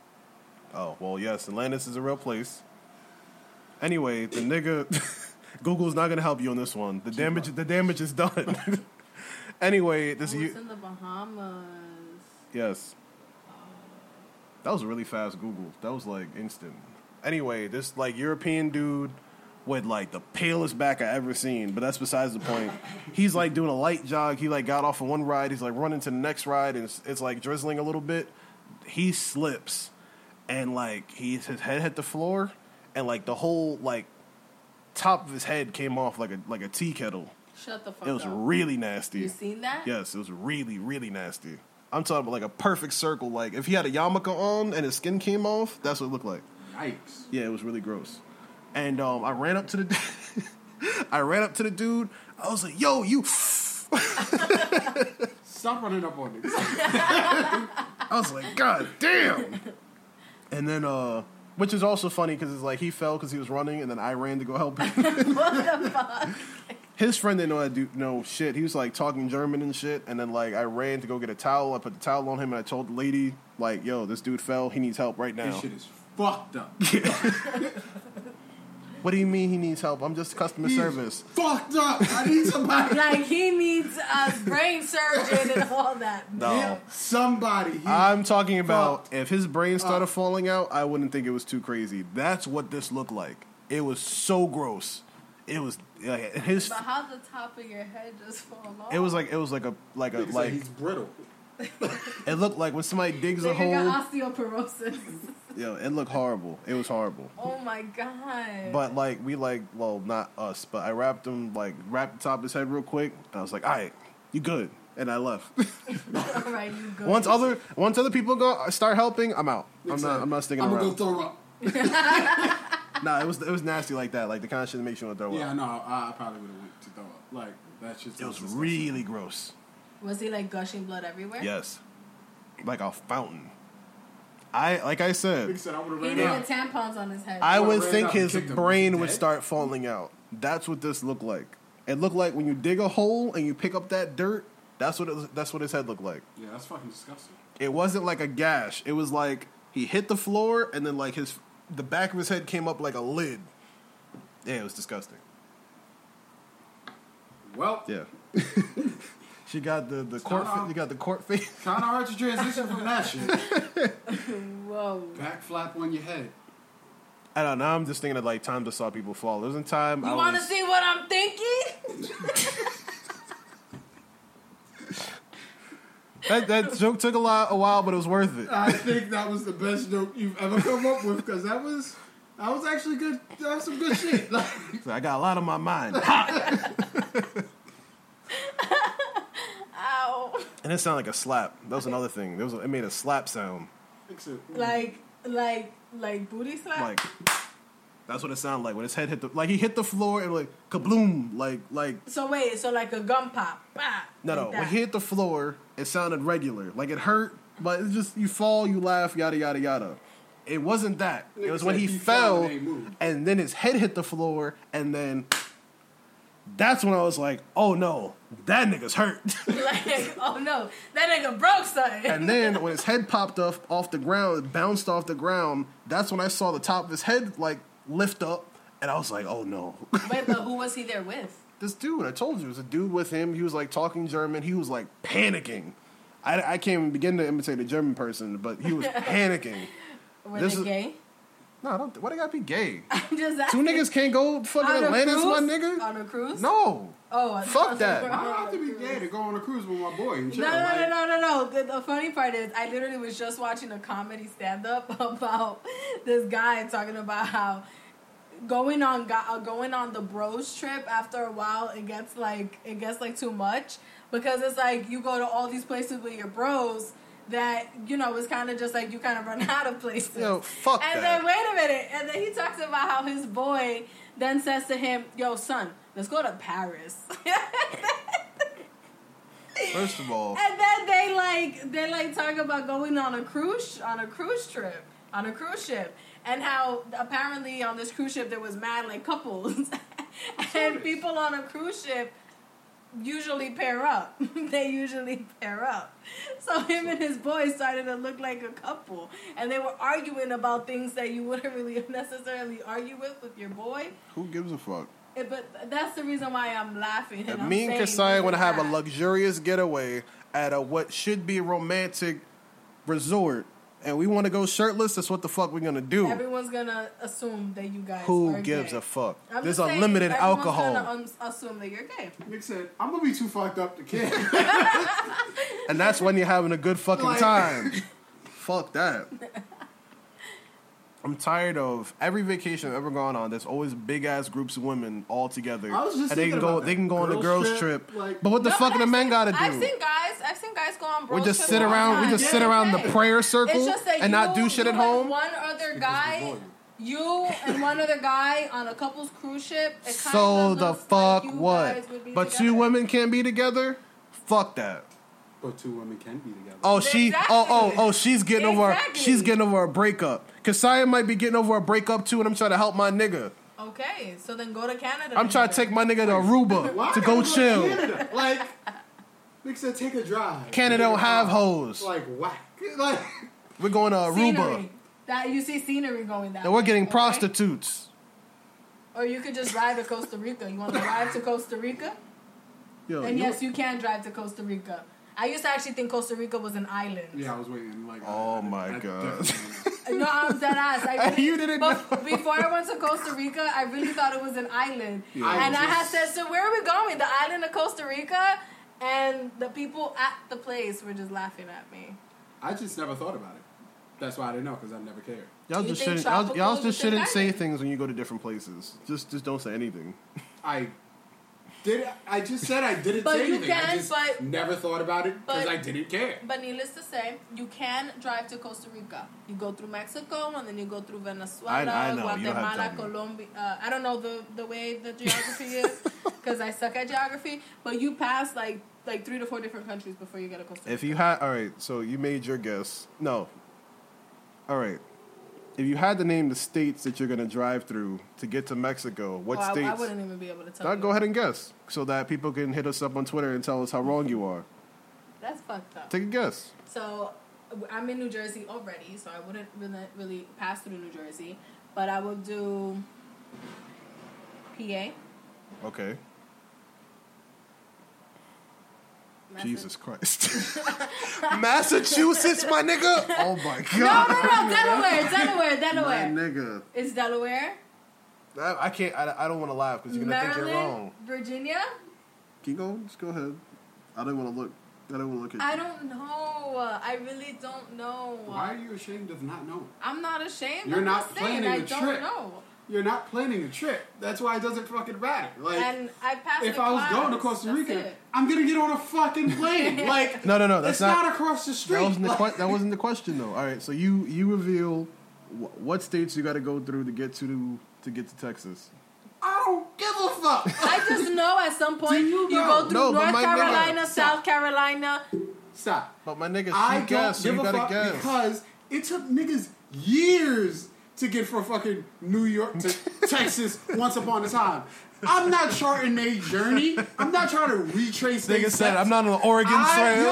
Oh, well, yes, Atlantis is a real place. Anyway, the nigga Google's not gonna help you on this one. The damage the damage is done. anyway, this you in the Bahamas. yes. That was a really fast Google. That was like instant. Anyway, this like European dude with like the palest back I ever seen, but that's besides the point. He's like doing a light jog. He like got off of one ride. He's like running to the next ride, and it's, it's like drizzling a little bit. He slips, and like he his head hit the floor, and like the whole like top of his head came off like a like a tea kettle. Shut the fuck It was up. really nasty. you seen that? Yes, it was really, really nasty. I'm talking about like a perfect circle. Like if he had a yarmulke on and his skin came off, that's what it looked like. Yikes. Yeah, it was really gross. And um, I ran up to the, I ran up to the dude. I was like, "Yo, you!" Stop running up on me. I was like, "God damn!" And then, uh, which is also funny because it's like he fell because he was running, and then I ran to go help him. what the fuck? His friend didn't know I do no shit. He was like talking German and shit, and then like I ran to go get a towel. I put the towel on him, and I told the lady like, "Yo, this dude fell. He needs help right now." This shit is fucked up. What do you mean he needs help? I'm just customer He's service. Fucked up. I need somebody. like he needs a brain surgeon and all that. No. Get somebody. He, I'm talking about if his brain started up. falling out, I wouldn't think it was too crazy. That's what this looked like. It was so gross. It was like his. But how the top of your head just fall off? It was like it was like a like a Nigga said like he's brittle. it looked like when somebody digs a Nigga hole. got osteoporosis. Yo, it looked horrible. It was horrible. oh my god. But like we like well not us, but I wrapped him like wrapped the top of his head real quick. And I was like, all right, you good. And I left. all right, you go. once other once other people go start helping, I'm out. I'm not I'm not sticking I'm around. gonna go throw up. Nah, it was it was nasty like that. Like the kind of shit that makes you want to throw Yeah, up. no, I, I probably would have went to throw up. Like that shit. It was disgusting. really gross. was he like gushing blood everywhere? Yes, like a fountain. I like I said, Nigga said I would have He ran needed out. tampons on his head. I would've would think his brain would dead. start falling out. That's what this looked like. It looked like when you dig a hole and you pick up that dirt. That's what it, that's what his head looked like. Yeah, that's fucking disgusting. It wasn't like a gash. It was like he hit the floor and then like his the back of his head came up like a lid. Yeah, it was disgusting. Well, Yeah. she got the the court. Stop. Fa- you got the court face. kind of hard to transition from that shit. Whoa. Back flap on your head. I don't know. I'm just thinking of like times I saw people fall. There was a time I You want to was. see what I'm thinking? That, that joke took a lot a while, but it was worth it. I think that was the best joke you've ever come up with because that was that was actually good. That was some good shit. Like, So I got a lot on my mind, Ow. and it sounded like a slap. That was another thing. There was a, it made a slap sound. Like, like, like booty slap. Like that's what it sounded like when his head hit the like he hit the floor and like kabloom like like so wait, so like a gum pop. Bah, no like no when he hit the floor it sounded regular like it hurt but it's just you fall you laugh yada yada yada. It wasn't that. It was when he, he fell fell and and then his head hit the floor and then that's when I was like oh no that nigga's hurt. like, oh no, that nigga broke something. And then when his head popped up off the ground, bounced off the ground. That's when I saw the top of his head like lift up, and I was like, "Oh no!" wait, but who was he there with? this dude, I told you, it was a dude with him. He was like talking German. He was like panicking. I, I can't even begin to imitate a German person, but he was panicking. Were This they is- gay? No, I don't. Why they gotta be gay? I'm just Two asking. niggas can't go fucking on a Atlantis, cruise? my nigga. On a cruise? No, Oh, I Fuck thought that. they I don't on have to be gay to go on a cruise with my boy and chill. No, no, like, no, no, no, no. The, the funny part is, I literally was just watching a comedy stand up about this guy talking about how going on go- uh, going on the bros trip after a while it gets like it gets like too much because it's like you go to all these places with your bros that you know was kind of just like you kind of run out of places. Yo, fuck and that. then wait a minute, and then he talks about how his boy then says to him, "Yo, son, let's go to Paris." first of all, And then they like they like talk about going on a cruise on a cruise trip on a cruise ship and how apparently on this cruise ship there was mad like couples and people on a cruise ship usually pair up. they usually pair up. So him and his boy started to look like a couple and they were arguing about things that you wouldn't really necessarily argue with with your boy. who gives a fuck? Eh, But that's the reason why I'm laughing. And I'm me and Kasai want to have a luxurious getaway at a what should be romantic resort, and we want to go shirtless, that's what the fuck we're gonna do. Everyone's gonna assume that you guys. Who are gives gay. a fuck? I'm There's just saying, unlimited everyone's alcohol, Gonna um, assume that you're gay. Nick said, "I'm gonna be too fucked up to care." and that's when you're having a good fucking Like- time. fuck that. I'm tired of every vacation I've ever gone on. There's always big ass groups of women all together, I was just and they can go. about They can go on the Girls girls trip, trip. like- but what the No, fuck do the I've men seen- gotta do? I've seen guys. I've seen guys go on. we bros just trips sit all the around. We time. just Yeah, sit around the okay. prayer circle It's just that and you, not do shit you at and home. One other guy, boring. you and one other guy on a couple's cruise ship. It So kinda the looks fuck like you what? guys would be But two together. women can't be together? Fuck that. But two women can be together. Oh, she. Oh, oh, oh. She's getting over. Exactly. She's getting over a breakup. Kasaya might be getting over a breakup too, and I'm trying to help my nigga. Okay, so then go to Canada. I'm trying to take my nigga to Aruba to go chill. Canada? Like, Nick said, take a drive. Canada don't have drive. hoes. Like whack. Like We're going to Aruba, Scenery. That you see scenery going that. and we're getting okay? prostitutes. Or you could just drive to Costa Rica. You want to drive to Costa Rica? Yo, And yes, you can drive to Costa Rica. I used to actually think Costa Rica was an island. yeah, I was waiting. Like, Oh I- my I God. definitely- No, I'm dead ass. I really, You didn't know. Before I went to Costa Rica, I really thought it was an island. Yeah. and I had said, so where are we going? The island of Costa Rica? And the people at the place were just laughing at me. I just never thought about it. That's why I didn't know because I never cared. y'all just shouldn't. Y'all, y'all just shouldn't say things when you go to different places. Just, just don't say anything. I did. I just said I didn't But say you anything. I can, just but- never thought about it because but- I didn't care. But needless to say, you can drive to Costa Rica. You go through Mexico and then you go through Venezuela, I- I know, you don't have to Guatemala, tell me. Colombia. Uh, I don't know the, the way the geography is because I suck at geography. But you pass like like three to four different countries before you get to Costa Rica. If you had, all right, so you made your guess. No. All right. If you had to name the states that you're gonna drive through to get to Mexico, what Oh, states? I, wouldn't even be able to tell. Now you. go ahead and guess, so that people can hit us up on Twitter and tell us how wrong you are. That's fucked up. Take a guess. So I'm in New Jersey already, so I wouldn't really, really pass through New Jersey, but I would do PA. Okay. Massa- Jesus Christ. Massachusetts, my nigga. Oh my god. no, no, no, Delaware, Delaware, Delaware. My nigga. It's Delaware, I, I can't. I, I don't want to laugh because you're gonna think you're wrong. Virginia. Keep going. Just go ahead. I don't want to look. I don't want to look at I don't know. I really don't know. Why are you ashamed of not knowing? I'm not ashamed. You're I'm not just saying planning I a don't trip. know. You're not planning a trip. That's why it doesn't fucking matter. Like, and I passed. if I was class. going to Costa Rica. I'm gonna get on a fucking plane. like, No, no, no. That's it's not. not, across the street. that wasn't the Like, que- that wasn't the question though. All right, so you you reveal wh- what states you got to go through to get to to get to Texas. I don't give a fuck. I just know at some point Do you, you go through No, North my nigga- Carolina, South Carolina. Stop. But my nigga, I she don't guessed. So give you a fuck guess. because it took niggas years to get from fucking New York to Texas once upon a time. I'm not charting a journey. I'm not trying to retrace. Nigga said, steps. "I'm not on the Oregon I, Trail."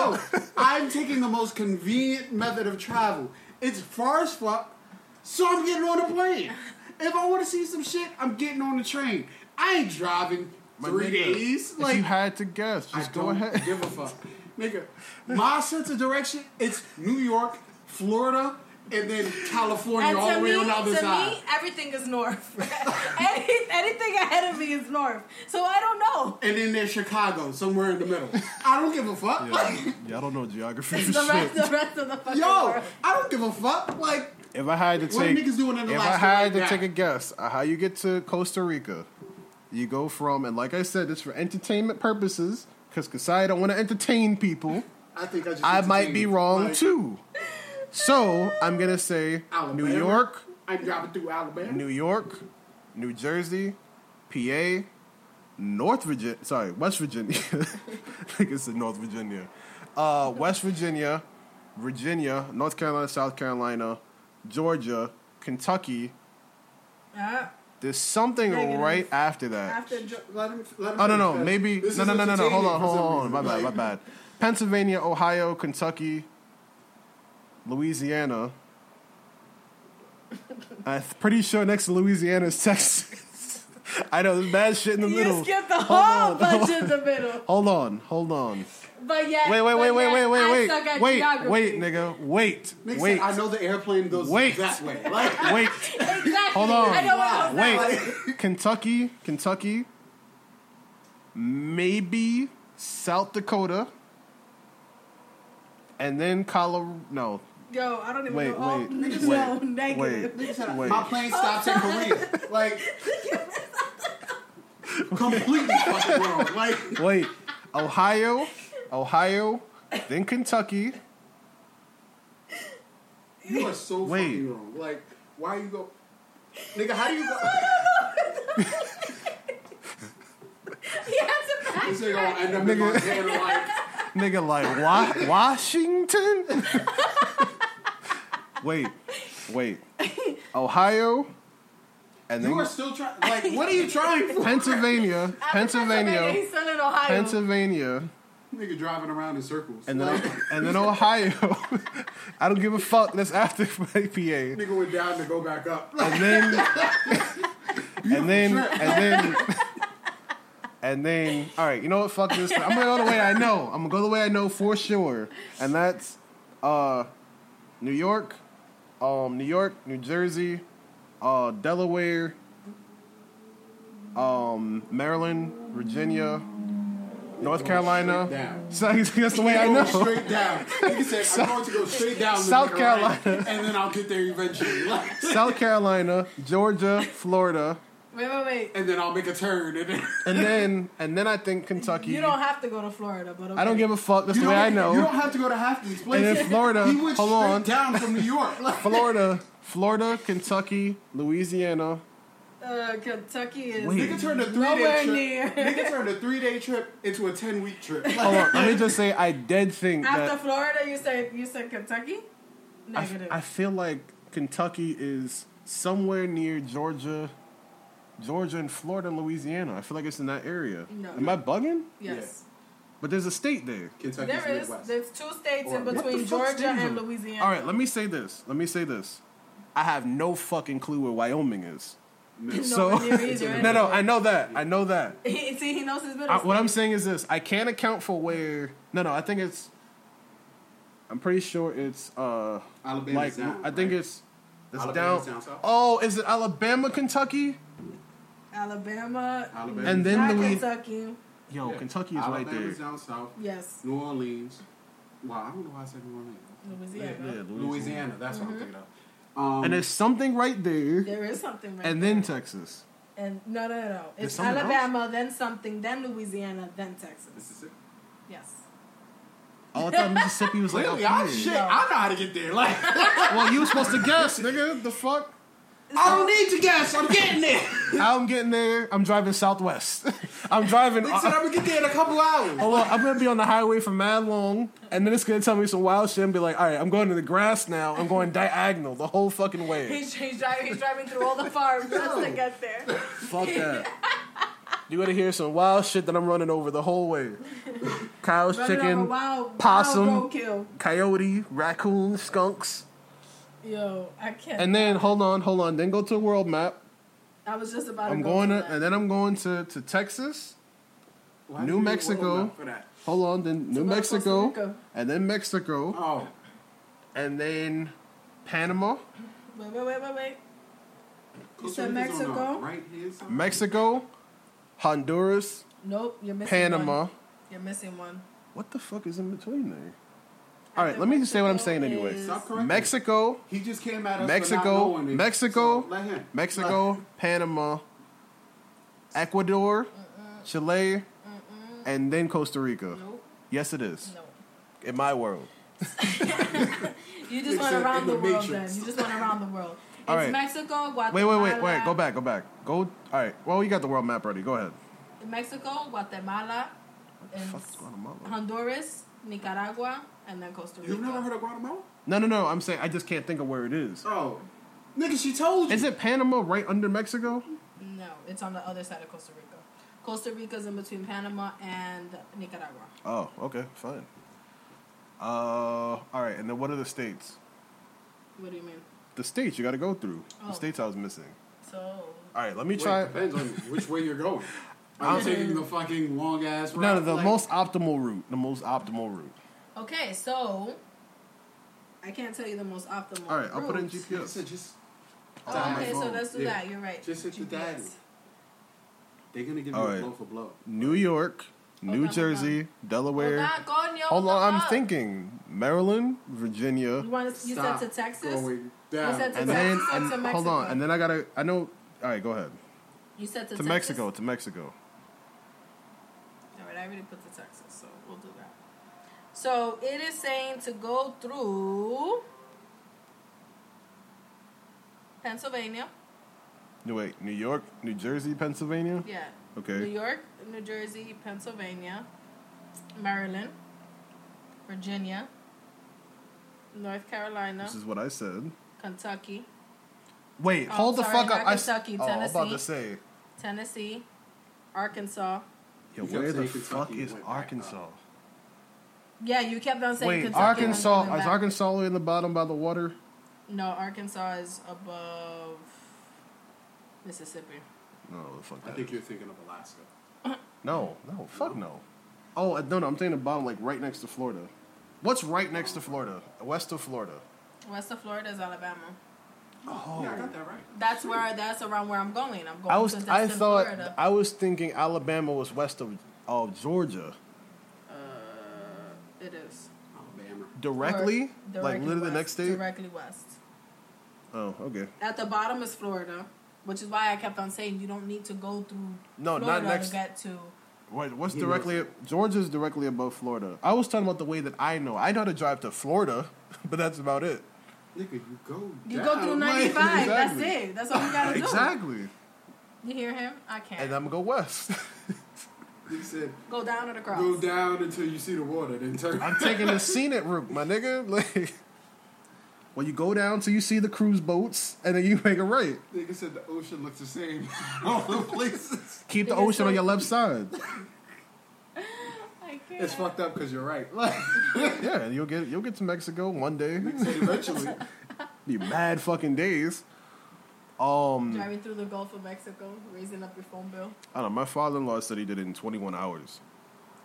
yo, I'm taking the most convenient method of travel. It's far as fuck, so I'm getting on a plane. If I want to see some shit, I'm getting on the train. I ain't driving My three nigga, days. Like you had to guess, I just go don't ahead. give a fuck. Nigga, my sense of direction, it's New York, Florida, and then California And all the way me, on the other to side. me, everything is north. Any, anything ahead of me is north. So I don't know. and then there's Chicago, somewhere in the middle. I don't give a fuck. Yeah, Like, yeah, I don't know geography It's for the rest, shit. the rest of the fucking yo, world. I don't give a fuck. Like, If I had to take, niggas doing in if I had right to now? take a guess, uh, how you get to Costa Rica, you go from, and like I said, it's for entertainment purposes, because Kasai don't want to entertain people. I think I just. I might be wrong Like, too. So I'm gonna say Alabama. New York, I'm driving through Alabama. New York, New Jersey, PA, North Virginia. Sorry, West Virginia. I think it's in North Virginia. Uh, West Virginia, Virginia, North Carolina, South Carolina, Georgia, Kentucky. Uh, There's something Negative. right after that. after Jo- Let him, let him Oh no finish, no 'cause maybe no no no no no hold on hold on my bad my bad Pennsylvania Ohio Kentucky Louisiana I'm pretty sure next to Louisiana is Texas I know there's bad shit in the middle. you middle skipped the Hold whole on, bunch in the middle. hold on hold on But yeah. wait wait wait but wait wait wait wait wait geography. wait nigga wait Nigga wait said, I know the airplane goes Wait. that way. Like, wait Exactly. Hold on. I know what else that was. wait Kentucky Kentucky maybe South Dakota and then Colorado no Yo, I don't even Wait, know. Oh, wait, niggas wait, know negative. wait. Nigga Wait. my plane stops in Korea. Like, completely fucking wrong. Like, Wait, Ohio, Ohio, then Kentucky. you are so Wait. fucking wrong. Like, why you go, nigga? How do you go? He has to back nigga gonna end up in Nigga. Like. Nigga, like Wa- Washington. wait, wait, Ohio, and then You are still trying. Like, what are you trying for? Pennsylvania, Pennsylvania, He's still in Ohio. Pennsylvania, Nigga driving around in circles. and then and then Ohio. I don't give a fuck. That's after PA. nigga went down to go back up. and then and then and then and then all right you know what fuck this i'm gonna go the way i know i'm gonna go the way i know for sure and that's uh new york um new york new jersey uh delaware um maryland virginia north carolina so that's the way i know Straight down. Nigga said, I'm going to go straight down. South Carolina. and then I'll get there eventually. South carolina georgia florida Wait, wait, wait. and then I'll make a turn. And then and then and then i think kentucky You don't have to go to Florida, but okay. I don't give a fuck. That's you the way I know. You don't have to go to half these places. and places. then Florida, he went hold on. down from New York. Florida, Florida, Kentucky, Louisiana. Uh, Kentucky is Wait. nigga turned a three nowhere day trip. near. Nigga turned a three day trip into a ten week trip. Hold on, let me just say, I did think After that. Florida, you said you said Kentucky. I, Negative. I feel like Kentucky is somewhere near Georgia, Georgia and Florida and Louisiana. I feel like it's in that area. No. Am I bugging? yes, But there's a state there. Kentucky's there is. Midwest. There's two states Or- in between Georgia and? Louisiana. All right, let me say this. Let me say this. I have no fucking clue where Wyoming is. No. So either, no, no. I know that. I know that. See, he knows his middle. I, what I'm saying is this: I can't account for where. No, no, I think it's. I'm pretty sure it's uh Alabama's like down, I think right? it's it's Alabama's down. down south? Oh, is it Alabama, Kentucky, Alabama, Alabama. and then not Louis? Kentucky. Yo, Yeah. Kentucky is right Alabama's there. down south. Yes, New Orleans. Well, I don't know why I said New Orleans. Louisiana. Yeah, Louisiana. That's Mm-hmm. what I'm thinking of. Um, And there's something right there, There is something right and there. then Texas. And no, no, no, no. It's something Alabama, then something, then Louisiana, then Texas. Mississippi. Yes. Oh, I thought Mississippi was like Clearly, up I, shit, No. I know how to get there. Like, Well, you were supposed to guess, nigga. The fuck? I don't need to guess. I'm getting there. I'm getting there? I'm driving Southwest. I'm driving. They said I'm gonna get there in a couple hours. Hold on, I'm gonna be on the highway for mad long, and then it's gonna tell me some wild shit and be like, all right, I'm going to the grass now. I'm going diagonal the whole fucking way. He's, he's driving. He's driving through all the farms just to get there. Fuck that. You gotta hear some wild shit that I'm running over the whole way. Cows, Running chicken, wild, possum. wild roadkill. coyote, raccoon, skunks. Yo, I can't. And then hold on, hold on. Then go to a world map. I was just about. I'm to go going to to, that. and then I'm going to, to Texas. Why New do you need a Mexico. world map For that? Hold on, then New Mexico, and then Mexico, Oh, and then Panama, Wait, wait, wait, wait, wait. Costa said Rica's on the Mexico? Right here. Mexico, Honduras, Nope, you're missing Panama. One. You're missing one. What the fuck is in between there? All right, let me just say what I'm saying anyway. Stop correcting. Mexico, He just came at us. Mexico, not it. Mexico, So let him. Mexico, Panama, Ecuador, Chile, and then Costa Rica. Nope. Yes, it is. No. In my world. You just went around the, the world Matrix. then. You just went around the world. It's All right. Mexico, Guatemala. Wait, wait, wait, wait. Go back, go back. Go. All right. Well, you got the world map ready. Go ahead. Mexico, Guatemala, and Fuck's Guatemala? Honduras, Nicaragua, and then Costa Rica. You've never heard of Guatemala? No, no, no. I'm saying I just can't think of where it is. Oh, nigga, she told you. Is it Panama right under Mexico? No, it's on the other side of Costa Rica. Costa Rica's in between Panama and Nicaragua. Oh, okay, fine. Uh, all right. And then what are the states? What do you mean? The states you got to go through. Oh. The states I was missing. So, All right. Let me Wait, try. depends on which way you're going. Are you taking the fucking long ass route? No, no, the Like, most optimal route. The most optimal route. Okay, so I can't tell you the most optimal. All right. I'll put in routes. I GPS. said just. Oh, okay, so let's do Yeah. that. You're right. Just hit the dad. They're gonna give you All a right. blow for blow. New York, New Hold on, Jersey, Hold Delaware. on, coño, Hold on, I'm fuck? thinking Maryland, Virginia, You want to, you Stop said to Texas? Going down. You said to and Texas then or and to hold on, and then I gotta. I know. All right, go ahead. You said to, To Texas? Mexico, to Mexico. All right, I already put the Texas, so we'll do that. So it is saying to go through Pennsylvania. No wait, New York, New Jersey, Pennsylvania. Yeah. Okay. New York, New Jersey, Pennsylvania, Maryland, Virginia, North Carolina, This is what I said. Kentucky, Wait, Oh, hold the fuck not up. I s- Kentucky, oh, I'm about to Tennessee. say. Tennessee, Arkansas. Yo, where the fuck Kentucky, is went back Arkansas? Yeah, you kept on saying Wait, Kentucky. Arkansas is back. Arkansas in the bottom by the water? No, Arkansas is above Mississippi. No, the fuck I that. think you're thinking of Alaska. No, no, fuck no. Oh, uh, no, no, I'm saying the bottom, like right next to Florida. What's right next to Florida? West of Florida. West of Florida is Alabama. Oh. Yeah, I got that right. That's where. That's around where I'm going. I'm going I was, to I thought, Florida. I was thinking Alabama was west of, of Georgia. It is Alabama. Directly? Or like directly literally the next state? Directly west. Oh, okay. At the bottom is Florida, which is why I kept on saying you don't need to go through No, not Florida next- to get to. Wait, what's He directly? Georgia's directly above Florida. I was talking about the way that I know. I know how to drive to Florida, but that's about it. Nigga, you go. You down, go through like- 95. That's it. That's all you gotta do. Exactly. You hear him? I can't. And I'm gonna go west. He said, go down or the cross. go down until you see the water, then turn. I'm taking the scenic route, my nigga. Like, well, you go down till you see the cruise boats, and then you make a right. Nigga said the ocean looks the same all the places. Keep the ocean on your left side. I can't. It's fucked up because you're right. Like, Yeah, you'll get you'll get to Mexico one day. said eventually. Be mad fucking days. Um, Driving through the Gulf of Mexico, raising up your phone bill. I don't know. My father-in-law said he did it in 21 hours.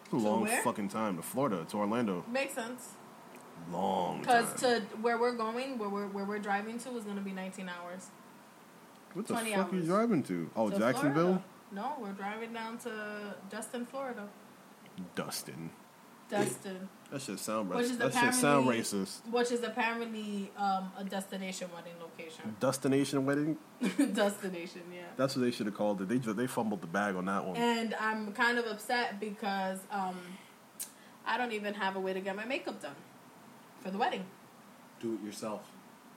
It's a long where? fucking time to Florida, to Orlando. Makes sense. Long time. Because to where we're going, where we're where we're driving to, is gonna be 19 hours. what the 20 fuck are you driving to? Oh, To Jacksonville. Florida. No, we're driving down to Destin, Florida. Dustin. Destin, That shit sound Which racist. is That shit sound racist. which is apparently um, a destination wedding location. Destination wedding. destination, yeah. That's what they should have called it. They they fumbled the bag on that one. And I'm kind of upset because um, I don't even have a way to get my makeup done for the wedding. Do it yourself.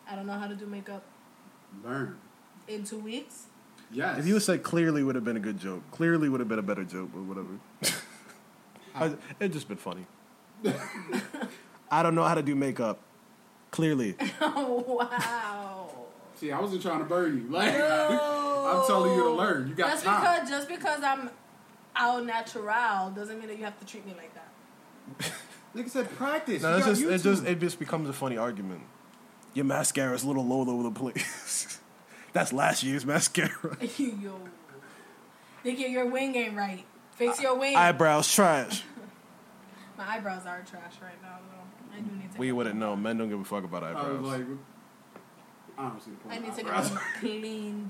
I don't know how to do makeup Learn. in two weeks. Yes. If you would said clearly would have been a good joke. Clearly would have been a better joke, but whatever. I- It just been funny. I don't know how to do makeup. Clearly. oh wow! See, I wasn't trying to burn you. Like I'm telling you to learn. You got just time. because just because I'm au natural doesn't mean that you have to treat me like that. Nigga said practice. No, You it's just it just it just becomes a funny argument. Your mascara is a little low all over the place. That's last year's mascara. Yo, Nikki, your wing ain't right. Fix your wing. Eyebrows trash. My eyebrows are trash right now, though. I do need to. We wouldn't know. Men don't give a fuck about I was eyebrows. like, I don't see the point. I of need to get eyebrows. them cleaned.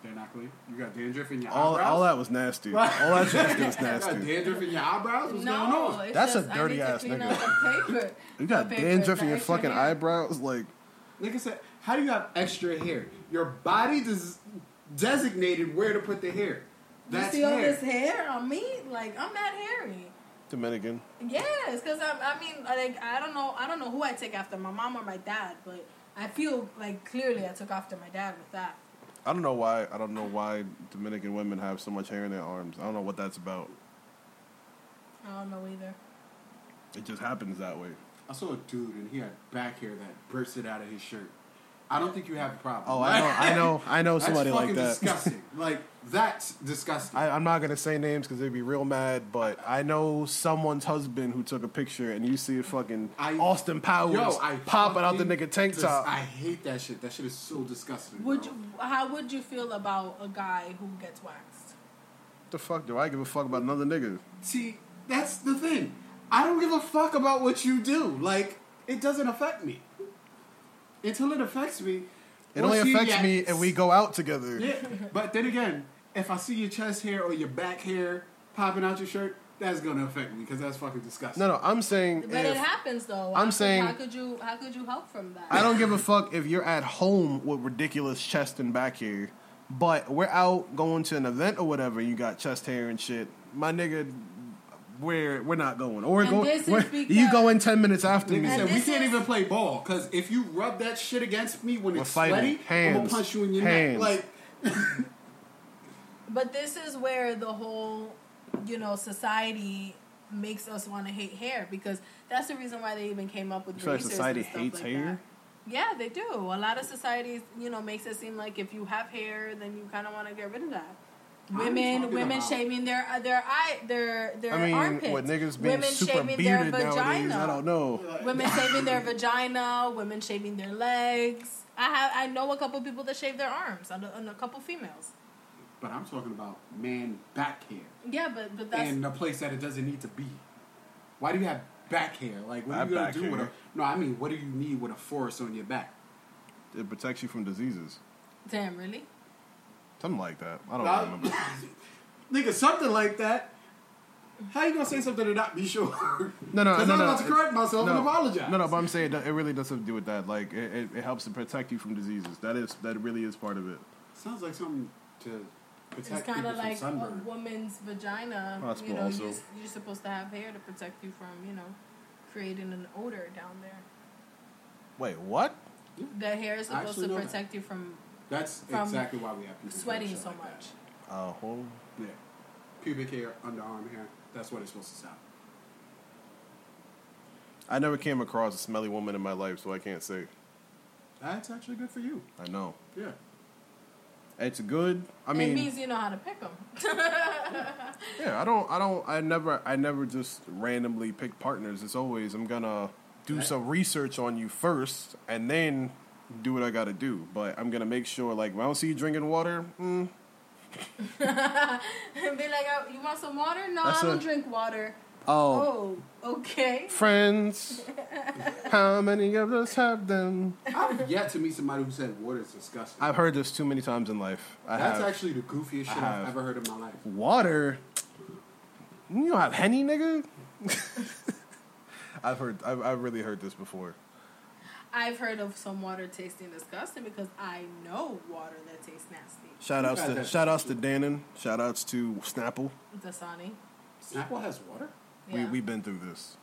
They're not clean. You got dandruff in your all, eyebrows. all that was nasty. All that shit was You got nasty. dandruff in your eyebrows. What's no, going on? it's That's a just, dirty I need ass to clean nigga. out the paper. You got The paper, dandruff the in your extra fucking hair. eyebrows? Like, Nigga said, how do you have extra hair? Your body des- designated where to put the hair. That's you see all hair. this hair on me? Like I'm not hairy. Dominican. Yes, because I, I mean, like I don't know, I don't know who I take after, my mom or my dad, but I feel like clearly I took after my dad with that. I don't know why. I don't know why Dominican women have so much hair in their arms. I don't know what that's about. I don't know either. It just happens that way. I saw a dude and he had back hair that bursted out of his shirt. I don't think you have a problem. Oh, I know. I know. I know That's somebody like fucking that. disgusting. like that's disgusting. I, I'm not gonna say names because they'd be real mad, but I know someone's husband who took a picture and you see a fucking I- Austin Powers Yo, I popping out the nigga tank dis- top. I hate that shit. That shit is so disgusting. Would bro. you? How would you feel about a guy who gets waxed? the fuck do I give a fuck about another nigga? See, that's the thing. I don't give a fuck about what you do. Like, it doesn't affect me. Until it affects me. It only affects ya- me if we go out together. Yeah, but then again, if I see your chest hair or your back hair popping out your shirt, that's gonna affect me because that's fucking disgusting. No, no, I'm saying But it happens though. I'm How could- saying- how could you? How could you help from that? I don't give a fuck if you're at home with ridiculous chest and back hair, but we're out going to an event or whatever. You got chest hair and shit. My nigga, we're we're not going. Or we're And going. this is we're- you go in ten minutes after me. said we can't is- even play ball because if you rub that shit against me when We're it's fighting. sweaty, I'm gonna punch you in your Hands. neck. Like, But this is where the whole, you know, society makes us want to hate hair because that's the reason why they even came up with You like society and stuff hates like hair? that. Yeah, they do. A lot of societies, you know, makes it seem like if you have hair, then you kind of want to get rid of that. I'm Women, women about- shaving their uh, their eye, their their I mean, armpits. with niggas being women super shaving their bearded nowadays, vagina. I don't know. Women shaving their vagina. Women shaving their legs. I have I know a couple people that shave their arms, and a, and a couple females. but I'm talking about man back hair Yeah, but but that's and the place that it doesn't need to be. Why do you have back hair? Like, what I are you gonna back do with a? No, I mean, what do you need with a forest on your back? It protects you from diseases. damn really. Something like that. I don't Nah, remember. Nigga, something like that. How you gonna say something and not be sure? No, no, 'Cause no, I'm no. about to correct myself no, and apologize. No, no, but I'm saying that it really does have to do with that. Like, it, it, it helps to protect you from diseases. That is, that really is part of it. Sounds like something to protect. It's protect kind people of from like a woman's vagina. Possible you know, also. you're, you're supposed to have hair to protect you from, you know, creating an odor down there. Wait, what? The hair is I supposed actually to know that. protect you from That's exactly why we have people sweating shit so like much. Uh, well, That. Yeah, pubic hair, underarm hair. That's what it's supposed to stop. I never came across a smelly woman in my life, so I can't say. That's actually good for you. I know. Yeah. It's good. I mean, it mean, means you know how to pick them. yeah. I don't. I don't. I never. I never just randomly pick partners. It's always I'm gonna do Right. some research on you first, and then do what I gotta do. But I'm gonna make sure, like, when I don't see you drinking water, mm, and be like, oh, "You want some water? No, That's I don't a- drink water." oh, Oh, okay. friends. How many of us have them? I've yet to meet somebody who said water is disgusting. I've heard this too many times in life. I That's have. actually the goofiest shit. I've ever heard in my life. Water? You don't have Henny, nigga? I've heard, I've, I've really heard this before. I've heard of some water tasting disgusting because I know water that tastes nasty. Shout outs to that shout outs to Dannon. Shout outs to Snapple. Dasani. Snapple has water? Yeah. We we've been through this.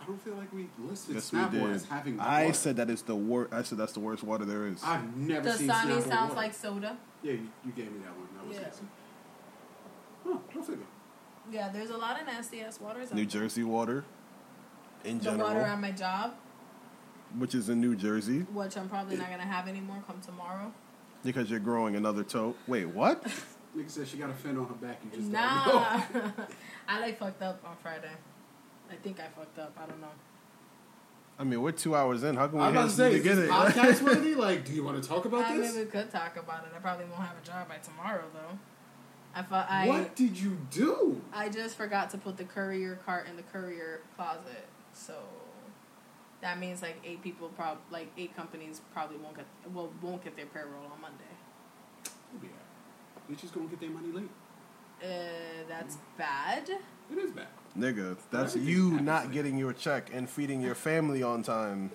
I don't feel like we listed Yes, we Snapple did. as having I said that it's the worst. I said that's the worst water there is. I've never seen Dasani Snapple sounds water. like soda. Yeah, you, you gave me that one. That was Yeah. nasty. Huh, go figure. Yeah, there's a lot of nasty ass waters. out New there. Jersey water, in general. The general, water at my job, which is in New Jersey, which I'm probably not gonna have anymore come tomorrow. because you're growing another toe. Wait, what? Nigga said she got a fin on her back. You just Nah, don't. I like fucked up on Friday. I think I fucked up. I don't know. I mean, we're two hours in. How can we I was about to hit say, to get is it? this podcast worthy? Like, do you want to talk about this? I this? mean, we could talk about it. I probably won't have a job by tomorrow though. I thought I what did you do? I just forgot to put the courier cart in the courier closet, so that means like eight people, prob like eight companies probably won't get well won't get their payroll on Monday. Yeah. You're just gonna get their money late. Uh, that's bad. It is bad. Nigga, that's Everything you happens not late. getting your check and feeding your family on time.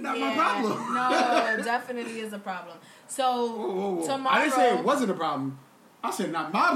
Not Yeah, my problem. no, definitely is a problem. So Whoa, whoa, whoa. tomorrow, I didn't say it wasn't a problem. I said not my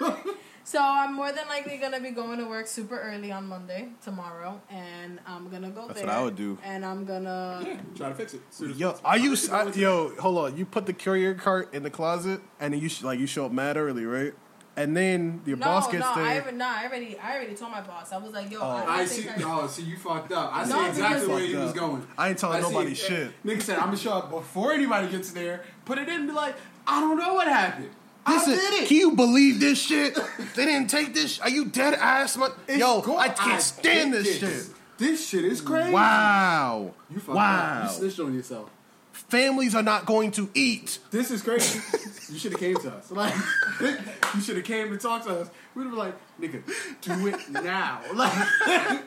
problem. So I'm more than likely gonna be going to work super early on Monday tomorrow, and I'm gonna go That's there. what I would do. And I'm gonna. yeah, try to fix it. Yo, are you? I, all the time. yo, hold on. You put the courier cart in the closet, and then you sh- like you show up mad early, right? And then your No, boss gets no, there. I already, no, I already, I already told my boss. I was like, yo, Oh. I, I I see. I- Oh, see, you fucked up. I no, see exactly where he was going. I ain't telling I nobody see, shit. Nigga said, I'm gonna show up before anybody gets there. Put it in, and be like, I don't know what happened. I Listen, did it. can you believe this shit? they didn't take this. Are you dead ass? Mon- It's Yo, go- I can't stand did this shit. This shit is crazy. Wow. You fucked wow. up. You snitched on yourself. Families are not going to eat. This is crazy. you should have came to us. Like, you should have came to talk to us. We'd have been like, nigga, do it now. Like,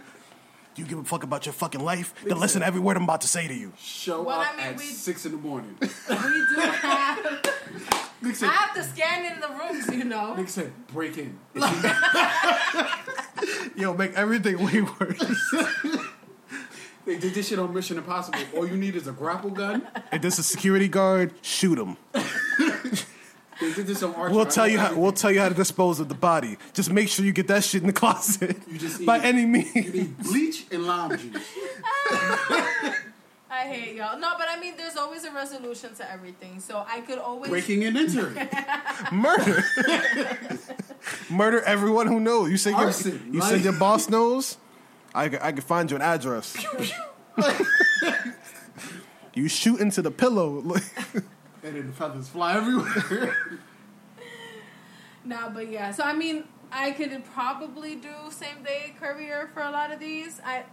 You give a fuck about your fucking life? Then listen to every word I'm about to say to you. show Well, up I mean, at we- six in the morning. we do have. Nigga I have to scan in the rooms, you know. nigga said, break in. Yo, make everything way worse. They did this shit on Mission Impossible. All you need is a grapple gun. if there's a security guard, shoot him. They did this on Archer. We'll tell you how. We'll tell you how to dispose of the body. Just make sure you get that shit in the closet You just by need- any You means. need bleach and lime juice. I hate y'all. No, but I mean, there's always a resolution to everything. So I could always. Breaking and entering. Murder. Murder everyone who knows. You say your, you like- say your boss knows. I could, I could find you an address. you shoot into the pillow. And then the feathers fly everywhere. No, but yeah. So I mean, I could probably do same day courier for a lot of these. I.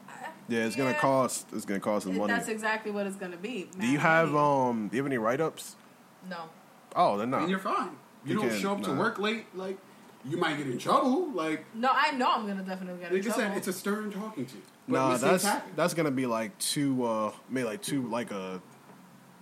I yeah, it's gonna cost. It's gonna cost some money. That's exactly what it's gonna be. Do you have um? Do you have any write ups? No. Oh, then and no. you're fine. You, You don't can't- show up to nah. work late. Like, you might get in trouble. Like, No, I know I'm gonna definitely get in like I trouble. said, it's a stern talking to. But Nah, that's that's gonna be like two, uh, maybe like two, like a,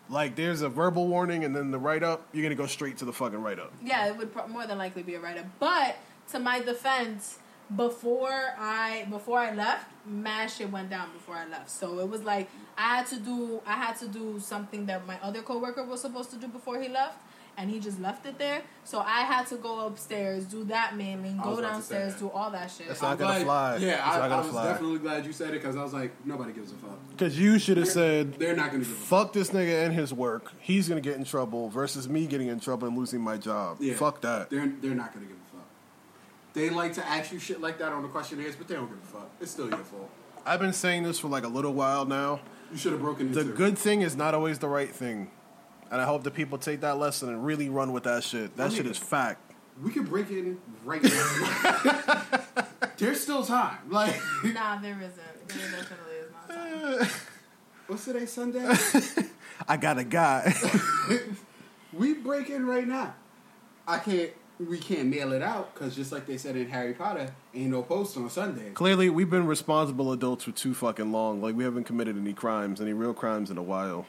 like there's a verbal warning and then the write up. You're gonna go straight to the fucking write up. yeah, it would pro- more than likely be a write up. But to my defense, before I before I left, mad shit went down before I left. So it was like I had to do I had to do something that my other coworker was supposed to do before he left. And he just left it there, so I had to go upstairs, do that mailing, go was about to say downstairs, do all that shit. That's not I'm gonna glad- fly. Yeah, It's I, I was fly. definitely glad you said it because I was like, nobody gives a fuck. Because you should have said, They're not going to give a fuck. "Fuck this nigga and his work. He's gonna get in trouble." Versus me getting in trouble and losing my job. Yeah. Fuck that. They're they're not going to give a fuck. They like to ask you shit like that on the questionnaires, but they don't give a fuck. It's still your fault. I've been saying this for like a little while now. You should have broken The into it. good thing is not always the right thing, and I hope that people take that lesson and really run with that shit. That I shit is fact. We can break in right now. There's still time. Like, nah, there isn't. There definitely is not time. what's today, Sunday? I got a guy. we break in right now. I can't we can't mail it out because just like they said in Harry Potter, ain't no post on Sunday. Clearly, we've been responsible adults for too fucking long. Like we haven't committed any crimes, any real crimes in a while.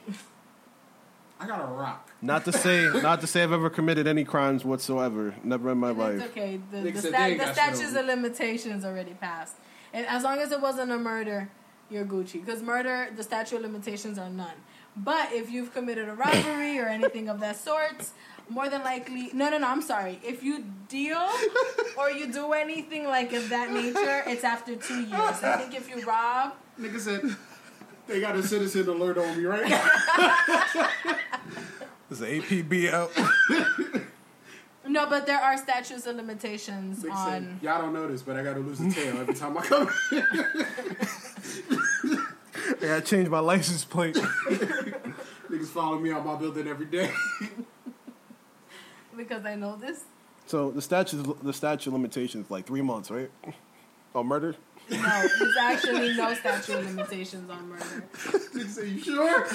I got a rock. Not to say, not to say I've ever committed any crimes whatsoever. Never in my It's life. okay. The, the, said sta- the statutes on of limitations already passed. And as long as it wasn't a murder, you're Gucci. Because murder, the statute of limitations are none. But if you've committed a robbery or anything of that sort, more than likely, no, no, no, I'm sorry. If you deal or you do anything like of that nature, it's after two years. I think if you rob, Nigga said they got a citizen alert on me right now. Is the APB out? no, but there are statutes of limitations Nigga said, on. y'all don't know this, but I gotta lose a tail every time I come. I gotta change my license plate. Niggas follow me out my building every day. Because I know this. So the statute, the statute of limitations, like three months, right? Oh, murder. No, there's actually no statute of limitations on murder. Nigga say, you sure?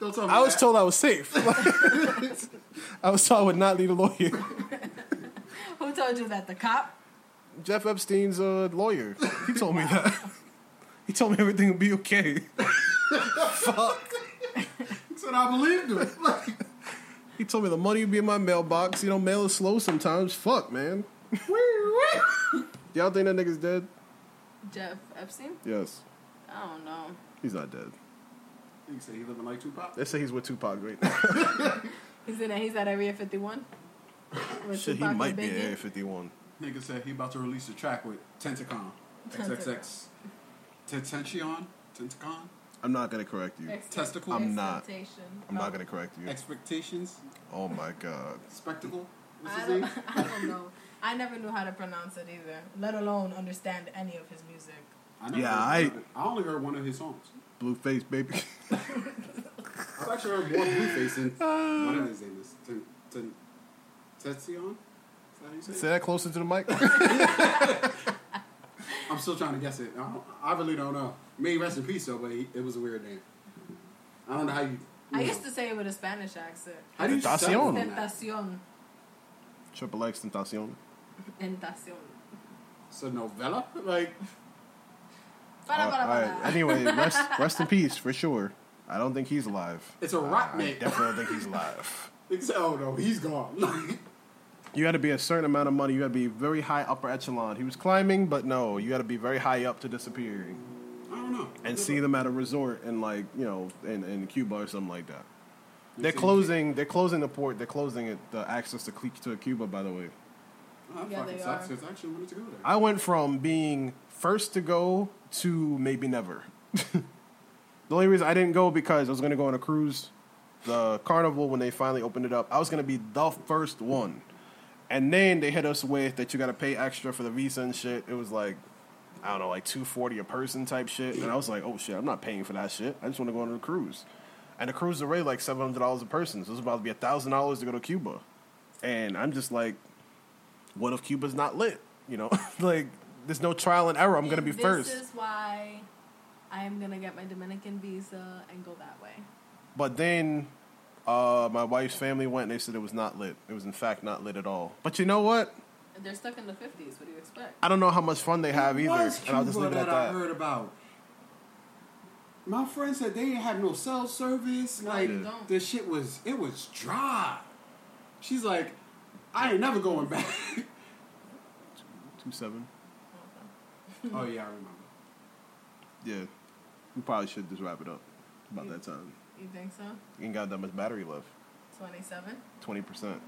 don't tell me I was that. told I was safe. I was told I would not need a lawyer. Who told you that? The cop? Jeff Epstein's uh, lawyer. He told me that. He told me everything would be okay. Fuck. said I believed him. Like, He told me the money would be in my mailbox. You know, mail is slow sometimes. Fuck, man. Y'all think that nigga's dead? Jeff Epstein? Yes. I don't know. He's not dead. Nigga say he living like Tupac. They say he's with Tupac right now. He's in. He's at Area 51. With Shit, he might be at Biggie. Area 51. Nigga said he about to release a track with Tentacon. XXX. Tentation? Tentacon? I'm not gonna correct you. Expect- Testicle? I'm not. expectation. I'm Oh. not gonna correct you. Expectations? Oh my god. Spectacle? What's I his don't, name? I don't know. I never knew how to pronounce it either, let alone understand any of his music. I never Yeah, heard I- one of it. I only heard one of his songs. Blueface, baby. I've actually heard more Blueface than one of his names. Ten, ten, Tetsion? Is that how you say Say it? that closer to the mic. I'm still trying to guess it. I, don't, I really don't know. May rest in peace though, but he, it was a weird name. I don't know how you. you I know. used to say it with a Spanish accent. How do you Tentacion. settle on? Tentacion. Triple X Tentacion. Tentacion. It's a novella? Like, Para, Uh, para, all right. Anyway, rest rest in peace for sure. I don't think he's alive. it's a rock I name. definitely don't think he's alive. Except, oh no, he's gone. Like, You got to be a certain amount of money. You got to be very high upper echelon. He was climbing, but no, you got to be very high up to disappear I don't know. and see them at a resort in like you know in, in Cuba or something like that. They're see- closing. They're closing the port. They're closing it. The access to to Cuba. By the way, Oh, Yeah, they sucks are. because I actually wanted to go there. I went from being first to go to maybe never. the only reason I didn't go because I was going to go on a cruise, the Carnival when they finally opened it up. I was going to be the first one, and then they hit us with that you got to pay extra for the visa and shit. It was like. I don't know, like two forty a person type shit, and I was like, "Oh shit, I'm not paying for that shit. I just want to go on a cruise." And the cruise is already like seven hundred dollars a person, so it's about to be thousand dollars to go to Cuba, and I'm just like, "What if Cuba's not lit?" You know, like there's no trial and error. I'm gonna be this first. This is why I am gonna get my Dominican visa and go that way. But then uh, my wife's family went and they said it was not lit. It was in fact not lit at all. But you know what? They're stuck in the fifties. What do you expect? I don't know how much fun they have either, was and I'll just Cuba leave it at that I heard about. My friend said they didn't have no cell service. No, like you don't. the shit was it was dry. She's like, I ain't never going back. Two seven. oh yeah, I remember. Yeah, we probably should just wrap it up. About that time. You think so? You ain't got that much battery left. 27? 20%.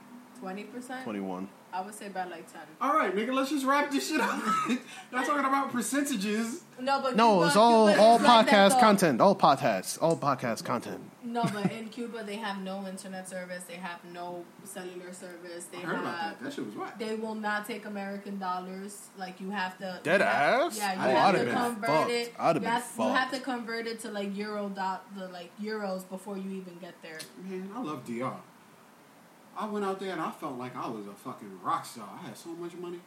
20%? 21. I would say about like ten. All right, nigga, let's just wrap this shit up. Y'all talking about percentages. No, but No, Cuba- it's all Cuba all is like podcast content. All podcasts. All podcast content. No, but in Cuba they have no internet service. They have no cellular service. They I heard have. about that. That shit was whack. They will not take American dollars. Like you have to. Dead you have- ass? Yeah, you Oh, I'd have have to been convert fucked. it. I'd have you, been have, you have to convert it to like euro dot the like euros before you even get there. Man, I love DR. I went out there and I felt like I was a fucking rock star. I had so much money.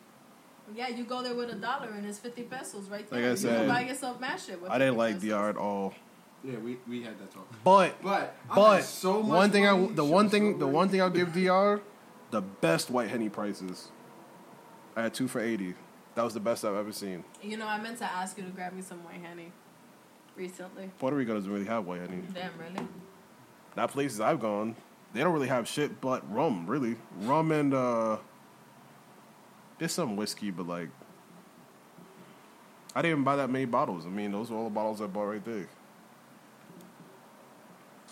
Yeah, you go there with a dollar and it's fifty pesos right there. Like I you said, can buy yourself mad shit. With I didn't like pesos. DR at all. Yeah, we, we had that talk. But But I but had so much one thing I the shit one thing so the one thing I'll give DR, The best white henny prices. I had two for eighty. That was the best I've ever seen. You know, I meant to ask you to grab me some white honey recently. Puerto Rico doesn't really have white henny. Damn, really? Not places I've gone. They don't really have shit but rum, really. Rum and uh there's some whiskey, but like I didn't even buy that many bottles. I mean, those are all the bottles I bought right there.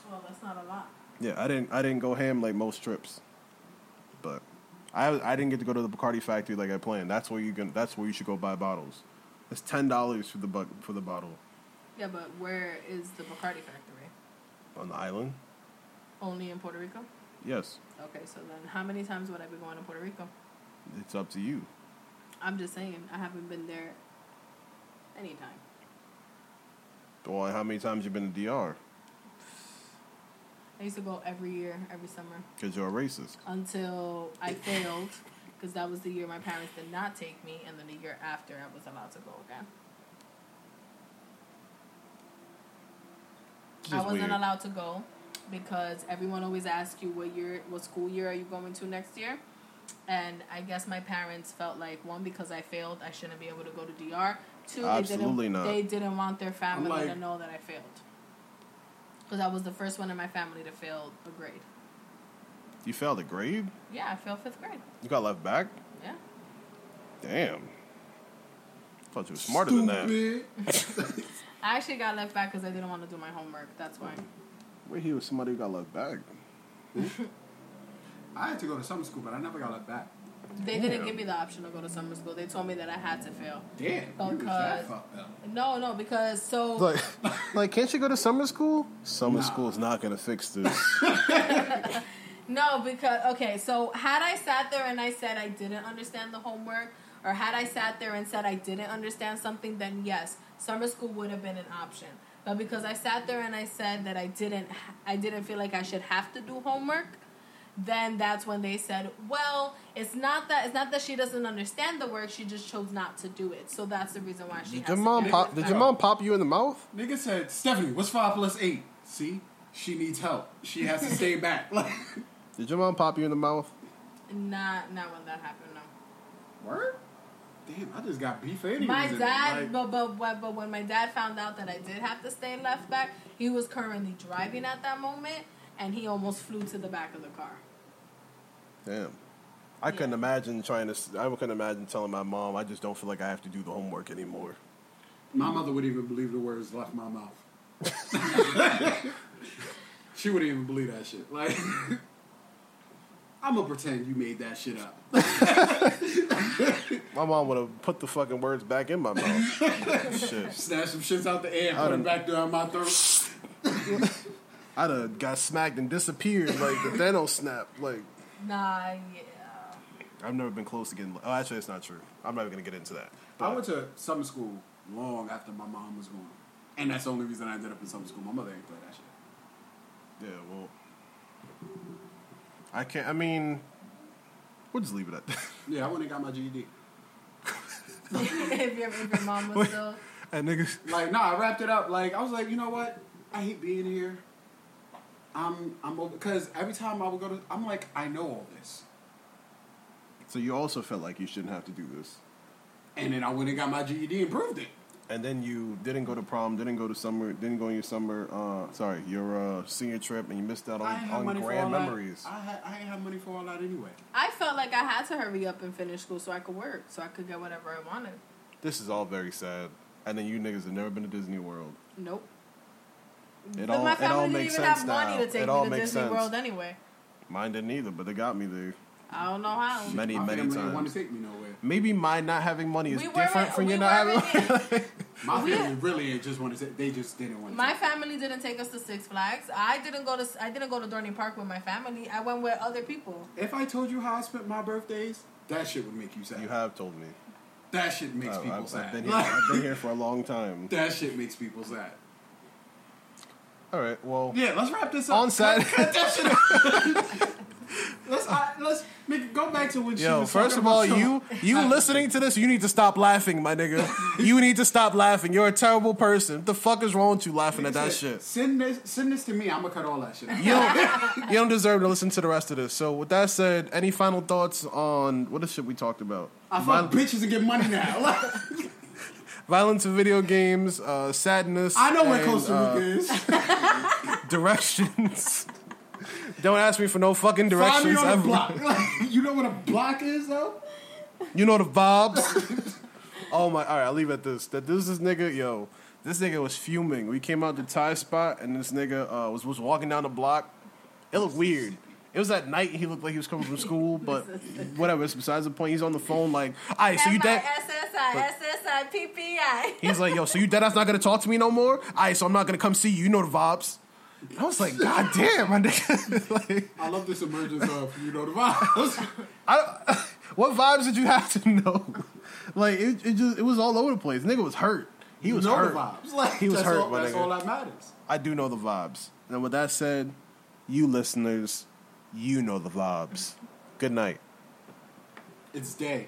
Well, that's not a lot. Yeah, I didn't I didn't go ham like most trips. But I I didn't get to go to the Bacardi factory like I planned. That's where you can that's where you should go buy bottles. It's ten dollars for the bu- for the bottle Yeah, but where is the Bacardi factory? on the island. Only in Puerto Rico? Yes, Okay, so then how many times would I be going to Puerto Rico? it's up to you. I'm just saying, I haven't been there anytime. Well, how many times you been to DR? I used to go every year, every summer, Because you're a racist. until I failed, because that was the year my parents did not take me, and then the year after I was allowed to go again. I wasn't weird. allowed to go because everyone always asks you what year, what school year are you going to next year, and I guess my parents felt like one because I failed, I shouldn't be able to go to DR. Two, Absolutely they didn't, not. They didn't want their family like- to know that I failed. Because I was the first one in my family to fail a grade. You failed a grade? Yeah, I failed fifth grade. You got left back? Yeah. Damn. I thought you were smarter than that. Stupid. I actually got left back because I didn't want to do my homework. That's why. Wait, he was somebody who got left back. I had to go to summer school, but I never got left back. They Damn. didn't give me the option to go to summer school. They told me that I had to fail. Damn, you was Because- fucked up. No, no, because so Like, like, can't you go to summer school? Summer Nah. is not gonna fix this. No, because okay, so had I sat there and I said I didn't understand the homework, or had I sat there and said I didn't understand something, then yes, summer school would have been an option. But because I sat there and I said that I didn't, I didn't feel like I should have to do homework, then that's when they said, "Well, it's not that it's not that she doesn't understand the work; she just chose not to do it. So that's the reason why she." Did has your to mom pop? Did your mom pop you in the mouth? Nigga said, Stephanie, what's five plus eight? See, she needs help. She has to stay back. Like, Did your mom pop you in the mouth? Not, not when that happened. No. word? Damn, I just got beef anyways. My dad, Like, but, but but but when my dad found out that I did have to stay left back, he was currently driving at that moment, and he almost flew to the back of the car. Damn. I couldn't imagine trying to. I couldn't imagine telling my mom. I just don't feel like I have to do the homework anymore. my mother wouldn't even believe the words left my mouth. she wouldn't even believe that shit. Like, I'm gonna pretend you made that shit up. My mom would have put the fucking words back in my mouth. Shit. Snatch some shits out the air, I put them back down my throat. I'd have got smacked and disappeared like the Thanos snap. Like Nah, yeah. I've never been close to getting. Oh, actually, it's not true. I'm not even gonna get into that. I went to summer school long after my mom was gone. And that's the only reason I ended up in summer school. My mother ain't play that shit. yeah, well, I can't. I mean, we'll just leave it at that. Yeah, I went and got my GED. if, your, if your mom was still, and niggas, Like, nah, I wrapped it up. Like, I was like, you know what? I hate being here. I'm, I'm, because every time I would go to, I'm like, I know all this. so you also felt like you shouldn't have to do this, And then I went and got my GED and proved it. And then you didn't go to prom, didn't go to summer, didn't go on your summer. Uh, sorry, your uh, senior trip, and you missed out on, on money for grand that. memories. I, had, I ain't have money for all that anyway. I felt like I had to hurry up and finish school so I could work, so I could get whatever I wanted. This is all very sad. And then you niggas have never been to Disney World. Nope. It But all, my it family all didn't makes even sense have now. money to take it all me to makes Disney sense. World anyway. Mine didn't either, but they got me there I don't know how. many, my many family didn't want times. to take me nowhere. Maybe my not having money is We different weren't- from we you not weren't having. My family really ain't just want to they just didn't want to My take family didn't take us to Six Flags. I didn't go to I didn't go to Dorney Park with my family. I went with other people. If I told you how I spent my birthdays, that shit would make you sad. you have told me. That shit makes I've, people I've- sad. I've been here, I've been here for a long time. that shit makes people sad. All right, well, Yeah, let's wrap this up. On Saturday- Cut, cut that shit out. Let's, uh, let's, Nigga, go back to she Yo, first of all, you you listening to this, you need to stop laughing, my nigga. You need to stop laughing. You're a terrible person. What the fuck is wrong with you laughing at that shit? Send this, send this to me. I'm gonna cut all that shit. out. You don't you don't deserve to listen to the rest of this. So with that said, any final thoughts on what the shit we talked about? I fuck bitches and get money now. Violence in video games, uh, sadness. I know where and, Costa uh, Rica is. directions. Don't ask me for no fucking Find me directions on the ever. block. Like, you know what a block is, though? You know the vibes. oh my! All right, I'll leave it at this. That this this nigga, yo, this nigga was fuming. We came out the Thai spot, and this nigga uh, was was walking down the block. It looked weird. It was at night. He looked like he was coming from school, but whatever. It's besides the point. He's on the phone like, "All right, so you dead?" M-I-S-S-I, S-S-I, P-P-I. He's like, "Yo, so you dead? ass not gonna talk to me no more?" All right, so I'm not gonna come see you. You know the vibes. I was like, "God damn, my nigga!" like, I love this emergence of, you know, the vibes. I, what vibes did you have to know? Like it, it just it was all over the place. Nigga was hurt. He You was know hurt. vibes. Like, He was hurt, All, that's nigga. all that matters. I do know the vibes. And with that said, you listeners, you know the vibes. Good night. It's day.